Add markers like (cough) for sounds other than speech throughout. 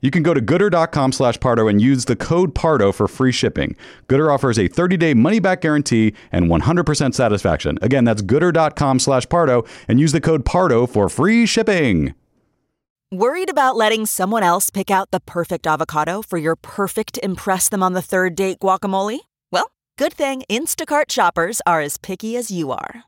You can go to goodr.com slash Pardo and use the code Pardo for free shipping. Goodr offers a 30-day money-back guarantee and 100% satisfaction. Again, that's goodr.com slash Pardo and use the code Pardo for free shipping. Worried about letting someone else pick out the perfect avocado for your perfect impress them on the third date guacamole? Well, good thing Instacart shoppers are as picky as you are.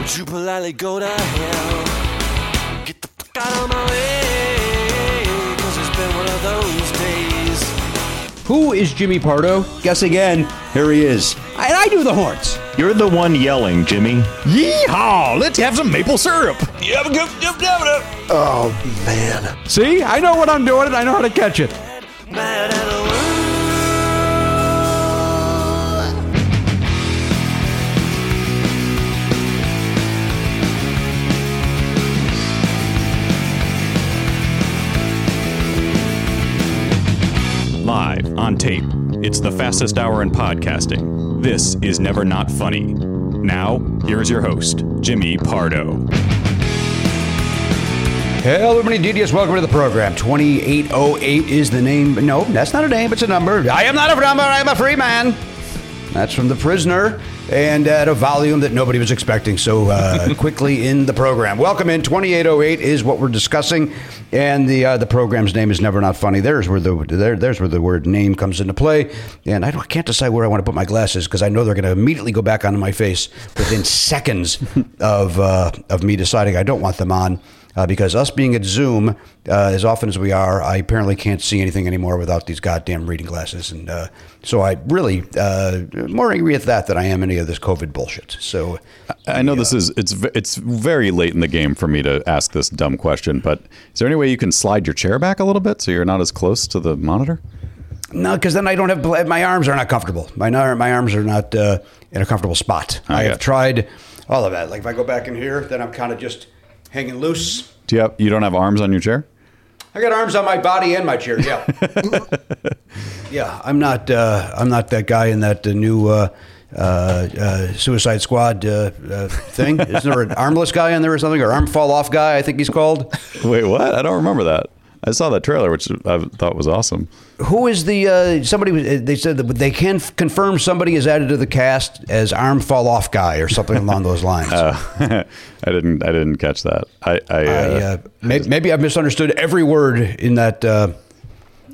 Would you politely go to hell? Get the fuck out of my way, cause it's been one of those days. Who is Jimmy Pardo? Guess again. Here he is. And I do the horns. You're the one yelling, Jimmy. Yeehaw! Let's have some maple syrup. Oh, man. See? I know what I'm doing and I know how to catch it. Live on tape. It's the fastest hour in podcasting. This is Never Not Funny. Now, here's your host, Jimmy Pardo. Hello, everybody. DDS, welcome to the program. 2808 is the name. No, that's not a name, it's a number. I am not a number, I am a free man. That's from The Prisoner and at a volume that nobody was expecting so uh, (laughs) quickly in the program. Welcome in. 2808 is what we're discussing, and the uh, the program's name is Never Not Funny. There's where the there, there's where the word name comes into play, and I, I can't decide where I want to put my glasses because I know they're going to immediately go back onto my face within (laughs) seconds (laughs) of uh, of me deciding I don't want them on uh, because us being at Zoom uh, as often as we are, I apparently can't see anything anymore without these goddamn reading glasses, and uh, so I really uh, more angry at that than I am any of this COVID bullshit. So I know this is it's it's very late in the game for me to ask this dumb question, but is there any way you can slide your chair back a little bit so you're not as close to the monitor? No, because then I don't have my arms are not comfortable. My my arms are not uh, in a comfortable spot. I have tried all of that. Like if I go back in here, then I'm kind of just hanging loose. Do you have, you don't have arms on your chair? I got arms on my body and my chair. Yeah, (laughs) yeah. I'm not. Uh, I'm not that guy in that uh, new uh, uh, uh, Suicide Squad uh, uh, thing. Isn't there an armless guy in there or something, or arm fall off guy? I think he's called. Wait, what? I don't remember that. I saw that trailer, which I thought was awesome. Who is the uh, somebody? They said that they can f- confirm somebody is added to the cast as arm fall off guy or something along those lines. (laughs) (laughs) I didn't. I didn't catch that. I. I, I, uh, uh, may, maybe I've misunderstood every word in that.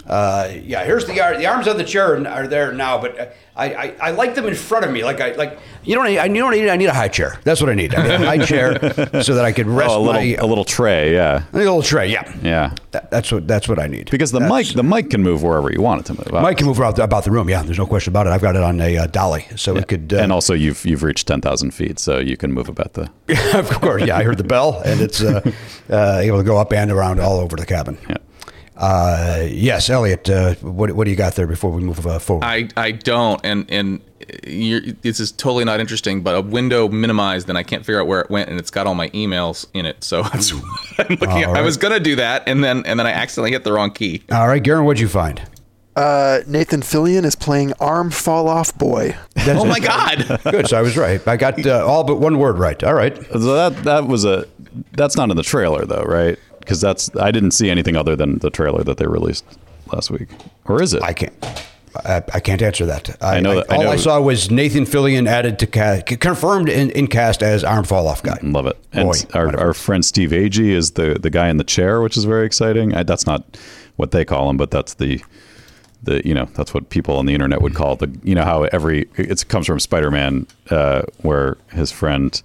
Uh, yeah, here's the the arms of the chair are there now, but uh, I, I, I like them in front of me. Like I like you know what I, I you know what I need. I need a high chair. That's what I need. I need a high (laughs) chair so that I could rest oh, a little, my a little tray. Yeah. a little tray. Yeah, Yeah. That, that's what that's what I need. Because the That's- mic, the mic can move wherever you want it to move. mic can move around about the room. Yeah, there's no question about it. I've got it on a uh, dolly, so it could. Uh, and also, you've you've reached ten thousand feet, so you can move about the. (laughs) of course, yeah. I heard the bell, and it's uh, (laughs) uh, able to go up and around all over the cabin. Yeah. Uh, yes, Elliot. Uh, what what do you got there before we move uh, forward? I, I don't, and and you're, this is totally not interesting. But a window minimized, and I can't figure out where it went, and it's got all my emails in it. So that's (laughs) I'm looking at. All I was gonna do that, and then and then I accidentally hit the wrong key. All right, Garen, what'd you find? Uh, Nathan Fillion is playing Arm Fall Off Boy. (laughs) oh my god! (laughs) Good, so I was right. I got uh, all but one word right. All right. So that that was a. That's not in the trailer though, right? Because that's I didn't see anything other than the trailer that they released last week, or is it? I can't. I, I can't answer that. I, I know that- I all know- I saw was Nathan Fillion added to cast, confirmed in, in cast as arm fall off guy. Love it. And Boy, our, our friend Steve Agee is the the guy in the chair, which is very exciting. I, that's not what they call him, but that's the the you know that's what people on the internet would call the you know how every it comes from Spider Man, uh, where his friend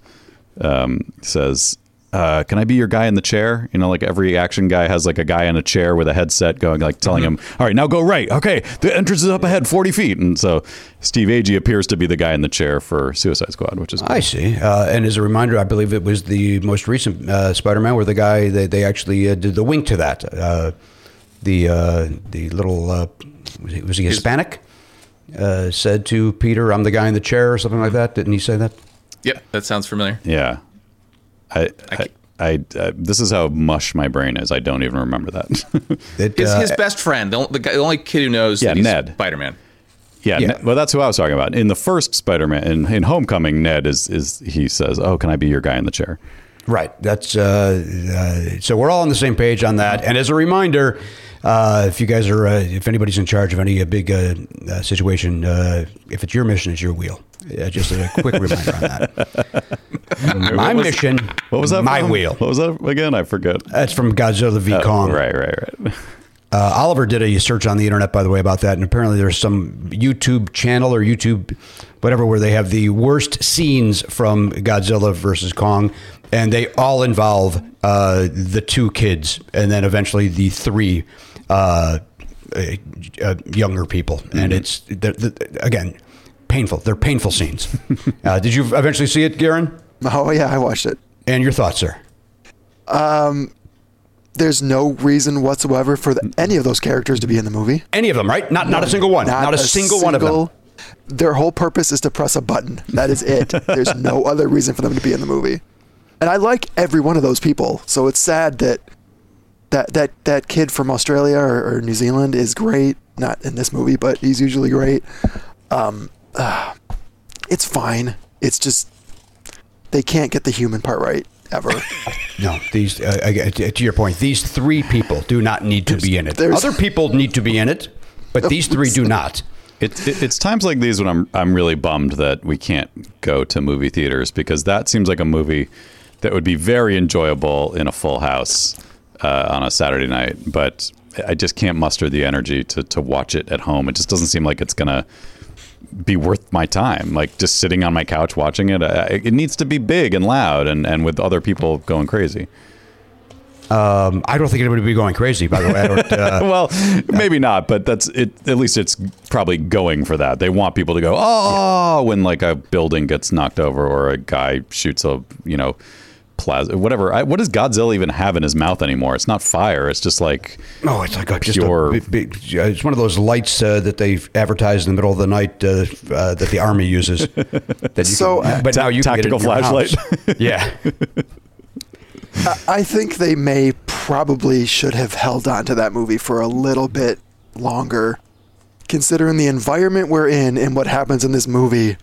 um, says. Uh, can I be your guy in the chair? You know, like every action guy has like a guy in a chair with a headset going, like telling him, "All right, now go right. Okay, the entrance is up ahead, forty feet." And so Steve Agee appears to be the guy in the chair for Suicide Squad, which is cool. I see. Uh, and as a reminder, I believe it was the most recent uh, Spider-Man where the guy they, they actually uh, did the wink to that. Uh, the uh, the little uh, was, he, was he Hispanic? Uh, said to Peter, "I'm the guy in the chair" or something like that. Didn't he say that? Yep, that sounds familiar. Yeah. I, I I, I, uh, this is how mush my brain is. I don't even remember that. (laughs) It, His, uh, his best friend, the, the, guy, the only kid who knows Yeah, that he's Ned. Spider-Man. yeah, Yeah. Ned- well, that's who I was talking about. In the first Spider-Man, in, in Homecoming, Ned is is he says, "Oh, can I be your guy in the chair?" Right. That's uh, uh, so we're all on the same page on that. And as a reminder, uh, if you guys are, uh, if anybody's in charge of any uh, big uh, uh, situation, uh, if it's your mission, it's your wheel. Uh, just a quick reminder on that. (laughs) My was- mission. What was that? My from? wheel. What was that again? I forget. That's from Godzilla v Oh, Kong. right, right, right. (laughs) Uh, Oliver did a search on the internet, by the way, about that, and apparently there's some YouTube channel or YouTube, whatever, where they have the worst scenes from Godzilla versus Kong, and they all involve uh, the two kids, and then eventually the three uh, uh, uh, younger people, and it's they're, they again painful. They're painful scenes. (laughs) uh, did you eventually see it, Garen? Oh yeah, I watched it. And your thoughts, sir? Um, There's no reason whatsoever for the, any of those characters to be in the movie. Any of them, right? Not not a single one. Not, a, single, one of them. Their whole purpose is to press a button. That is it. (laughs) There's no other reason for them to be in the movie. And I like every one of those people. So it's sad that that that that kid from Australia or, or New Zealand is great. Not in this movie, but he's usually great. Um, uh, it's fine. It's just they can't get the human part right ever. (laughs) No, these uh, again, to to your point, these three people do not need to be in it. there's- Other people need to be in it, but these three do not. It, it, it's times like these when I'm I'm really bummed that we can't go to movie theaters because that seems like a movie that would be very enjoyable in a full house uh, on a Saturday night. But I just can't muster the energy to to watch it at home. It just doesn't seem like it's gonna be worth my time. Like just sitting on my couch watching it. Uh, it needs to be big and loud and and with other people going crazy. Um, I don't think anybody would be going crazy. By the way, I don't. Uh, (laughs) well, maybe not, but that's it. At least it's probably going for that. They want people to go, oh, when like a building gets knocked over or a guy shoots a, you know, plasma, whatever. I, what does Godzilla even have in his mouth anymore? It's not fire. It's just like, no, it's like a, just Pure- a big, big, uh, It's one of those lights uh, that they advertise in the middle of the night uh, uh, that the army uses. (laughs) That you So, can, (laughs) but now you can get it tactical in flashlight. house. (laughs) yeah. I think they may probably should have held on to that movie for a little bit longer, considering the environment we're in and what happens in this movie.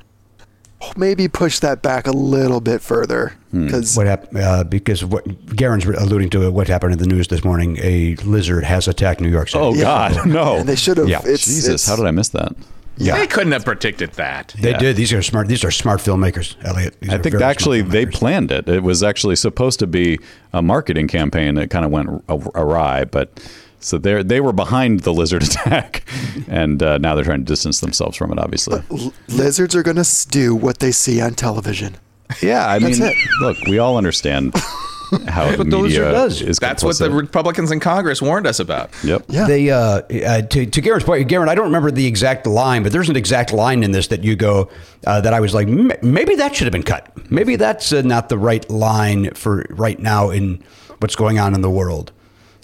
Maybe push that back a little bit further because What happened? Uh, because what Garen's alluding to what happened in the news this morning. A lizard has attacked New York City. Oh God, (laughs) no! and they should have. Yeah. It's, Jesus, it's- how did I miss that? yeah. They couldn't have predicted that. They Yeah. did. These are smart. These are smart filmmakers, Elliot. These I think actually they planned it. It was actually supposed to be a marketing campaign that kind of went awry, but so they they were behind the lizard (laughs) attack, and uh, now they're trying to distance themselves from it. Obviously, L- lizards are gonna do what they see on television. yeah. I That's mean, it. look, we all understand (laughs) how the what the media lizard does. is. That's what the. Republicans in Congress warned us about. Yep. Yeah. They uh, uh, to to Garen's point, Garen, I don't remember the exact line, but there's an exact line in this that you go uh, that I was like, "M- maybe that should have been cut. Maybe that's uh, not the right line for right now in what's going on in the world.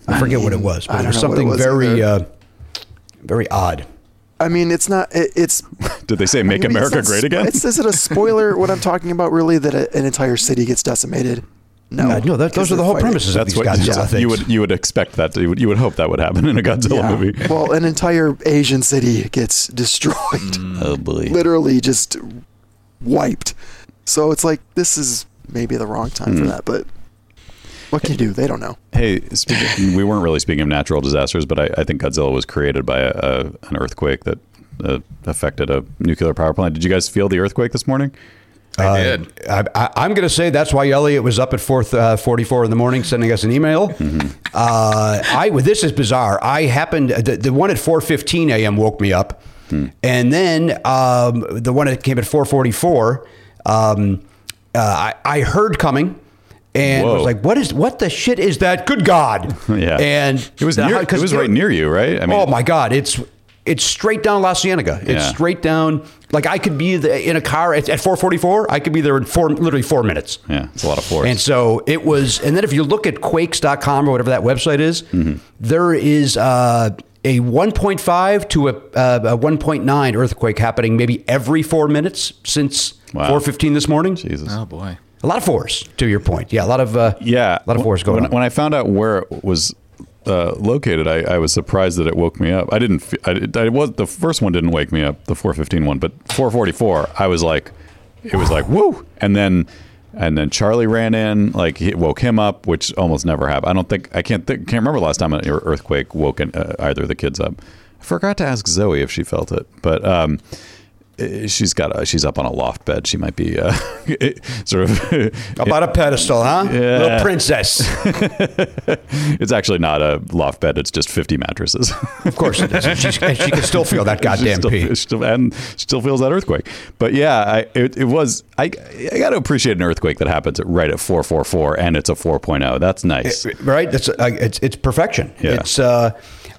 I forget what it was, but it was know it something was very uh, very odd. I mean, it's not. It, it's (laughs) Did they say "Make I mean, America it's Great spo- Again"? It's, is it a spoiler? what I'm talking about, really, that a, an entire city gets decimated? No, Uh, no, that, those are the whole fighting. premises That's what Godzilla you, things. you would you would expect that. To, you, would, you would hope that would happen in a Godzilla Yeah. movie. Well, an entire Asian city gets destroyed, (laughs) Oh boy. literally just wiped. So it's like this is maybe the wrong time Hmm. for that, but what can you do? They don't know. Hey, speaking, we weren't really speaking of natural disasters, but I, I think Godzilla was created by a, a, an earthquake that uh, affected a nuclear power plant. Did you guys feel the earthquake this morning? I did. I, I, I'm going to say that's why Elliot was up at 4:44 in the morning sending us an email. Mm-hmm. Uh, I this is bizarre. I happened the, the one at 4:15 a.m. woke me up, Hmm. and then um, the one that came at 4:44. Um, uh, I, I heard coming. And Whoa. was like, "What is? What the shit is that? Good God!" (laughs) Yeah. and It was the- near, it 'cause was you know- right near you, right? I mean, oh my God! It's it's straight down La Cienega. It's Yeah. straight down. Like I could be the, in a car at, at 4:44. I could be there in four, literally four minutes. Yeah, it's a lot of force. And so it was. And then if you look at Quakes.com or whatever that website is, Mm-hmm. there is uh, a 1.5 to a, uh, a 1.9 earthquake happening maybe every four minutes since Wow. 4:15 this morning. Jesus. Oh boy. A lot of force. To your point, yeah, a lot of uh, Yeah, a lot of force going when, on. When I found out where it was uh, located, I, I was surprised that it woke me up. I didn't. I, I was the first one didn't wake me up, the 415 one, but 444, I was like, it was like woo, and then. And then Charlie ran in, like he woke him up, which almost never happened. I don't think I can't think, can't remember the last time an earthquake woke in, uh, either of the kids up. I forgot to ask Zoe if she felt it, but um, she's got a, she's up on a loft bed. She might be uh, (laughs) sort of (laughs) About a pedestal, huh? (laughs) Yeah. Little princess. it's actually not a loft bed. It's just 50 mattresses. Of course it is. She's, she can still feel that goddamn still, pee. still, and still feels that earthquake. But yeah, I, it, it was. I I got to appreciate an earthquake that happens at right at 444 and it's a 4.0. That's nice. right? That's uh, it's it's perfection. Yeah. It's. Uh,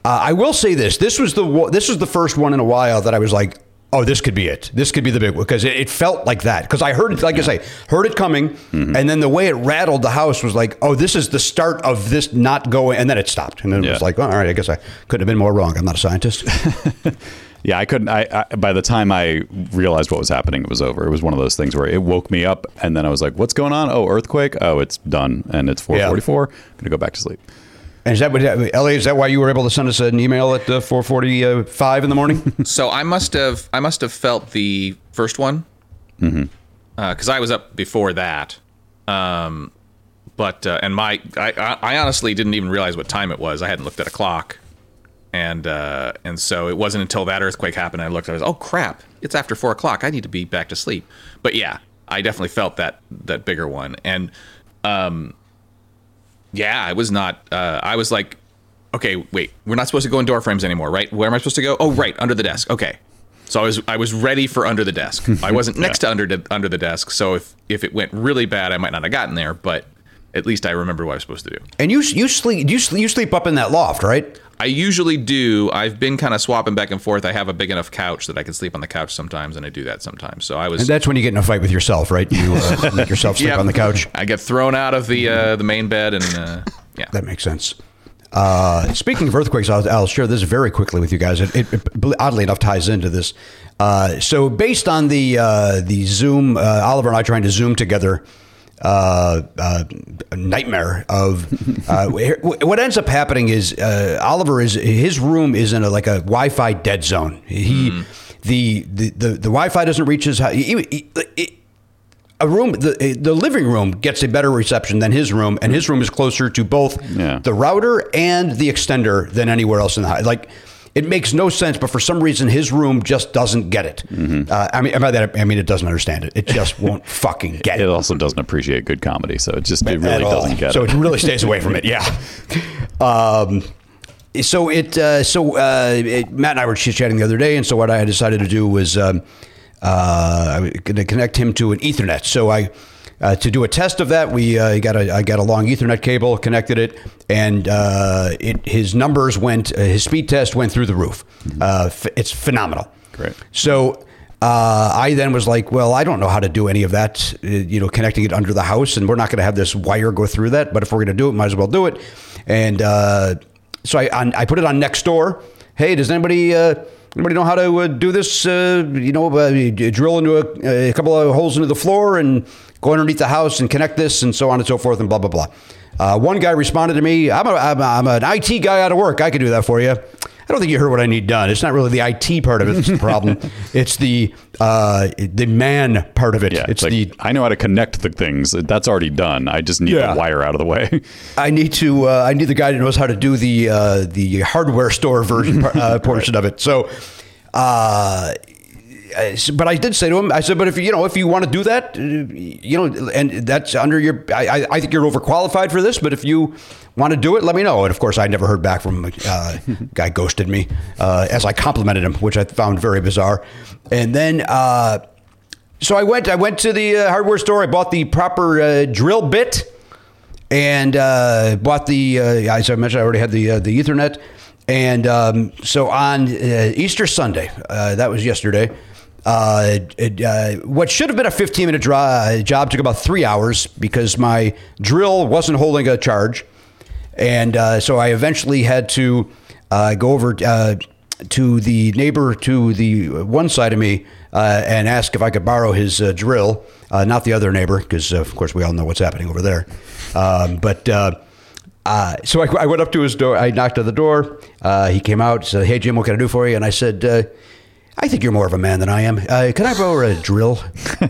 uh, I will say this. This was the this was the first one in a while that I was like, oh, this could be it. This could be the big one because it, it felt like that. Because I heard it, like I say, heard it coming, Mm-hmm. and then the way it rattled the house was like, oh, this is the start of this not going, and then it stopped, and then it was like, oh, all right, I guess I couldn't have been more wrong. I'm not a scientist. (laughs) Yeah, I couldn't. I, I by the time I realized what was happening, it was over. It was one of those things where it woke me up, and then I was like, "What's going on? Oh, earthquake! Oh, it's done, and it's 4:44. I'm gonna go back to sleep." And is that what, Ellie? Is that why you were able to send us an email at uh, 4:45 in the morning? (laughs) So I must have I must have felt the first one because I was up before that. Um, but uh, and my I, I I honestly didn't even realize what time it was. I hadn't looked at a clock, and uh, and so it wasn't until that earthquake happened I looked. I was oh crap! It's after four o'clock. I need to be back to sleep. But yeah, I definitely felt that that bigger one, and um, yeah, I was not. Uh, I was like, okay, wait, we're not supposed to go in door frames anymore, right? Where am I supposed to go? Oh, right, under the desk. Okay. So I was I was ready for under the desk. (laughs) I wasn't next to under the, under the desk, so if if it went really bad, I might not have gotten there, but at least I remember what I was supposed to do. and you you sleep you sleep, you sleep up in that loft, right? I usually do. I've been kind of swapping back and forth. I have a big enough couch that I can sleep on the couch sometimes, and I do that sometimes. So I was. And that's when you get in a fight with yourself, right? You uh, (laughs) make yourself sleep Yeah. on the couch. I get thrown out of the uh, the main bed, and uh, yeah. That makes sense. Uh, speaking of earthquakes, I'll, I'll share this very quickly with you guys. It, it, it oddly enough ties into this. Uh, so, based on the uh, the Zoom, uh, Oliver and I trying to Zoom together uh, uh, nightmare of (laughs) uh, what ends up happening is uh, Oliver is his room is in a like a Wi-Fi dead zone. He the, the the the Wi-Fi doesn't reach his house. He- he- he- a room the the living room gets a better reception than his room, and his room is closer to both Yeah. the router and the extender than anywhere else in the house. Like it makes no sense, but for some reason his room just doesn't get it. Uh, I mean, by that I mean it doesn't understand it. It just won't (laughs) fucking get It it. also doesn't appreciate good comedy, so it just it really doesn't get so it. So it really stays away from it. (laughs) Yeah. Um, so it uh, so uh, it, Matt and I were chit chatting the other day, and so what I decided to do was um, uh, I was going to connect him to an Ethernet. So I. Uh, to do a test of that, we uh, got a I got a long Ethernet cable, connected it, and uh, it his numbers went uh, his speed test went through the roof. Uh, f- it's phenomenal. Great. So uh, I then was like, well, I don't know how to do any of that, uh, you know, connecting it under the house, and we're not going to have this wire go through that. But if we're going to do it, might as well do it. And uh, so I on, I put it on next door. Hey, does anybody uh, anybody know how to uh, do this? Uh, you know, uh, drill into a, a couple of holes into the floor and go underneath the house and connect this, and so on and so forth, and blah blah blah. Uh, one guy responded to me, I'm, a, I'm, a, I'm an IT guy out of work. I can do that for you. I don't think you heard what I need done. It's not really the IT part of it that's the problem. (laughs) it's the uh, the man part of it. Yeah, it's like, the I know how to connect the things. That's already done. I just need Yeah. the wire out of the way. (laughs) I need to uh, I need the guy who knows how to do the uh, the hardware store version (laughs) uh, portion of it. So, uh, but I did say to him, I said, but if you know if you want to do that, uh, you know, and that's under your, I, I- think you're overqualified for this. But if you want to do it, let me know. And of course, I never heard back from him. Uh, (laughs) guy ghosted me uh, as I complimented him, which I found very bizarre. And then. Uh, so I went. I went to the uh, hardware store. I bought the proper uh, drill bit, and uh, bought the. Uh, as I mentioned, I already had the uh, the Ethernet, and um, so on uh, Easter Sunday, uh, that was yesterday. Uh, it, uh, what should have been a 15 minute dri- job took about three hours because my drill wasn't holding a charge, and uh, so I eventually had to uh, go over uh, to the neighbor to the one side of me uh, and ask if I could borrow his uh, drill, uh, not the other neighbor, because uh, of course we all know what's happening over there. Um, but uh, uh, so I, I went up to his door. I knocked on the door. Uh, he came out. Said, "Hey Jim, what can I do for you?" And I said. Uh, I think you're more of a man than I am. Uh, can I borrow a drill?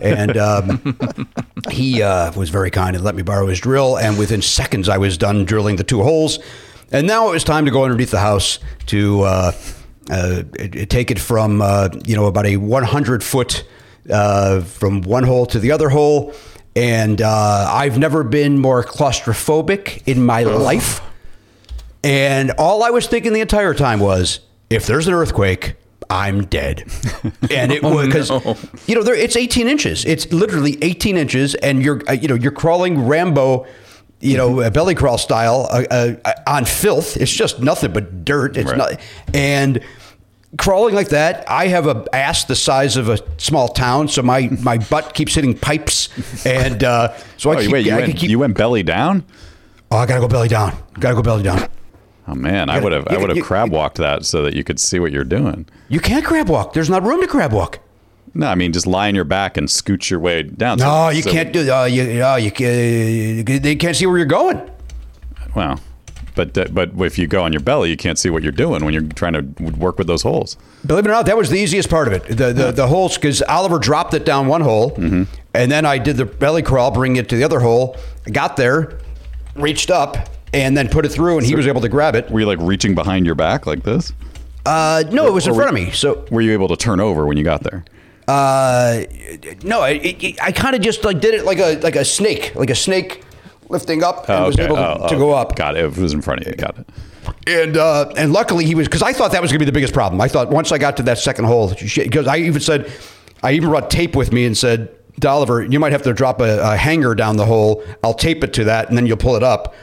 And um, (laughs) he uh, was very kind and let me borrow his drill. And within seconds, I was done drilling the two holes. And now it was time to go underneath the house to uh, uh, take it from uh, you know about a 100 foot uh, from one hole to the other hole. And uh, I've never been more claustrophobic in my life. And all I was thinking the entire time was, if there's an earthquake, I'm dead. (laughs) And it was because you know there, it's 18 inches. It's literally 18 inches, and you're uh, you know you're crawling Rambo, you know uh, belly crawl style uh, uh, on filth. It's just nothing but dirt. It's Right. not and. Crawling like that, I have a ass the size of a small town, so my, (laughs) my butt keeps hitting pipes, and uh, so I Oh, keep, wait, you I went, keep. you went belly down? oh, I gotta go belly down. Gotta go belly down. Oh man, I gotta- would have I would have crab walked that so that you could see what you're doing. You can't crab walk. There's not room to crab walk. No, I mean just lie on your back and scoot your way down. No, So- you so- can't do. Oh, you, oh, you, ca- they can't see where you're going. Well, but uh, but if you go on your belly, you can't see what you're doing when you're trying to work with those holes. Believe it or not, that was the easiest part of it. The the, the holes because Oliver dropped it down one hole, Mm-hmm. and then I did the belly crawl, bring it to the other hole. Got there, reached up, and then put it through, and he was able to grab it. Were you like reaching behind your back like this? Uh, no, it was in front of me. So Were you able to turn over when you got there? Uh, no, I, it, I kind of just like did it like a like a snake, like a snake lifting up and Oh, was okay. able to, Oh, to oh, go up. Got it. It was in front of you. Got it. And uh, and luckily he was because I thought that was going to be the biggest problem. I thought once I got to that second hole, because I even said, I even brought tape with me and said, to Oliver, you might have to drop a, a hanger down the hole. I'll tape it to that, and then you'll pull it up.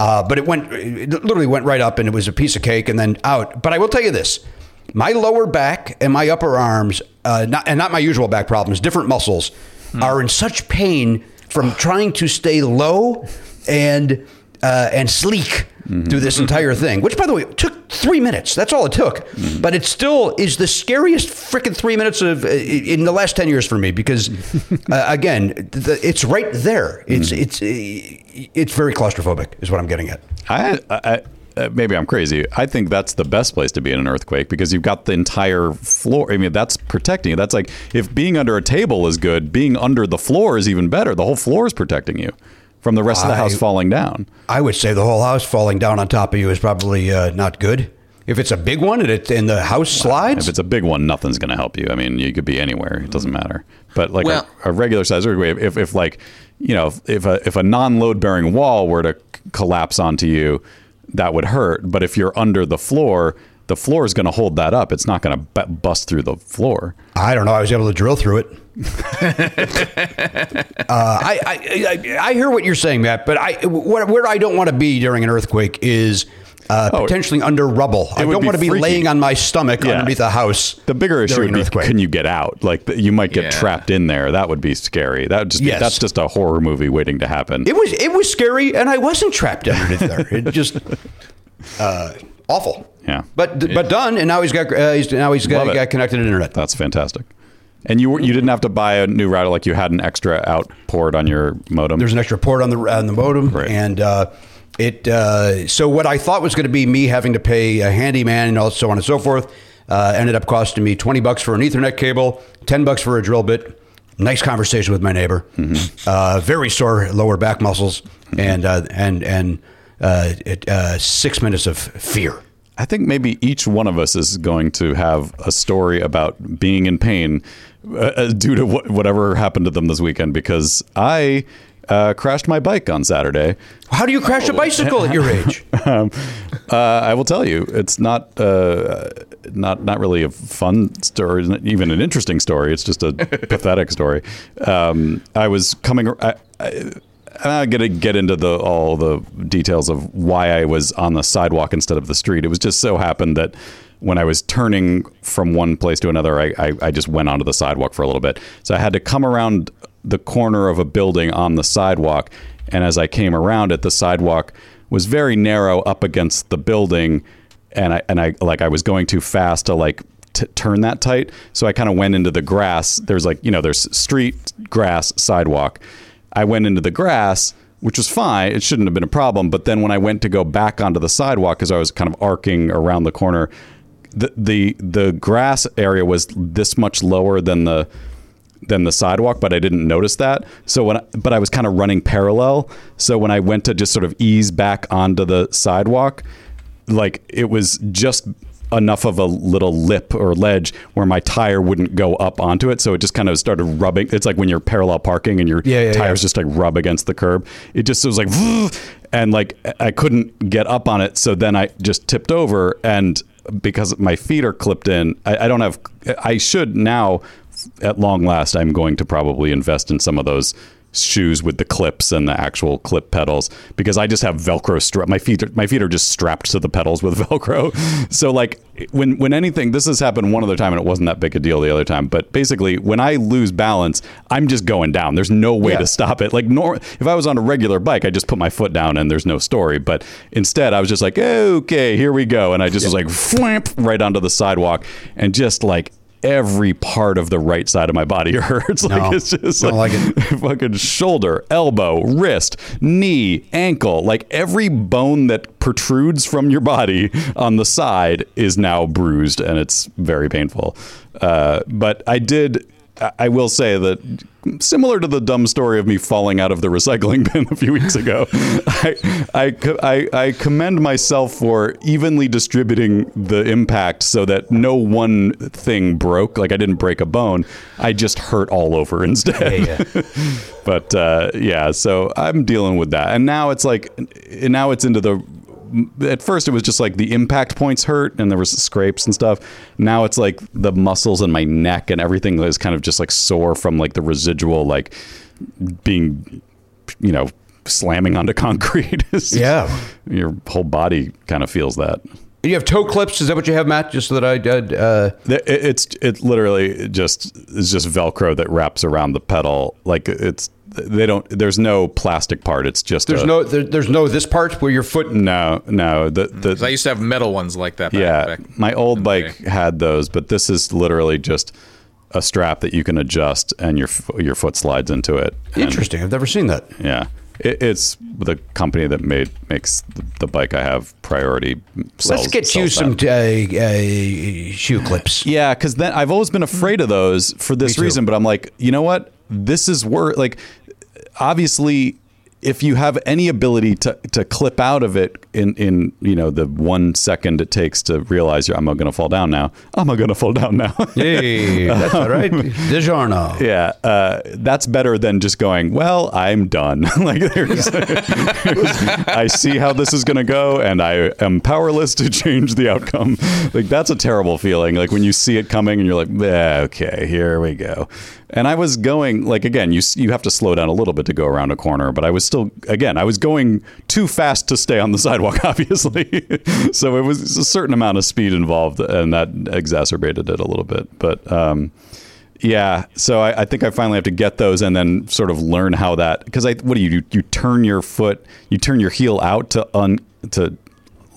Uh, but it went, it literally went right up, and it was a piece of cake, and then out. But I will tell you this: my lower back and my upper arms, uh, not, and not my usual back problems, different muscles, are in such pain from trying to stay low and uh, and sleek through this entire thing, which, by the way, took three minutes. That's all it took. But it still is the scariest freaking three minutes of uh, in the last ten years for me because, (laughs) uh, again, the, it's right there. It's it's uh, it's very claustrophobic, is what I'm getting at. I, I, uh, maybe I'm crazy. I think that's the best place to be in an earthquake because you've got the entire floor. I mean, that's protecting you. That's like if being under a table is good, being under the floor is even better. The whole floor is protecting you from the rest of the house I- falling down. I would say the whole house falling down on top of you is probably uh, not good. If it's a big one and it and the house slides, If it's a big one, nothing's going to help you. I mean, you could be anywhere; it doesn't matter. But like Well- a, a regular size earthquake, if, if like you know, if a if a non-load bearing wall were to c- collapse onto you, that would hurt. But if you're under the floor, the floor is going to hold that up. It's not going to b- bust through the floor. I don't know. I was able to drill through it. (laughs) uh, I, I, I I hear what you're saying, Matt, but I where, where I don't want to be during an earthquake is uh, Oh, potentially under rubble. I don't want to be freaky. laying on my stomach Yeah. underneath a house. The bigger issue during would be earthquake. can you get out? Like you might get Yeah. trapped in there. That would be scary. That would just be, Yes. that's just a horror movie waiting to happen. It was it was scary, and I wasn't trapped underneath there. It just (laughs) uh, awful. Yeah. but but done, and now he's got uh, he's now he's got, got connected to internet. That's fantastic. And you you didn't have to buy a new router like you had an extra out port on your modem. There's an extra port on the on the modem, Right. and uh, it. Uh, so what I thought was going to be me having to pay a handyman and all so on and so forth uh, ended up costing me twenty bucks for an Ethernet cable, ten bucks for a drill bit. Nice conversation with my neighbor. Uh, very sore lower back muscles, and uh, and and uh, uh, six minutes of fear. I think maybe each one of us is going to have a story about being in pain uh, due to wh- whatever happened to them this weekend because I uh, crashed my bike on Saturday. How do you crash a bicycle at your age? (laughs) Um, uh, I will tell you, it's not uh, not not really a fun story, even an interesting story. It's just a (laughs) pathetic story. Um, I was coming. I, I, I'm not gonna get into the all the details of why I was on the sidewalk instead of the street. It was just so happened that when I was turning from one place to another, I, I, I just went onto the sidewalk for a little bit. So I had to come around the corner of a building on the sidewalk, and as I came around it, the sidewalk was very narrow up against the building, and I and I like I was going too fast to like t- turn that tight, so I kind of went into the grass. There's like you know there's street grass sidewalk. I went into the grass, which was fine. It shouldn't have been a problem. But then when I went to go back onto the sidewalk, because I was kind of arcing around the corner, the the the grass area was this much lower than the than the sidewalk, but I didn't notice that. So when I, but I was kind of running parallel. So when I went to just sort of ease back onto the sidewalk, like it was just enough of a little lip or ledge where my tire wouldn't go up onto it. So it just kind of started rubbing. It's like when you're parallel parking and your Yeah, yeah, tires yeah. just like rub against the curb. It just was like, and like I couldn't get up on it. So then I just tipped over and because my feet are clipped in, I, I don't have, I should now at long last, I'm going to probably invest in some of those shoes with the clips and the actual clip pedals because I just have Velcro strap. My feet, are, my feet are just strapped to the pedals with (laughs) Velcro. So like when when anything, this has happened one other time and it wasn't that big a deal the other time. But basically, when I lose balance, I'm just going down. There's no way Yeah. to stop it. Like nor if I was on a regular bike, I just put my foot down and there's no story. But instead, I was just like, okay, here we go, and I just was like, flamp right onto the sidewalk and just like every part of the right side of my body (laughs) hurts. like No, it's just like, like (laughs) fucking shoulder, elbow, wrist, knee, ankle, like every bone that protrudes from your body on the side is now bruised and it's very painful. Uh, but I did. I- will say that similar to the dumb story of me falling out of the recycling (laughs) bin a few weeks ago, I, I, I, I commend myself for evenly distributing the impact so that no one thing broke. Like I didn't break a bone. I just hurt all over instead. (laughs) but uh, yeah, so I'm dealing with that. And now it's like, now it's into the at first it was just like the impact points hurt and there was scrapes and stuff. Now it's like the muscles in my neck and everything is kind of just like sore from like the residual like being you know slamming onto (laughs) concrete. Yeah. Your whole body kind of feels that. You have toe clips. Is that what you have, Matt? Just so that I did. Uh, It's it literally just is just Velcro that wraps around the pedal. Like it's they don't. There's no plastic part. It's just there's a- no there, there's no this part where your foot. no no the the I used to have metal ones like that. Back, yeah back my old bike day. had those, but this is literally just a strap that you can adjust and your your foot slides into it. And- Interesting. I've never seen that. Yeah. It, it's the company that made makes the, the bike I have priority. Sells, Let's get you some uh, uh, shoe clips. Yeah, because then I've always been afraid of those for this reason. But I'm like, you know what? This is worth like. Obviously, if you have any ability to, to clip out of it in, in you know the one second it takes to realize you're, I'm going to fall down now. I'm going to fall down now. (laughs) Hey, that's all right. DiGiorno. Yeah, uh, that's better than just going. Well, I'm done. (laughs) like, there's, (laughs) I see how this is going to go, and I am powerless to change the outcome. Like, that's a terrible feeling. Like when you see it coming, and you're like, eh, okay, here we go. And I was going like again. You you have to slow down a little bit to go around a corner, but I was still again. I was going too fast to stay on the (laughs) sidewalk, obviously. (laughs) so it was a certain amount of speed involved, and that exacerbated it a little bit. But um, yeah, so I, I think I finally have to get those and then sort of learn how that because I what do you do? You turn your foot, you turn your heel out to un to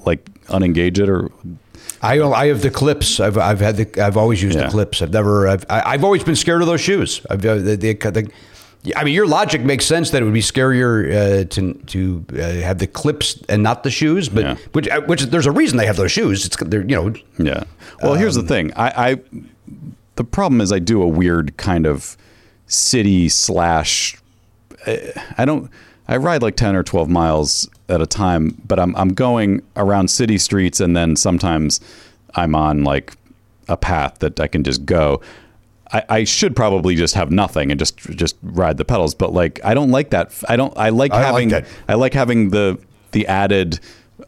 like unengage it or I I have the clips. I've I've had the I've always used Yeah. the clips. I've never I've I- I've always been scared of those shoes. I've uh, the, the, the I mean, your logic makes sense that it would be scarier uh, to to uh, have the clips and not the shoes, but Yeah. which uh, which there's a reason they have those shoes. It's they're you know Yeah. Well, here's the thing. I, I the problem is I do a weird kind of city slash. eh, I don't. I ride like ten or twelve miles at a time, but I'm I'm going around city streets, and then sometimes I'm on like a path that I can just go. I, I should probably just have nothing and just just ride the pedals, but like I don't like that. I don't. I like I like having. that. I like having the the added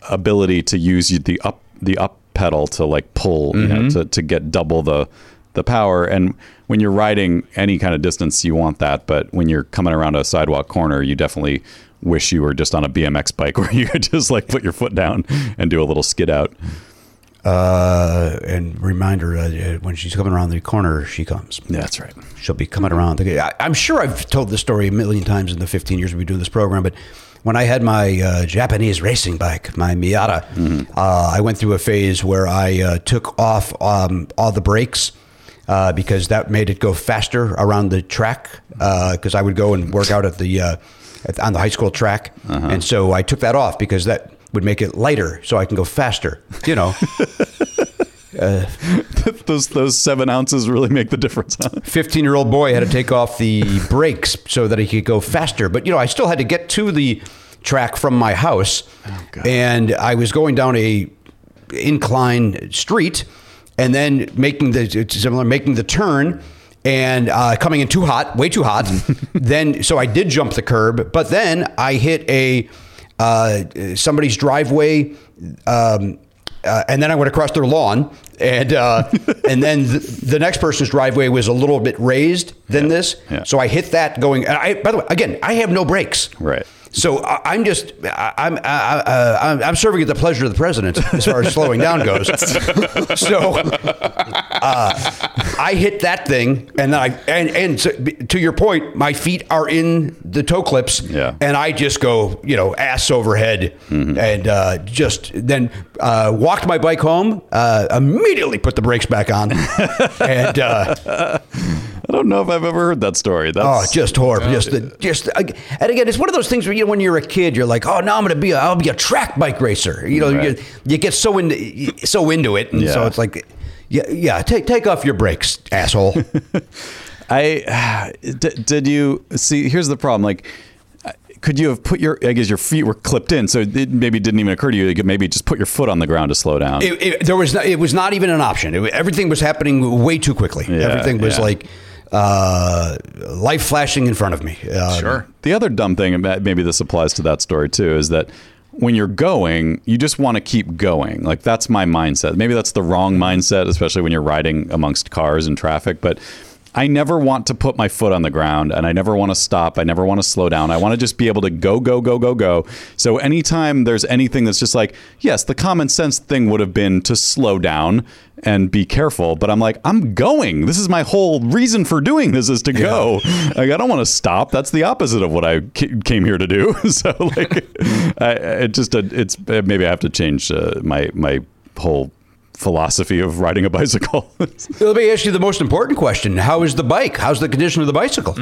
ability to use the up the up pedal to like pull you know mm-hmm. to, to get double the the power and when you're riding any kind of distance you want that but when you're coming around a sidewalk corner you definitely wish you were just on a BMX bike (laughs) where you could just like put your foot down and do a little skid out uh, and reminder uh, when she's coming around the corner, she comes. yeah that's right she'll be coming around. The, I, I'm sure I've told this story a million times in the 15 years we've been doing this program, but when I had my uh, Japanese racing bike, my Miyata, uh, I went through a phase where I uh, took off um, all the brakes. Uh, because that made it go faster around the track. Because I would go and work out at the uh, at, on the high school track, and so I took that off because that would make it lighter, so I can go faster. You know, (laughs) those those seven ounces really make the difference? 15 year old boy had to take off the brakes so that he could go faster. But, you know, I still had to get to the track from my house. and I was going down a incline street and then making the similar, making the turn and uh, coming in too hot, way too hot. (laughs) then, so I did jump the curb, but then I hit a uh, somebody's driveway. Um, uh, and then I went across their lawn, and uh, (laughs) and then the, the next person's driveway was a little bit raised than this, yeah. so I hit that going. And I, by the way, again, I have no brakes, Right. So I'm just I'm I, I'm I'm serving at the pleasure of the president as far as (laughs) slowing down goes. (laughs) so uh, I hit that thing, and then I and and so, to your point, my feet are in the toe clips, Yeah. and I just go you know ass overhead, and uh, just then uh, walked my bike home, uh, immediately put the brakes back on, (laughs) and. Uh, I don't know if I've ever heard that story Oh, that's just horrible. Just, the, just, uh, and again, it's one of those things where you know, when you're a kid, you're like, oh, now I'm going to be, a, I'll be a track bike racer. You know, Right. you, you get so into, so into it, and so it's like, yeah, yeah, take take off your brakes, asshole. (laughs) I (sighs) d- did you see? Here's the problem. Like, could you have put your? I guess your feet were clipped in, so it maybe didn't even occur to you. You could maybe just put your foot on the ground to slow down. it, it, there was, not, it was not even an option. It, everything was happening way too quickly. Yeah, everything was yeah. like uh, life flashing in front of me. Um, Sure. the other dumb thing, and maybe this applies to that story too, is that when you're going, you just want to keep going. Like that's my mindset. Maybe that's the wrong mindset, especially when you're riding amongst cars and traffic. But I never want to put my foot on the ground and I never want to stop. I never want to slow down. I want to just be able to go, go, go, go, go. So anytime there's anything that's just like, yes, the common sense thing would have been to slow down and be careful. But I'm like, I'm going. This is my whole reason for doing this is to go. Like, I don't want to stop. That's the opposite of what I came here to do. (laughs) so like, (laughs) I, it just, it's maybe I have to change uh, my, my whole philosophy of riding a bicycle. (laughs) Let me ask you the most important question: How is the bike? How's the condition of the bicycle?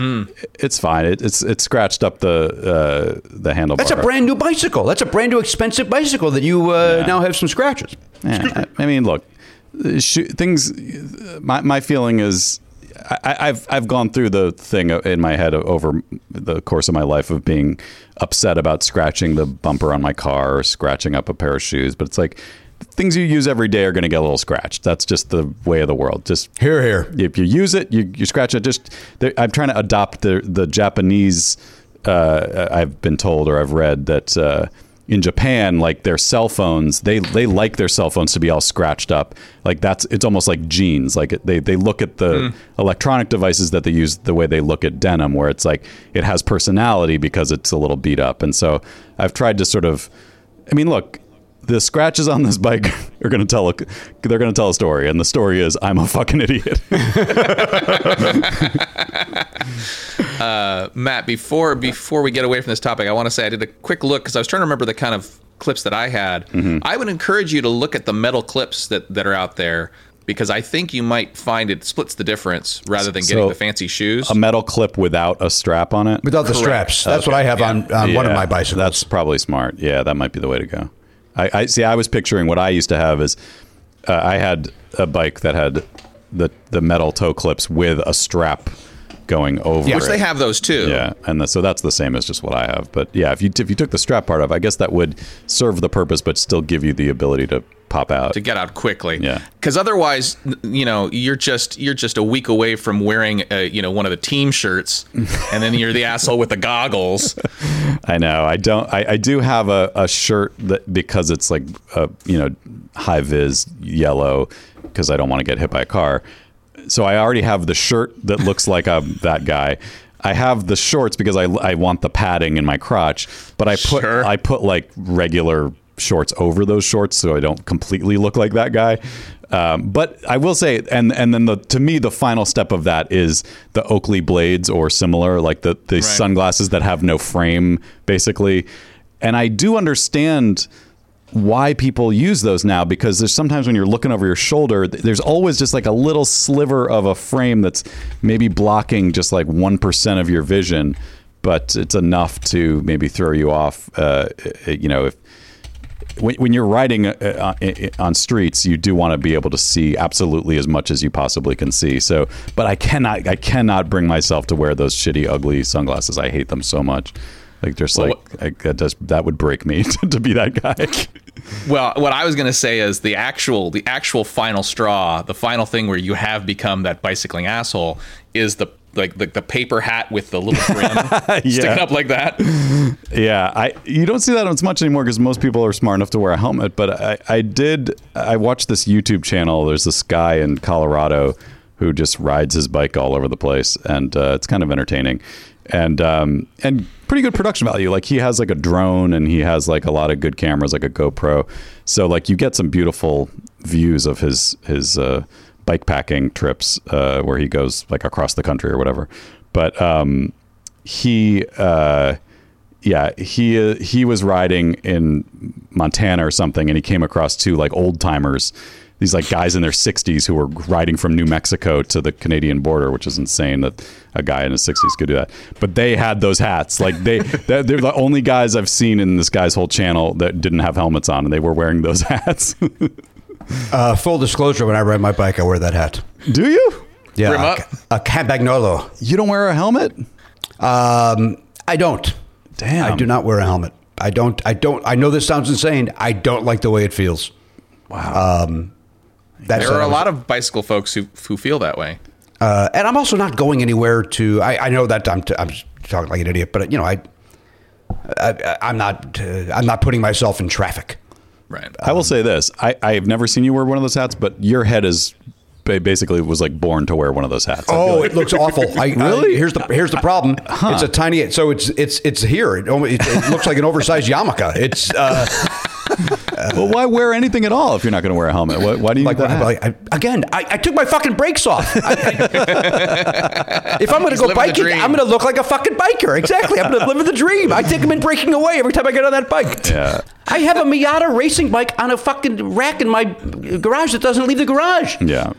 it's fine. It, it's it's scratched up the uh, the handlebar. That's a brand new bicycle. That's a brand new expensive bicycle that you uh, now have some scratches. Yeah, I, I mean, look, things. My my feeling is. I, I've I've gone through the thing in my head over the course of my life of being upset about scratching the bumper on my car or scratching up a pair of shoes, but it's like things you use every day are going to get a little scratched. That's just the way of the world. Just Here, here. if you use it, you, you scratch it. Just I'm trying to adopt the the Japanese. Uh, I've been told or I've read that uh, in Japan, like their cell phones, they they like their cell phones to be all scratched up. Like that's it's almost like jeans. Like they they look at the electronic devices that they use the way they look at denim, where it's like it has personality because it's a little beat up. And so I've tried to sort of, I mean, look the scratches on this bike (laughs) are going to tell a they're going to tell a story and the story is i'm a fucking idiot (laughs) uh, Matt, before before we get away from this topic, I want to say I did a quick look because I was trying to remember the kind of clips that I had. Mm-hmm. I would encourage you to look at the metal clips that that are out there because I think you might find it splits the difference rather than getting So, the fancy shoes. a metal clip without a strap on it Without the straps. That's what I have on, on one of my bicycles. that's probably smart yeah that might be the way to go i, I see i was picturing what i used to have is uh, i had a bike that had the the metal toe clips with a strap going over Yeah, which it. they have those too. Yeah, and the, so that's the same as just what I have. But yeah, if you if you took the strap part off, I guess that would serve the purpose, but still give you the ability to pop out. to get out quickly. Yeah. Because otherwise, you know, you're just you're just a week away from wearing, uh, you know, one of the team shirts, and then you're the (laughs) asshole with the goggles. I know. I don't. I, I do have a, a shirt that because it's like a you know high vis yellow because I don't want to get hit by a car. So I already have the shirt that looks like I'm that guy. I have the shorts because I, I want the padding in my crotch, but I put Sure. I put like regular shorts over those shorts so I don't completely look like that guy. Um, but I will say, and and then the to me the final step of that is the Oakley blades or similar, like the the sunglasses that have no frame, basically. And I do understand why people use those now because there's sometimes when you're looking over your shoulder there's always just like a little sliver of a frame that's maybe blocking just like 1% of your vision but it's enough to maybe throw you off uh, uh, you know if when, when you're riding uh, uh, on streets, you do want to be able to see absolutely as much as you possibly can see. So, but I cannot, I cannot bring myself to wear those shitty, ugly sunglasses. I hate them so much. Like, just Well, like I, that, does, that would break me (laughs) to, to be that guy. (laughs) Well, what I was going to say is the actual the actual final straw, the final thing where you have become that bicycling asshole is the like the, the paper hat with the little brim (laughs) sticking up like that. Yeah, I you don't see that as much anymore because most people are smart enough to wear a helmet. But I, I did. I watched this YouTube channel. There's this guy in Colorado who just rides his bike all over the place, and uh, it's kind of entertaining, and um, and pretty good production value. Like he has like a drone, and he has like a lot of good cameras, like a GoPro. So like you get some beautiful views of his his uh, bike packing trips uh, where he goes like across the country or whatever. But um, he. Uh, yeah, he he was riding in Montana or something, and he came across two like old timers, these like guys in their 60s who were riding from New Mexico to the Canadian border, which is insane that a guy in his 60s could do that. But they had those hats, like they (laughs) they're they're the only guys I've seen in this guy's whole channel that didn't have helmets on, and they were wearing those (laughs) hats. Uh, full disclosure: When I ride my bike, I wear that hat. do you? Yeah, Brim a, up? a Campagnolo. You don't wear a helmet? Um, I don't. Damn. I do not wear a helmet. I don't. I don't. I know this sounds insane. I don't like the way it feels. Wow. Um, that's There are a lot of bicycle folks who who feel that way. Uh, and I'm also not going anywhere to. I, I know that I'm, t- I'm talking like an idiot, but you know, I, I I'm not. Uh, I'm not putting myself in traffic. Right. I will say this: I, I have never seen you wear one of those hats, but your head is basically was like born to wear one of those hats. Oh, like- it looks awful. I, really? here's the here's the problem. It's a tiny. So it's it's it's here. It, it, it looks like an oversized yarmulke. It's uh, well, why wear anything at all if you're not going to wear a helmet? Why, why do you like, need that like I, again. I, I took my fucking brakes off. I- I- (laughs) if I'm going to go biking. I'm going to look like a fucking biker. Exactly. I'm going to live the dream. I take them in breaking away every time I get on that bike. Yeah. I have a Miyata racing bike on a fucking rack in my garage that doesn't leave the garage. yeah.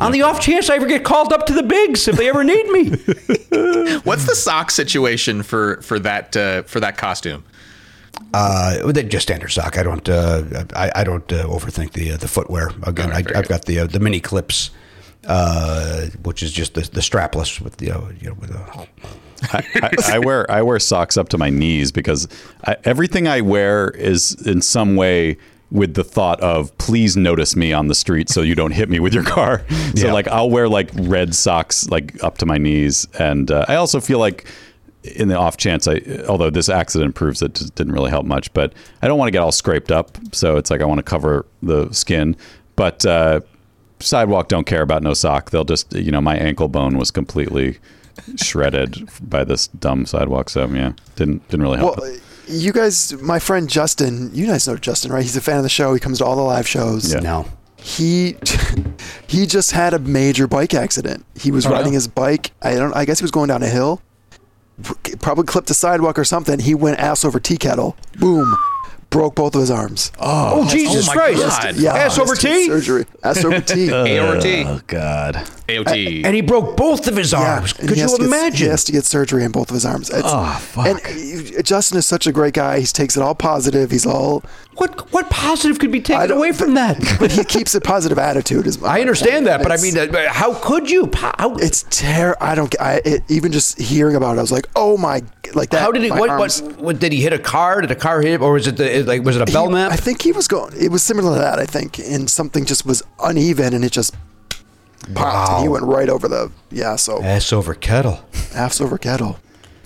On the off chance I ever get called up to the bigs if they ever need me. (laughs) What's the sock situation for for that uh, for that costume? Uh, they're just standard sock. I don't. Uh, I, I don't uh, overthink the uh, the footwear. Again, All right, very I, I've good. got the uh, the mini clips, uh, which is just the, the strapless with the uh, you know with the. I, I, I wear I wear socks up to my knees because I, everything I wear is in some way with the thought of please notice me on the street so you don't hit me with your car. So Yeah. like I'll wear like red socks like up to my knees, and uh, I also feel like in the off chance I although this accident proves it didn't really help much, but I don't want to get all scraped up. So it's like I want to cover the skin, but. Uh, sidewalk don't care about no sock they'll just you know my ankle bone was completely shredded by this dumb sidewalk so yeah didn't didn't really help Well, you guys, my friend Justin, you guys know Justin, right? He's a fan of the show. He comes to all the live shows. Yeah. No. He (laughs) he just had a major bike accident. He was riding his bike. I don't. I guess he was going down a hill. Probably clipped a sidewalk or something. He went ass over tea kettle. Boom. Broke both of his arms. Oh, oh Jesus oh my Christ! God. Yeah, ass over has to get tea. surgery. Ass over tea. (laughs) AOT. oh god AOT. And he broke both of his arms. and Could you has get- imagine? he has to get surgery in both of his arms. It's, Oh, fuck. And Justin is such a great guy. He takes it all positive. He's all, What what positive could be taken away from that? (laughs) but he keeps a positive attitude. Is my I understand that, but I mean, uh, how could you? How, it's ter. I don't. I it, even just hearing about it, I was like, oh my, like that. how did he? What, arms- what what did he hit a car? Did a car hit him, or was it the like was it a he- bell map? I think he was going. It was similar to that. I think, and something just was uneven, and it just popped. And he went right over the. Yeah. So ass over kettle. ass over kettle.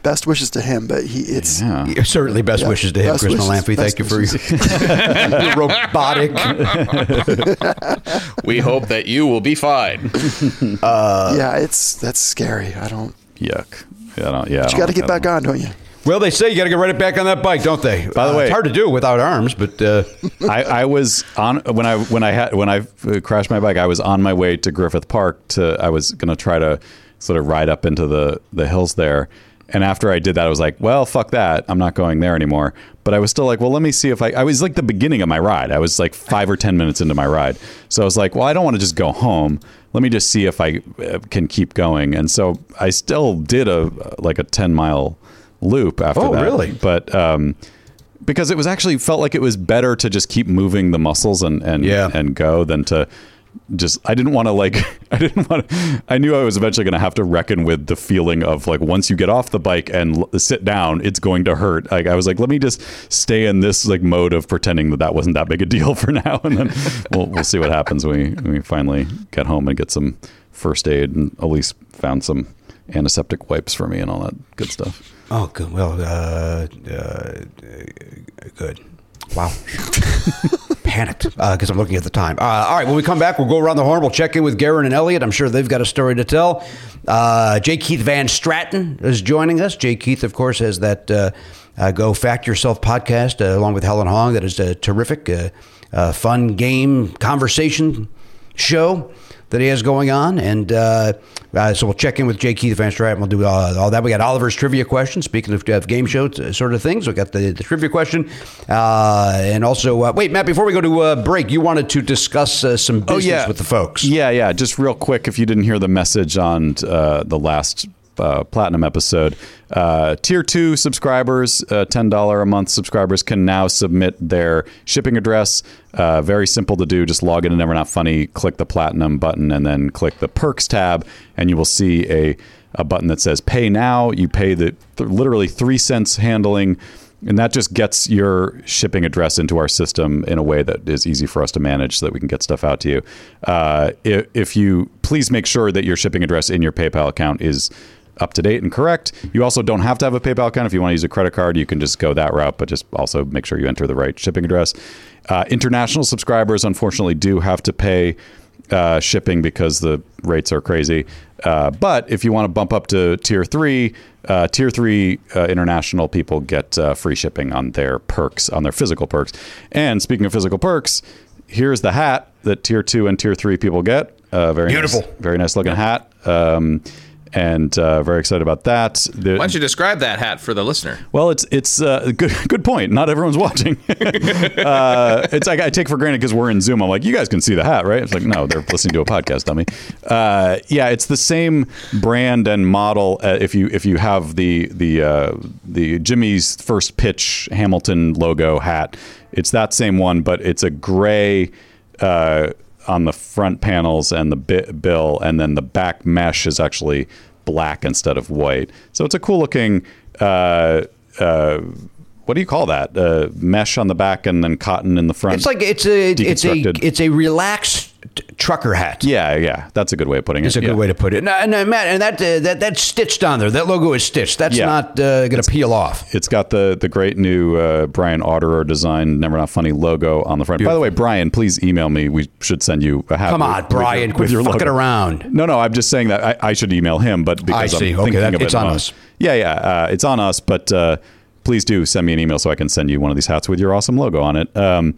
Best wishes to him, but he it's. yeah Certainly, best Yeah, wishes to him, best Chris wishes, Malamphy. Thank you for your, (laughs) your robotic. we hope that you will be fine. (laughs) yeah, it's that's scary. I don't. yuck yeah, I don't, yeah I You got to get back on, don't you? Well, they say you got to get right back on that bike, don't they? By the Uh, way- it's hard to do without arms, but uh, (laughs) I, I was on when I when I had when I uh, crashed my bike. I was on my way to Griffith Park to. I was going to try to sort of ride up into the the hills there. And after I did that, I was like, "Well, fuck that! I'm not going there anymore." But I was still like, "Well, let me see if I." I was like the beginning of my ride. I was like five or ten minutes into my ride, so I was like, "Well, I don't want to just go home. Let me just see if I uh, can keep going." And so I still did a like a ten mile loop after Oh, that. really? But um, because it was actually felt like it was better to just keep moving the muscles and and Yeah. and go than to just I didn't want to like (laughs) I didn't want to I knew I was eventually going to have to reckon with the feeling of like once you get off the bike and l- sit down it's going to hurt like I was like let me just stay in this like mode of pretending that that wasn't that big a deal (laughs) for now and then we'll we'll see what happens when we when we finally get home and get some first aid and Elise found some antiseptic wipes for me and all that good stuff oh, good. Well, uh, uh, good. Wow. (laughs) Panicked because I'm looking at the time. Uh, all right, when we come back, we'll go around the horn. We'll check in with Garon and Eliot. I'm sure they've got a story to tell. Uh, J. Keith Van Straaten is joining us. J. Keith, of course, has that uh, uh, Go Fact Yourself podcast uh, along with Helen Hong. That is a terrific, uh, uh, fun game conversation show that he has going on. And uh, uh, so we'll check in with J. Keith Van Straaten. We'll do uh, all that. We got Oliver's trivia question. Speaking of, of game show uh, sort of things, we got the, the trivia question. Uh, and also, uh, wait, Matt, before we go to uh, break, you wanted to discuss uh, some business with the folks. Yeah, yeah. Just real quick, if you didn't hear the message on uh, the last uh, platinum episode, uh, tier two subscribers, uh, ten dollar a month subscribers can now submit their shipping address. Uh, very simple to do. Just log in to Never Not Funny, click the platinum button, and then click the perks tab, and you will see a a button that says Pay Now. You pay the th- literally three cents handling. And that just gets your shipping address into our system in a way that is easy for us to manage so that we can get stuff out to you. Uh, if, if you please make sure that your shipping address in your PayPal account is up to date and correct. You also don't have to have a PayPal account. If you want to use a credit card, you can just go that route, but just also make sure you enter the right shipping address. Uh, international subscribers, unfortunately, do have to pay uh, shipping because the rates are crazy. Uh, but if you want to bump up to tier three, uh, tier three uh, international people get uh, free shipping on their perks, on their physical perks. And speaking of physical perks, here's the hat that tier two and tier three people get. Uh, very Beautiful. nice, very nice looking hat. Um, and uh, very excited about that. The- Why don't you describe that hat for the listener? well, it's it's uh, good good point. Not everyone's (laughs) watching. (laughs) uh, it's like I take for granted because we're in Zoom. I'm like, you guys can see the hat, right? It's like, no, they're listening to a podcast, dummy. Uh, yeah, it's the same brand and model. Uh, if you if you have the the uh, the Jimmy's first pitch Hamilton logo hat, it's that same one, but it's a gray. On the front panels and the bi- bill, and then the back mesh is actually black instead of white. So it's a cool looking. Uh, uh, what do you call that? Uh, mesh on the back and then cotton in the front. It's like it's a it's a it's a relaxed trucker hat. yeah, yeah. That's a good way of putting it. It's it. a good yeah. way to put it. No, no, Matt, and that uh, that that's stitched on there. That logo is stitched. That's Yeah. not uh, going to peel off. It's got the the great new uh, Brian Otterer design Never Not Funny logo on the front. By the way, Brian, please email me. We should send you a hat. Come on, with Brian, your- quit fucking around. No, no, I'm just saying that I, I should email him, but because I see. am Okay, thinking that- of it it's the on us. Yeah, yeah, uh, it's on us. But uh, please do send me an email so I can send you one of these hats with your awesome logo on it. Um,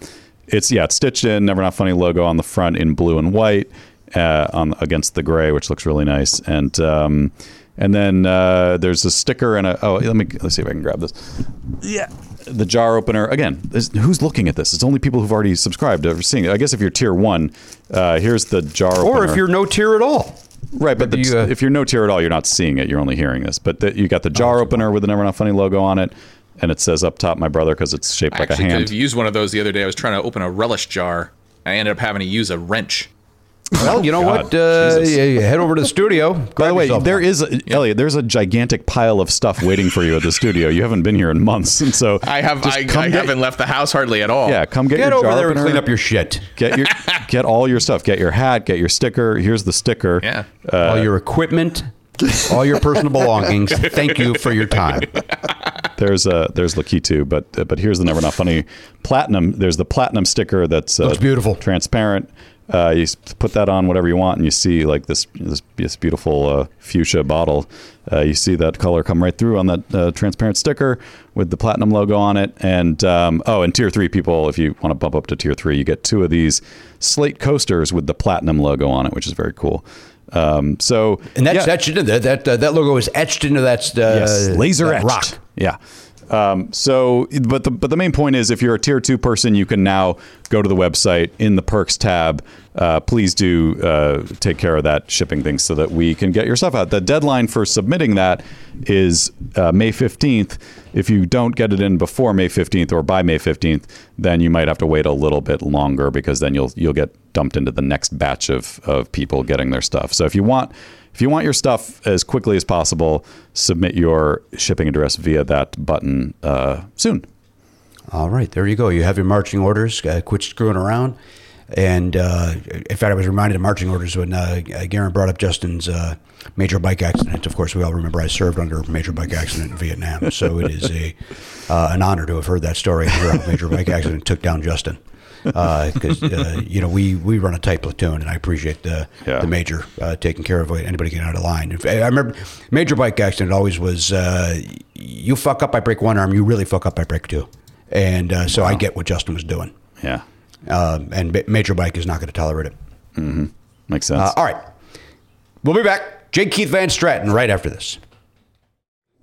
it's yeah, it's stitched in. Never Not Funny logo on the front in blue and white uh, on against the gray, which looks really nice. And um, and then uh, there's a sticker and a oh, let me let's see if I can grab this. Yeah, the jar opener again. This, who's looking at this? It's only people who've already subscribed or seeing it. I guess if you're tier one, uh, here's the jar opener. Or if you're no tier at all. Right, but the, you, uh, if you're no tier at all, you're not seeing it. You're only hearing this. But the, you got the jar opener with the Never Not Funny logo on it, and it says up top, "My brother," because it's shaped I like a actually could hand. have used one of those the other day. I was trying to open a relish jar. I ended up having to use a wrench. Well, you know God, what? Uh, yeah, yeah, head over to the studio. (laughs) By the way, there is a, Eliot. There's a gigantic pile of stuff waiting for you at the studio. You haven't been here in months, and so I have I, come I get- haven't left the house hardly at all. Yeah, come get, get your over jar there and opener. clean up your shit. get your (laughs) get all your stuff. Get your hat. Get your sticker. Here's the sticker. Yeah. all your equipment, (laughs) all your personal belongings. Thank you for your time. There's a there's Lakitu, but but here's the Never Not Funny platinum. There's the platinum sticker that's uh, Looks beautiful. transparent. Uh, you s- put that on whatever you want, and you see like this this, this beautiful uh, fuchsia bottle. Uh, you see that color come right through on that uh, transparent sticker with the platinum logo on it. And um, oh, and tier three people, if you want to bump up to tier three, you get two of these slate coasters with the platinum logo on it, which is very cool. Um, so And that's yeah. etched into that. That, uh, that logo is etched into that, uh, Yes, laser that etched. rock. Yeah. Um, so, but the but the main point is, if you're a tier two person, you can now go to the website in the perks tab. Uh, please do uh, take care of that shipping thing so that we can get your stuff out. The deadline for submitting that is uh, May 15th. If you don't get it in before May 15th or by May 15th, then you might have to wait a little bit longer because then you'll you'll get dumped into the next batch of of people getting their stuff. So if you want if you want your stuff as quickly as possible, submit your shipping address via that button uh, soon. All right, there you go. You have your marching orders. Uh, quit screwing around. And uh, in fact, I was reminded of marching orders when uh, Garon brought up Justin's uh, major bike accident. Of course, we all remember I served under a major bike accident in Vietnam, so it is a uh, an honor to have heard that story how major bike accident took down Justin. Because uh, you know we, we run a tight platoon, and I appreciate the Yeah. the major uh, taking care of anybody getting out of line. I remember major bike accident always was uh, you fuck up, I break one arm. You really fuck up, I break two. And uh, so I get what Justin was doing. Yeah, Um, and Major Bike is not going to tolerate it. makes sense. Uh, all right. We'll be back. J. Keith Van Straaten right after this.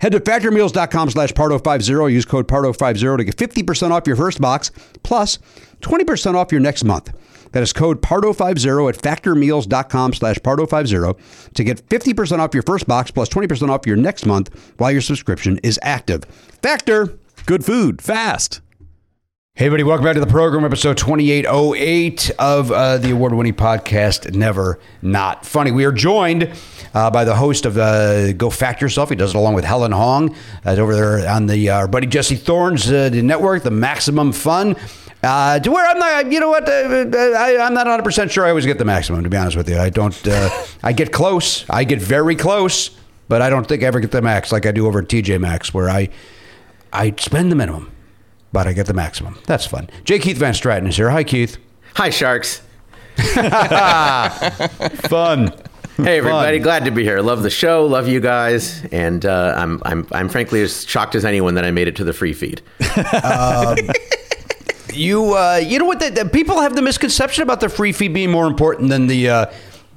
Head to factormeals.com slash Pardo50. Use code Pardo50 to get 50% off your first box plus 20% off your next month. That is code Pardo50 at factormeals.com slash Pardo50 to get 50% off your first box plus 20% off your next month while your subscription is active. Factor! Good food, fast. Hey, everybody, welcome back to the program, episode 2808 of uh, the award winning podcast, Never Not Funny. We are joined uh, by the host of uh, Go Fact Yourself. He does it along with Helen Hong. Over there on the uh, our buddy Jesse Thorn's uh, the network, the Maximum Fun. Uh, to where I'm not, you know what? Uh, uh, I, I'm not 100 percent sure I always get the maximum. To be honest with you, I don't. Uh, I get close. I get very close, but I don't think I ever get the max like I do over at TJ Maxx, where I I spend the minimum, but I get the maximum. That's fun. J. Keith Van Straaten is here. Hi, Keith. Hi, Sharks. (laughs) Fun. Hey, everybody. Glad to be here. Love the show. Love you guys. And uh, I'm, I'm, I'm frankly as shocked as anyone that I made it to the free feed. (laughs) You, uh, you know what? The, the people have the misconception about the free feed being more important than the. Uh,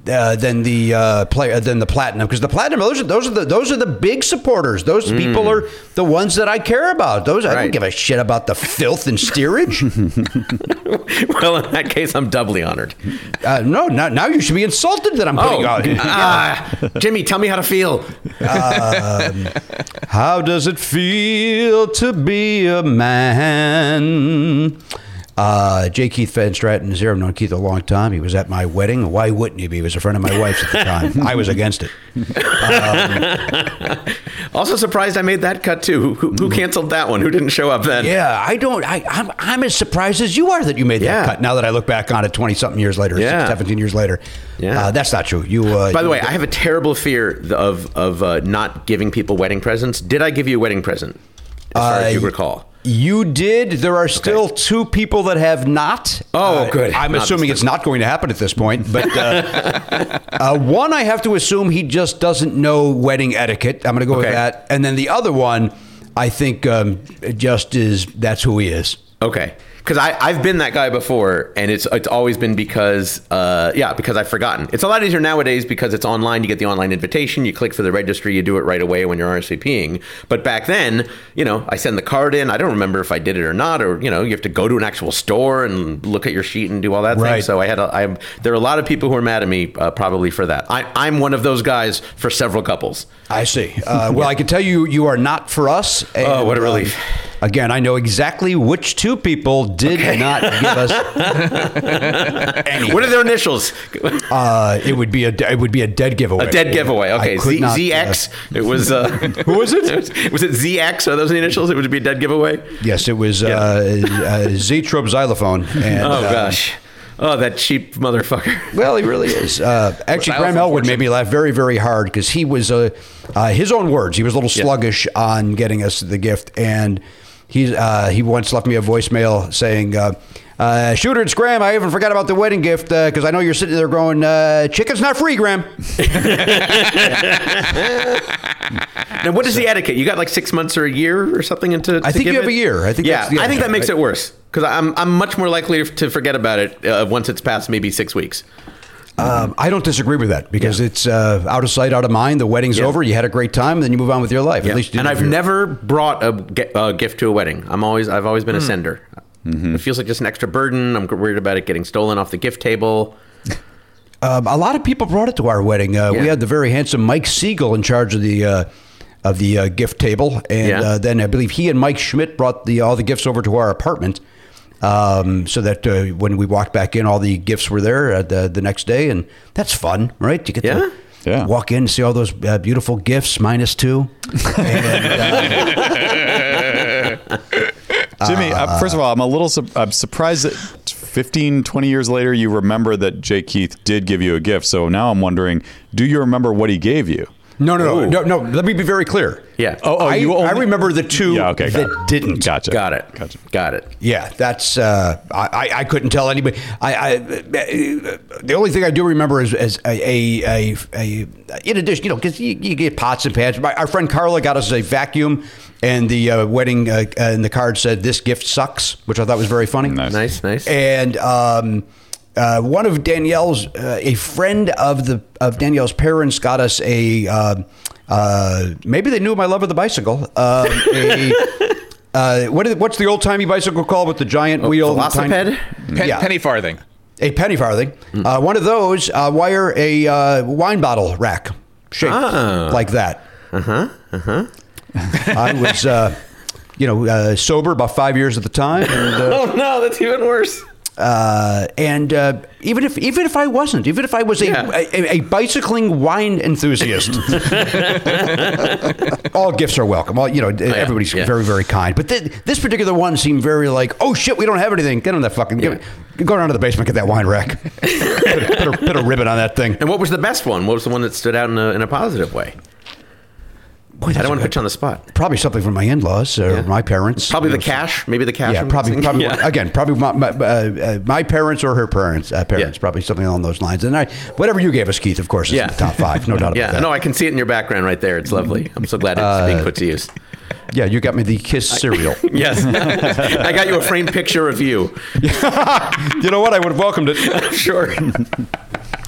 uh, than the uh, play, uh, than the platinum because the platinum those are those are the those are the big supporters. Those people are the ones that I care about. Those I don't give a shit about the filth and steerage. (laughs) well, in that case, I'm doubly honored. uh, no, now, now you should be insulted that I'm putting Oh, out. ah, Jimmy, tell me how to feel. How does it feel to be a man? Uh, J. Keith Van Straaten is here. I've known Keith a long time. He was at my wedding. Why wouldn't he be? He was a friend of my wife's at the time. (laughs) I was against it. Also surprised I made that cut too. Who, who canceled that one? Who didn't show up then? Yeah, I don't. I, I'm, I'm as surprised as you are that you made that Yeah. cut. Now that I look back on it, twenty something years later, Yeah. 17 years later. Yeah. uh, that's not true. You. Uh, By the you- way, I have a terrible fear of of uh, not giving people wedding presents. Did I give you a wedding present? As far as you Uh, recall. You did. There are still two people that have not. Oh, Uh, good. I'm Not assuming it's not going to happen at this point. But uh, (laughs) uh, one, I have to assume he just doesn't know wedding etiquette. I'm going to go with that. And then the other one, I think um, just is that's who he is. Okay. Because I I've been that guy before, and it's it's always been because uh yeah because I've forgotten. It's a lot easier nowadays because it's online. You get the online invitation. You click for the registry. You do it right away when you're RSVPing. But back then, you know, I send the card in. I don't remember if I did it or not, or you know, you have to go to an actual store and look at your sheet and do all that thing. Right. So I had a, I there are a lot of people who are mad at me uh, probably for that. I I'm one of those guys for several couples. I see. Uh, well, I can tell you, you are not for us. Oh, what a relief. um, again, I know exactly which two people did not give us. (laughs) What are their initials? Uh, it would be a it would be a dead giveaway. A dead giveaway. Okay, Z, not, uh, ZX. it was. Uh, (laughs) Who was it? (laughs) was it ZX? Are those the initials? It would be a dead giveaway. yes, it was uh, uh, Z-Trope xylophone. And, Oh uh, gosh. Oh, that cheap motherfucker. Well, he really is. Uh, actually, Graham Elwood made me laugh very, very hard because he was, uh, uh, his own words, he was a little Yeah. sluggish on getting us the gift. And he, uh, he once left me a voicemail saying, uh, uh, Shooter, it's Graham. I even forgot about the wedding gift because I know you're sitting there going, uh, chicken's not free, Graham. (laughs) Now, what is the etiquette? You got like six months or a year or something into. I think you have it? a year. I think Yeah, I think that makes right? it worse because I'm I'm much more likely to forget about it uh, once it's past maybe six weeks. Um, I don't disagree with that because it's uh, out of sight, out of mind. The wedding's Yeah. over. You had a great time, and then you move on with your life. At least, you and I've for your- never brought a ge- uh, gift to a wedding. I'm always I've always Hmm. been a sender. Mm-hmm. It feels like just an extra burden. I'm worried about it getting stolen off the gift table. Um, a lot of people brought it to our wedding. Uh, We had the very handsome Mike Siegel in charge of the uh, of the uh, gift table, and Yeah. uh, then I believe he and Mike Schmidt brought the all the gifts over to our apartment, um, so that uh, when we walked back in, all the gifts were there uh, the the next day, and that's fun, right? You get Yeah. to Yeah. walk in, and see all those uh, beautiful gifts, minus two. and, uh, (laughs) Jimmy, uh, first of all, I'm a little su- I'm surprised that 15, 20 years later you remember that J. Keith did give you a gift. So now I'm wondering, do you remember what he gave you? No, no, no, no, no. Let me be very clear. Yeah. Oh, oh, I, you I remember the two Yeah, okay, that it. didn't. Gotcha. Got it. Gotcha. Got it. Yeah, that's uh, I, I- I couldn't tell anybody. I, I the only thing I do remember is, is a, a, a, a in addition, you know, because you, you get pots and pans. My, our friend Carla got us a vacuum, and the uh, wedding uh, uh, and the card said, "This gift sucks," which I thought was very funny. Nice. Nice, nice. And um, uh, one of Danielle's, uh, a friend of the of Danielle's parents, got us a. Uh, uh, maybe they knew my love of the bicycle. Uh, a, (laughs) uh, what is, what's the old timey bicycle called with the giant wheel? and tiny- Pen, Yeah. Penny farthing. A penny farthing. Uh, one of those uh, wire a uh, wine bottle rack shaped Ah. like that. Uh huh. Uh huh. (laughs) I was, uh, you know, uh, sober about five years at the time, and, (laughs) uh, Oh no, that's even worse. Uh, and uh, even if even if I wasn't, even if I was a, Yeah. a, a bicycling wine enthusiast, (laughs) all gifts are welcome. All you know, everybody's Oh, yeah. very very kind. But th- this particular one seemed very like, oh shit, we don't have anything. Get on that fucking. Give it, go down to the basement, get that wine rack, (laughs) put, a, put, a, put a ribbon on that thing. And what was the best one? What was the one that stood out in a, in a positive way? Boy, I don't want to put you on the spot. Probably something from my in-laws or my parents. Probably the know, cash. Maybe the cash. Yeah, probably, probably Yeah. again, probably my my, uh, uh, my parents or her parents, uh, parents, Yeah. probably something along those lines. And I, whatever you gave us, Keith, of course, is Yeah. in the top five, no (laughs) doubt about Yeah, no, I can see it in your background right there. It's lovely. I'm so glad it's being put to use. Yeah, you got me the Kiss cereal. (laughs) Yes, (laughs) I got you a framed picture of you. you know what? I would have welcomed it. Sure.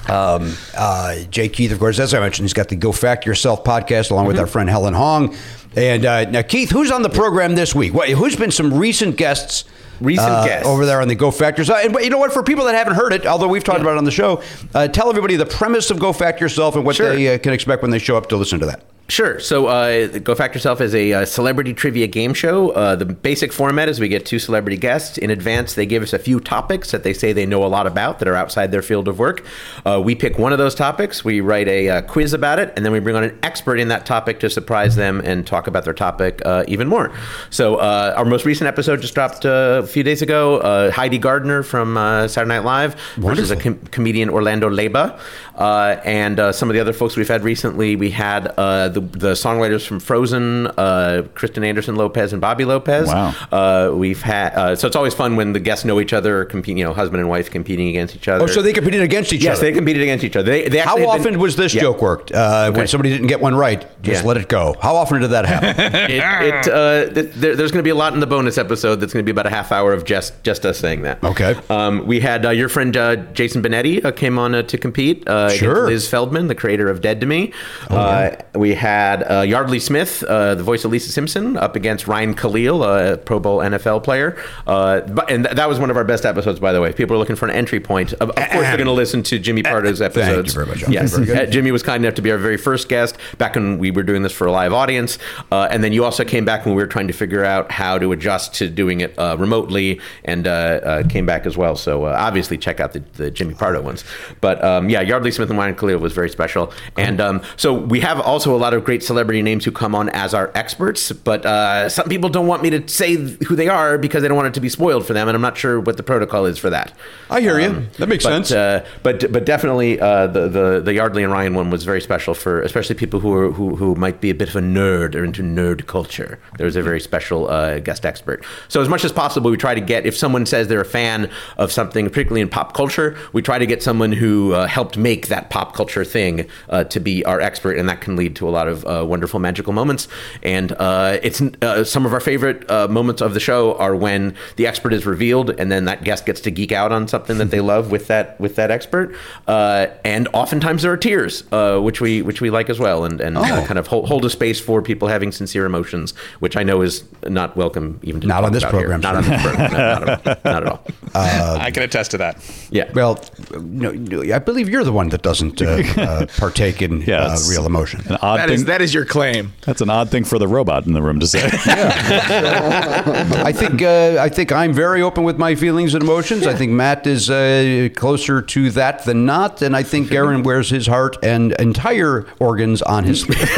Um, uh, J. Keith, of course, as I mentioned, he's got the Go Fact Yourself podcast along Mm-hmm. with our friend Helen Hong. And uh, now, Keith, who's on the program this week? What, who's been some recent guests? Recent uh, guests. over there on the Go Factors. And you know what? For people that haven't heard it, although we've talked about it on the show, uh, tell everybody the premise of Go Fact Yourself and what Sure. they uh, can expect when they show up to listen to that. Sure. So, uh, Go Fact Yourself is a uh, celebrity trivia game show. Uh, the basic format is we get two celebrity guests. In advance, they give us a few topics that they say they know a lot about that are outside their field of work. Uh, we pick one of those topics, we write a uh, quiz about it, and then we bring on an expert in that topic to surprise them and talk about their topic uh, even more. So, uh, our most recent episode just dropped uh, a few days ago. Uh, Heidi Gardner from uh, Saturday Night Live versus a com- comedian Orlando Leyba. Uh, and uh, some of the other folks we've had recently, we had uh, the the songwriters from Frozen, uh, Kristen Anderson Lopez and Bobby Lopez. Wow. Uh, we've had uh, so it's always fun when the guests know each other, competing, you know, husband and wife competing against each other. Oh, so they competed against each yes, other. they competed against each other. They, they How often been- was this Yeah. joke worked? Uh, When somebody didn't get one right, just Yeah. let it go. How often did that happen? (laughs) it, it uh, th- there, there's going to be a lot in the bonus episode. That's going to be about a half hour of just just us saying that. Okay. Um, we had uh, your friend uh, Jason Benetti uh, came on uh, to compete. Uh, Sure. Oh, Liz Feldman, the creator of Dead to Me. uh, we had uh, Yardley Smith, uh, the voice of Lisa Simpson, up against Ryan Kalil, a Pro Bowl NFL player. Uh, but, and th- that was one of our best episodes, by the way. If people are looking for an entry point, of, of course they're going to listen to Jimmy Pardo's episodes. Thank you very much, Yes. Very. Jimmy was kind enough to be our very first guest back when we were doing this for a live audience. Uh, and then you also came back when we were trying to figure out how to adjust to doing it uh, remotely and uh, uh, came back as well. So uh, obviously check out the, the Jimmy Pardo ones. But um, yeah, Yardley Smith and Ryan Kalil was very special. And um, so we have also a lot of great celebrity names who come on as our experts. But uh, some people don't want me to say who they are because they don't want it to be spoiled for them. And I'm not sure what the protocol is for that. I hear you. That makes but, sense. Uh, but but definitely uh, the, the the Yardley and Ryan one was very special for especially people who are who, who might be a bit of a nerd or into nerd culture. There was a very special uh, guest expert. So as much as possible, we try to get if someone says they're a fan of something, particularly in pop culture, we try to get someone who uh, helped make that pop culture thing uh, to be our expert, and that can lead to a lot of uh, wonderful magical moments. And uh, it's uh, some of our favorite uh, moments of the show are when the expert is revealed, and then that guest gets to geek out on something that they (laughs) love with that with that expert. Uh, and oftentimes there are tears, uh, which we which we like as well, and and uh, Oh. kind of hold, hold a space for people having sincere emotions, which I know is not welcome even to Not talk on this about here. program, Not on sir. this program. No, not, at all. (laughs) not at all. I can attest to that. Yeah. well, no, no, I believe you're the one that doesn't uh, uh, partake in (laughs) Yeah, uh, real emotion. An odd That thing. is that is your claim. that's an odd thing for the robot in the room to say. (laughs) I think uh, I think I'm very open with my feelings and emotions. I think Matt is uh, closer to that than not, and I think Aaron wears his heart and entire organs on his sleeve. (laughs)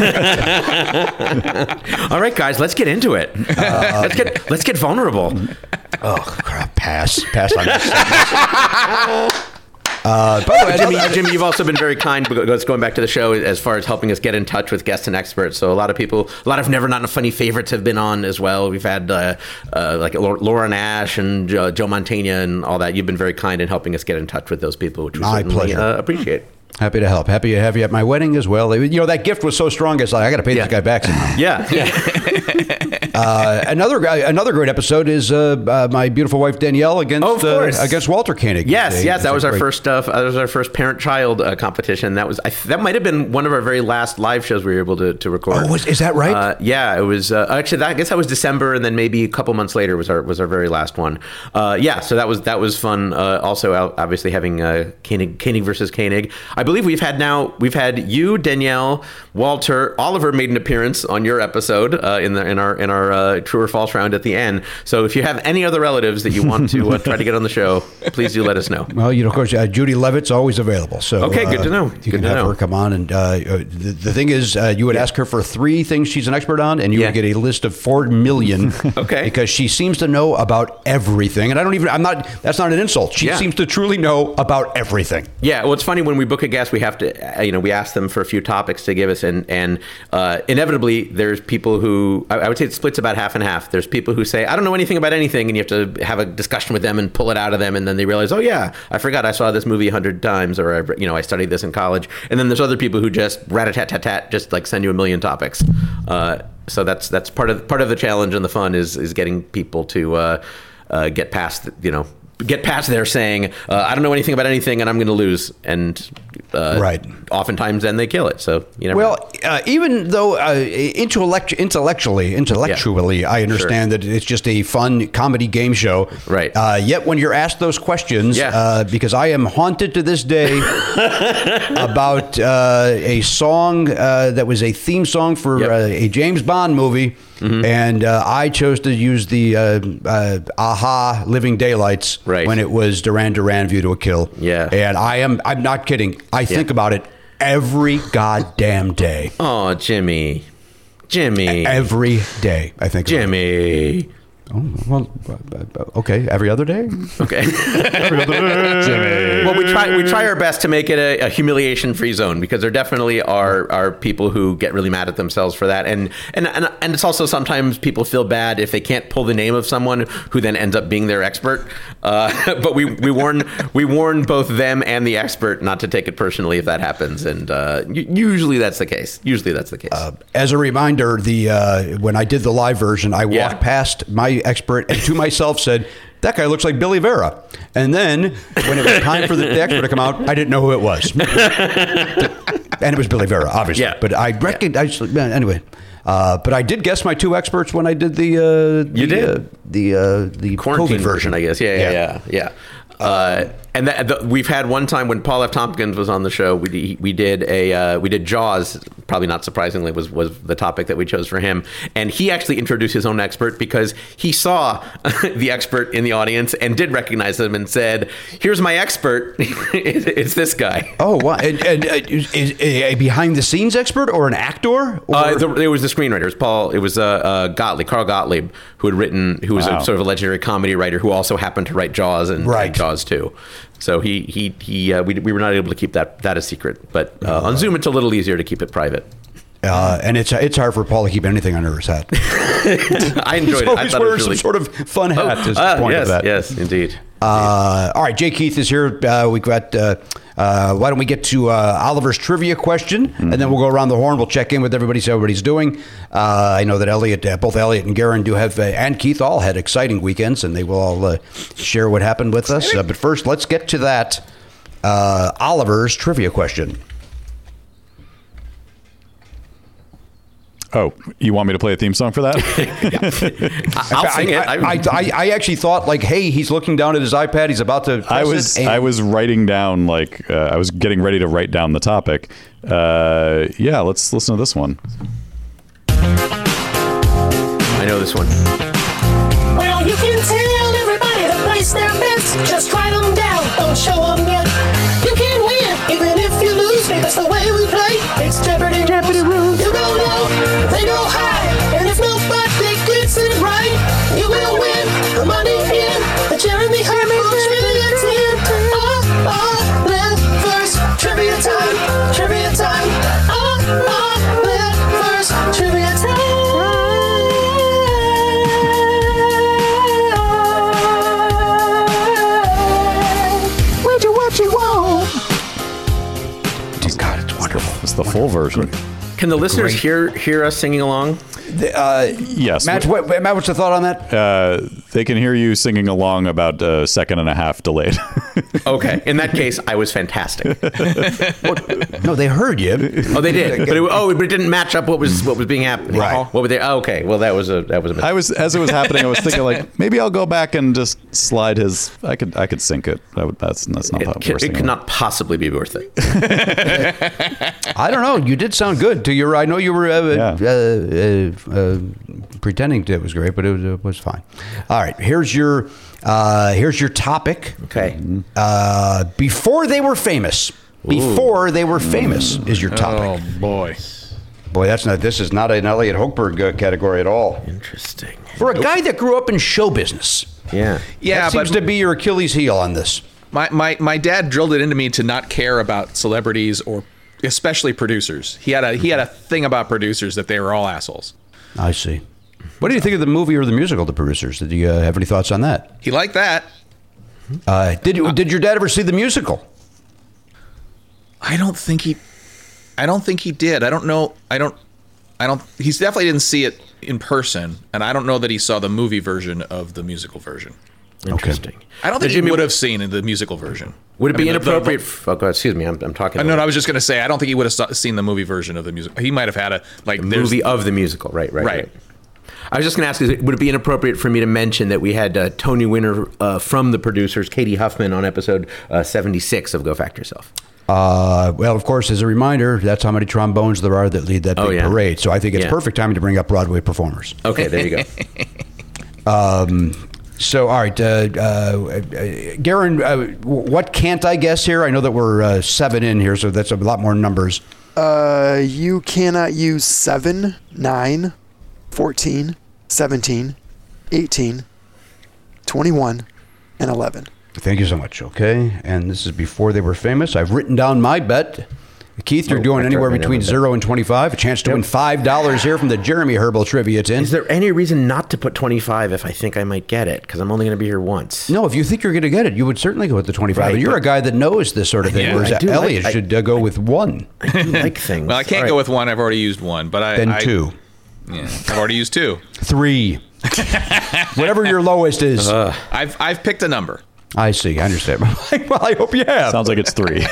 All right, guys, let's get into it. let's get let's get vulnerable. oh crap! Pass, pass on this. (laughs) Uh, by the way, Jimmy, Jimmy, you've also been very kind because going back to the show as far as helping us get in touch with guests and experts. So a lot of people, a lot of Never Not a Funny favorites have been on as well. We've had uh, uh, like Lau- Laura Nash and uh, Joe Mantegna and all that. You've been very kind in helping us get in touch with those people, which we My certainly pleasure. uh, appreciate. Happy to help. Happy to have you at my wedding as well. You know that gift was so strong. It's like I got to pay Yeah. this guy back somehow. (laughs) Yeah, yeah. (laughs) Uh, another guy, another great episode is uh, uh, my beautiful wife Danielle against Oh, against Walter Koenig. Yes, yes, that was our great- first uh, that was our first parent-child uh, competition. That was I, that might have been one of our very last live shows we were able to, to record. Oh, was- is that right? Uh, yeah, it was. Uh, actually, that, I guess that was December, and then maybe a couple months later was our was our very last one. Uh, yeah, so that was that was fun. Uh, also, obviously having uh, Koenig, Koenig versus Koenig. I believe we've had now we've had you, Danielle, Walter, Oliver made an appearance on your episode uh, in the in our in our uh, true or false round at the end. So if you have any other relatives that you want to uh, try to get on the show, please do let us know. Well, you know, of course, uh, Judy Levitt's always available. So Okay, good uh, to know. You Good can have know. her come on, and uh, uh, the, the thing is, uh, you would ask her for three things she's an expert on, and you Yeah. would get a list of four million. (laughs) Okay. because she seems to know about everything, and I don't even. I'm not. That's not an insult. She Yeah. seems to truly know about everything. Yeah, well, it's funny when we book a guest, we have to, uh, you know, we ask them for a few topics to give us, and and uh, inevitably there's people who I, I would say it splits about half and half. There's people who say I don't know anything about anything, and you have to have a discussion with them and pull it out of them, and then they realize, oh yeah, I forgot I saw this movie a hundred times, or I, you know, I studied this in college. And then there's other people who just rat a tat tat tat, just like send you a million topics. Uh, so that's that's part of part of the challenge and the fun is is getting people to uh, uh, get past, you know. Get past there saying, uh, I don't know anything about anything and I'm going to lose. And uh, Right. oftentimes then they kill it. So, you know. Well, uh, even though uh, intellect- intellectually, intellectually, I understand that it's just a fun comedy game show. Right. Uh, yet when you're asked those questions, Yeah. uh, because I am haunted to this day (laughs) about uh, a song uh, that was a theme song for Yep. uh, a James Bond movie. And uh, I chose to use the uh, uh, a-ha Living Daylights Right. when it was Duran Duran View to a Kill. Yeah. And I am, I'm not kidding. I think about it every goddamn day. oh, Jimmy. Jimmy. Every day, I think. about it. Jimmy. Oh, well, okay. Every other day? Okay. (laughs) well, we try we try our best to make it a, a humiliation-free zone because there definitely are are people who get really mad at themselves for that, and and and, and it's also sometimes people feel bad if they can't pull the name of someone who then ends up being their expert. Uh, (laughs) but we we warn we warn both them and the expert not to take it personally if that happens, and uh, usually that's the case. Usually that's the case. Uh, as a reminder, the uh, when I did the live version, I yeah. walked past my expert and to myself said that guy looks like Billy Vera. And then when it was time for the, the expert to come out, I didn't know who it was. (laughs) and it was Billy Vera, obviously. Yeah. But I recognized, yeah. anyway. Uh, but I did guess my two experts when I did the uh, the, you did uh, the uh, the quarantine version, I guess. Yeah, yeah, yeah, yeah. yeah. Uh, and that, the, we've had one time when Paul F. Tompkins was on the show. We we did a uh, we did Jaws. Probably not surprisingly, was was the topic that we chose for him. And he actually introduced his own expert because he saw (laughs) the expert in the audience and did recognize him and said, "Here's my expert. (laughs) it's this guy." Oh, wow! And, and uh, is, a behind the scenes expert or an actor? Or? Uh, the, it was the screenwriter. It was Paul. It was uh, uh, Gottlieb, Carl Gottlieb, who had written, who was wow. a sort of a legendary comedy writer who also happened to write Jaws and, right. and Jaws too. So he he he uh, we, we were not able to keep that that a secret, but uh, on Zoom it's a little easier to keep it private. Uh, and it's it's hard for Paul to keep anything under his hat. (laughs) I enjoyed He's it. Always I wearing really... some sort of fun hat. Oh, is the uh, point yes, of that. Yes, indeed. Uh, all right, J. Keith is here. Uh, we've got. Uh, why don't we get to uh, Oliver's trivia question, mm-hmm. and then we'll go around the horn. We'll check in with everybody, see how everybody's doing. Uh, I know that Eliot, uh, both Eliot and Garon do have, uh, and Keith all had exciting weekends, and they will all share what happened with us. but first, let's get to that Oliver's trivia question. Oh, you want me to play a theme song for that? (laughs) I'll sing it. I, I, I, I, actually thought like, hey, he's looking down at his iPad. He's about to. I was I was writing down like uh, I was getting ready to write down the topic. Uh, yeah, let's listen to this one. I know this one. Well, you can tell everybody to place their bets. Just the full version. Can the listeners Great. hear hear us singing along? Uh, yes. Matt, what, Matt, what's your thought on that? Uh, they can hear you singing along about a second and a half delayed. (laughs) okay. In that case, I was fantastic. (laughs) no, they heard you. Oh, they did. But it, oh, but it didn't match up what was what was being happening. Right. What were they? Oh, okay. Well, that was a that was a. Mistake. I was as it was happening. I was thinking like maybe I'll go back and just slide his. I could I could sync it. That would, that's that's not it, the worst It could not possibly be worth it. (laughs) I don't know. You did sound good. To your, I know you were. Uh, yeah. Uh, uh, uh pretending it was great, but it was, it was fine. All right, here's your uh, here's your topic. Okay. Uh, before they were famous. Before they were famous is your topic. Oh boy. Boy, that's not. This is not an Eliot Hochberg uh, category at all. Interesting. For a nope. guy that grew up in show business. Yeah. Yeah. That seems but, to be your Achilles heel on this. My, my my dad drilled it into me to not care about celebrities or especially producers. He had a he had a thing about producers that they were all assholes. I see. What do you think of the movie or the musical, The Producers? Did you uh, have any thoughts on that? He liked that. Uh, did you? Did your dad ever see the musical? I don't think he. I don't think he did. I don't know. I don't. I don't. He definitely didn't see it in person, and I don't know that he saw the movie version of the musical version. Interesting. Okay. I don't think did he would have seen in the musical version. Would it be mean, inappropriate? The, the, oh, God, excuse me. I'm, I'm talking. No, no, I was just going to say I don't think he would have seen the movie version of the musical. He might have had a like the movie of the musical. Right, right, right. right. I was just going to ask: Would it be inappropriate for me to mention that we had uh, Tony winner uh, from the producers, Cady Huffman, on episode uh, 76 of Go Fact Yourself? Uh, well, of course, as a reminder, that's how many trombones there are that lead that oh, big oh, yeah. parade. So I think it's yeah. perfect timing to bring up Broadway performers. Okay, there you go. (laughs) um, so, all right, uh, uh, uh Garon, uh, what can't I guess here? I know that we're uh, seven in here, so that's a lot more numbers. Uh, you cannot use seven, nine, 14, 17, 18, 21, and 11. Thank you so much. Okay, and this is before they were famous. I've written down my bet. Keith, you're Oh, doing anywhere between zero and twenty-five. A chance to win five dollars here from the Jeremy Herbal Trivia Tin. Is there any reason not to put 25 if I think I might get it? Because I'm only going to be here once. No, if you think you're going to get it, you would certainly go with the 25. Right, but you're but- a guy that knows this sort of thing, Yeah, whereas I do like- Eliot I- should uh, go with one, I do like (laughs) things. Well, I can't All go with one. I've already used one, but I then I- two, Yeah, I've already used two. three, (laughs) whatever your lowest is. I've I've picked a number. I see. I understand. (laughs) well, I hope you have. Sounds like it's three. (laughs)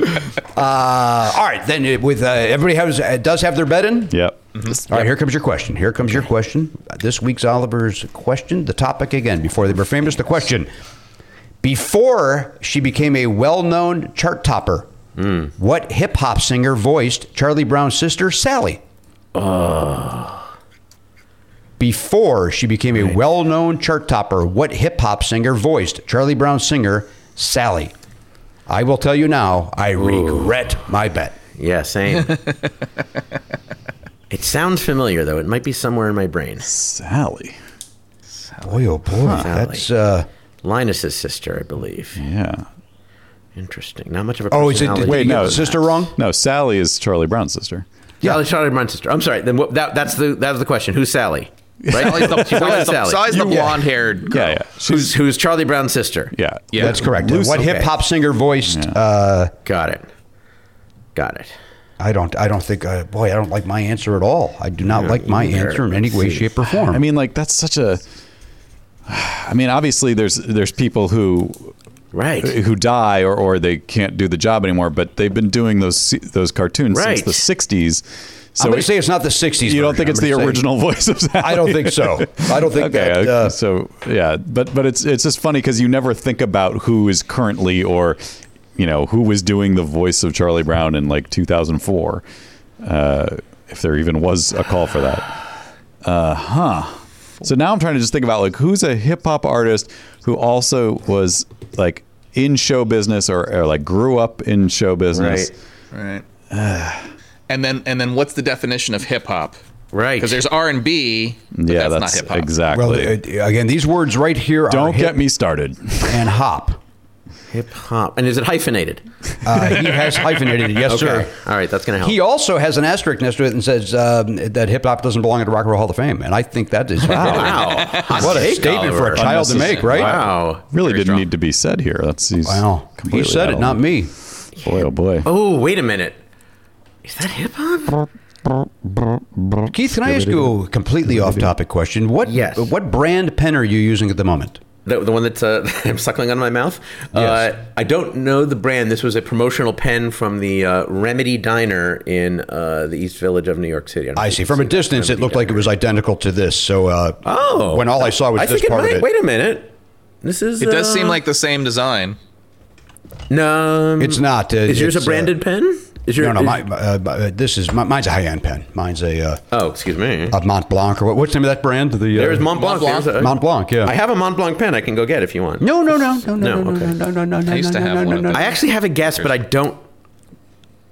(laughs) Uh, all right, then uh, with uh, everybody has uh, does have their bed in. yep. All right, here comes your question. Here comes your question. This week's Oliver's question. The topic again, before they were famous, the question. Before she became a well known chart topper, what hip hop singer voiced Charlie Brown's sister, Sally? Before she became a well known chart topper, what hip hop singer voiced Charlie Brown's singer, Sally? I will tell you now, I regret my bet. Yeah, same. (laughs) it sounds familiar, though. It might be somewhere in my brain. Sally. Boy, oh boy, that's. Uh, Linus's sister, I believe. Yeah. Interesting. Not much of a oh, is it? personality. Wait, no. the sister wrong? No, Sally is Charlie Brown's sister. Sally, Charlie Brown's sister. I'm sorry. Then what, that, that's the that was the question. Who's Sally? Right? Sally's the, She voiced Sally's the, Sally. Sally's the blonde-haired girl. Yeah, yeah. Who's who's Charlie Brown's sister? Yeah. Yeah. That's correct. Loose- what okay. hip hop singer voiced? Uh, Got it. Got it. I don't. I don't think. Uh, boy, I don't like my answer at all. I do not like my either. answer in any way, see. shape, or form. I mean, like that's such a. I mean, obviously, there's there's people who Right. who die or, or they can't do the job anymore, but they've been doing those se- those cartoons Right. since the '60s. So I'm going to say it's not the '60s. you don't version. think it's I'm the gonna say- original voice of Sally? I don't think so. I don't think (laughs) okay, that. Uh, so yeah, but but it's it's just funny because you never think about who is currently or you know who was doing the voice of Charlie Brown in like 2004, uh, if there even was a call for that. Uh huh. So now I'm trying to just think about like who's a hip hop artist who also was like in show business or, or like grew up in show business. Right. Right. (sighs) and then and then what's the definition of hip hop? Right. Because there's R and B. Yeah, that's, that's, not hip hop. exactly. well, uh, again, these words right here Don't hip get me started. and hop. Hip hop. And is it hyphenated? Uh, he has hyphenated it. Yes, Okay. sir. All right. That's going to help. He also has an asterisk next to it and says um, that hip hop doesn't belong in the Rock and Roll Hall of Fame, and I think that is (laughs) wow. what a Take, statement for a child to make, right? Wow. Really Very didn't strong. need to be said here. That's he's Wow, he said it, not me. Boy, oh boy. Oh, wait a minute. Is that hip hop? Keith, can I ask you a completely off-topic question? What Yes. what brand pen are you using at the moment? The, the one that's uh, (laughs) I'm suckling on my mouth. Uh, I don't know the brand. This was a promotional pen from the uh, Remedy Diner in uh, the East Village of New York City. don't I see. From a can see distance, it Remedy looked like it was identical to this. So, uh, Oh, when all I saw was I this part might, of it. Wait a minute. This is. It does uh, seem like the same design. no. um, It's not, uh, is yours a it's, uh, branded pen? Is your no, no, is- my, uh, this is my, mine's a high-end pen. Mine's a uh, Oh, excuse me. a Mont Blanc or what, what's the name of that brand? The uh, There's Mont Blanc. Mont Blanc. A- Mont Blanc, yeah. I have a Mont Blanc pen. I can go get if you want. No, no, no, no, no, No, no, okay. no, no, no, no. I used to have no, one no, no. I actually have a guess, but I don't.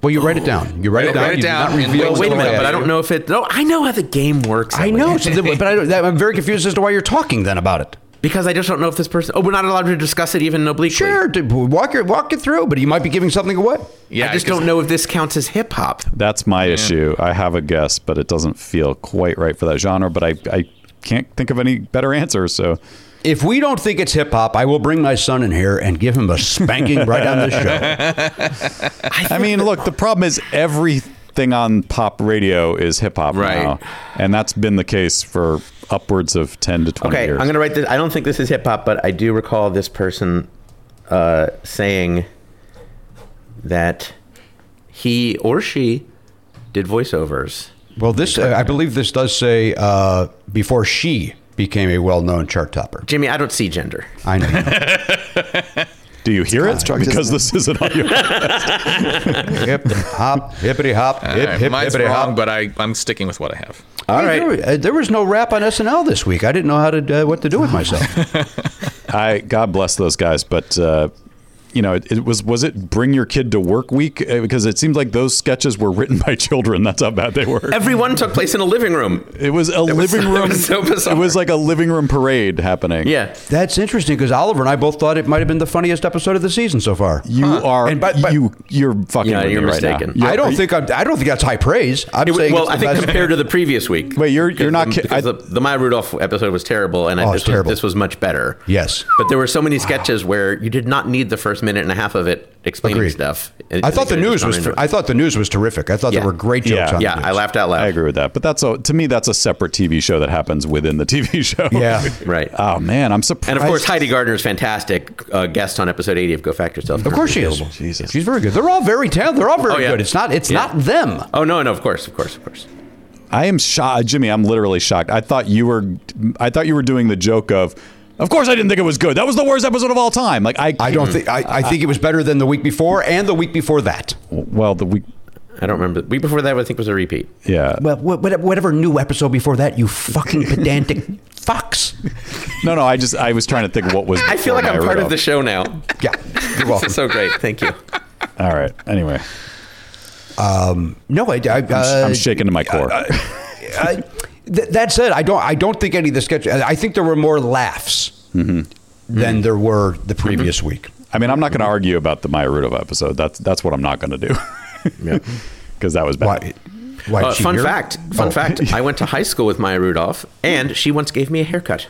Well, you write it down. You write it down. write it You do down not and reveal wait- Wait a minute, but I don't know if it. No, I know how the game works. I know, so the- but I, don't- that- I'm very confused as to why you're talking then about it. Because I just don't know if this person. Oh, we're not allowed to discuss it even obliquely. Sure, to walk it, walk it through, but you might be giving something away. Yeah, I just don't know if this counts as hip hop. That's my issue. I have a guess, but it doesn't feel quite right for that genre. But I, I can't think of any better answer. So If we don't think it's hip hop, I will bring my son in here and give him a spanking right on the show. (laughs) I mean, look, the problem is everything on pop radio is hip hop Right. now, and that's been the case for upwards of ten to twenty Okay, years. I'm gonna write this. I don't think this is hip hop, but I do recall this person uh, saying that he or she did voiceovers. Well, this uh, I believe this does say uh, before she became a well-known chart topper. Jimmy, I don't see gender. I know. (laughs) Do you hear it? construct, Because isn't this is an audio. (laughs) hip hop, hippity hop, All hip right, hip mine's hippity wrong, hop. but I, I'm sticking with what I have. All Hey, right. There, uh, there was no rap on SNL this week. I didn't know how to uh, what to do with myself. (laughs) I God bless those guys, but uh, you know, it, it was was it Bring Your Kid to Work Week Uh, because it seemed like those sketches were written (laughs) by children. That's how bad they were. Everyone took place in a living room. It was a was- living it (laughs) room. was so bizarre. It was like a living room parade happening. Yeah. That's interesting because Oliver and I both thought it might have been the funniest episode of the season so far. You are And but- but- you you're fucking Yeah, you're me right mistaken. now. I You're- don't think I, I don't think that's high praise. I'm It- saying well, I think best. compared to the previous week. Wait, you're- you're not Because ki- the, I- the, the Maya Rudolph episode was terrible, and I, Oh, this, it's terrible. Was, this was much better. Yes. but there were so many sketches where you did not need the first minute and a half of it explaining Agreed. stuff. It- I thought the news was gone I thought the news was terrific. I thought Yeah. there were great jokes Yeah. on yeah, the I laughed out loud. I agree with that, but that's a to me that's a separate TV show that happens within the TV show. (laughs) Yeah. (laughs) Right. Oh man, I'm surprised. And of course, Heidi Gardner is fantastic uh, guest on episode 80 of Go Fact Yourself. Of course she is. Jesus. She's very good. They're all very talented. They're all very Oh, yeah. good. It's not it's Yeah. not them. Oh no, no, of course, of course, of course. I am shocked, Jimmy. I'm literally shocked. I thought you were, I thought you were doing the joke of, of course I didn't think it was good. That was the worst episode of all time. Like I, I don't think I, I think it was better than the week before and the week before that. Well, the week, I don't remember. The Week before that, I think was a repeat. yeah. Well, wha- wha- whatever new episode before that, you fucking (laughs) pedantic fucks. No, no. I just, I was trying to think what was. (laughs) I feel like I'm part of the show now. (laughs) Yeah, you're welcome. This is so great. Thank you. All right. Anyway, Um. No, I, I, I'm, uh, I'm shaking to my core. I, th- that said, I don't. I don't think any of the sketches. I think there were more laughs Mm-hmm. than there were the previous week. I mean, I'm not going to argue about the Maya Rudolph episode. That's that's what I'm not going to do. Because (laughs) that was bad. Why? Why? Uh, fun here? fact. Fun Oh. fact. (laughs) I went to high school with Maya Rudolph, and she once gave me a haircut.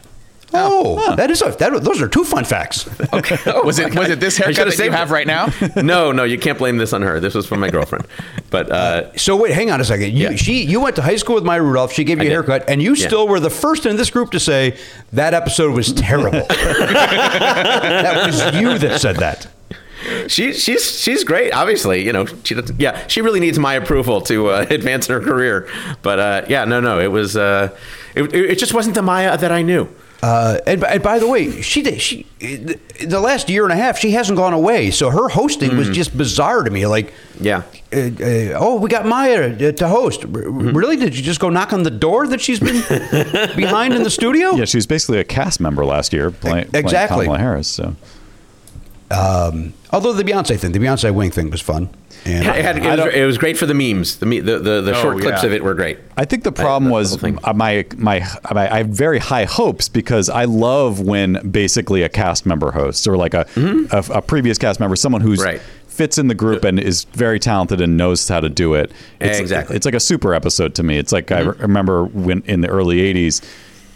Oh, that is a, that, those are two fun facts. (laughs) Okay. (laughs) Was it was it this I haircut should've that you saved have it. right now? (laughs) no, no, you can't blame this on her. This was from my girlfriend. But uh, So wait, hang on a second. You, Yeah. She, you went to high school with Maya Rudolph. She gave you I a did. haircut, and you Yeah. still were the first in this group to say that episode was terrible. that was you that said that. she she's she's great. Obviously, you know she doesn't. Yeah, she really needs my approval to uh, advance in her career. But uh, yeah, no, no, it was. Uh, it, it just wasn't the Maya that I knew. Uh, and, and by the way, she did. She the last year and a half, she hasn't gone away. So her hosting was just bizarre to me. Like, Yeah. uh, uh, oh, we got Maya to host. R- Really? Did you just go knock on the door that she's been (laughs) behind in the studio? Yeah, she was basically a cast member last year, playing, playing Exactly. Kamala Harris. So Although the Beyonce thing, the Beyonce wing thing was fun. And It, had, it, was, it was great for the memes. The the the, the Oh, short clips yeah. of it were great. I think the problem the was whole thing. uh, my, my my I have very high hopes because I love when basically a cast member hosts or like a a, a previous cast member, someone who's Mm-hmm. Right. fits in the group and is very talented and knows how to do it. It's, Exactly. Mm-hmm. It's like a super episode to me. It's like I remember when in the early '80s.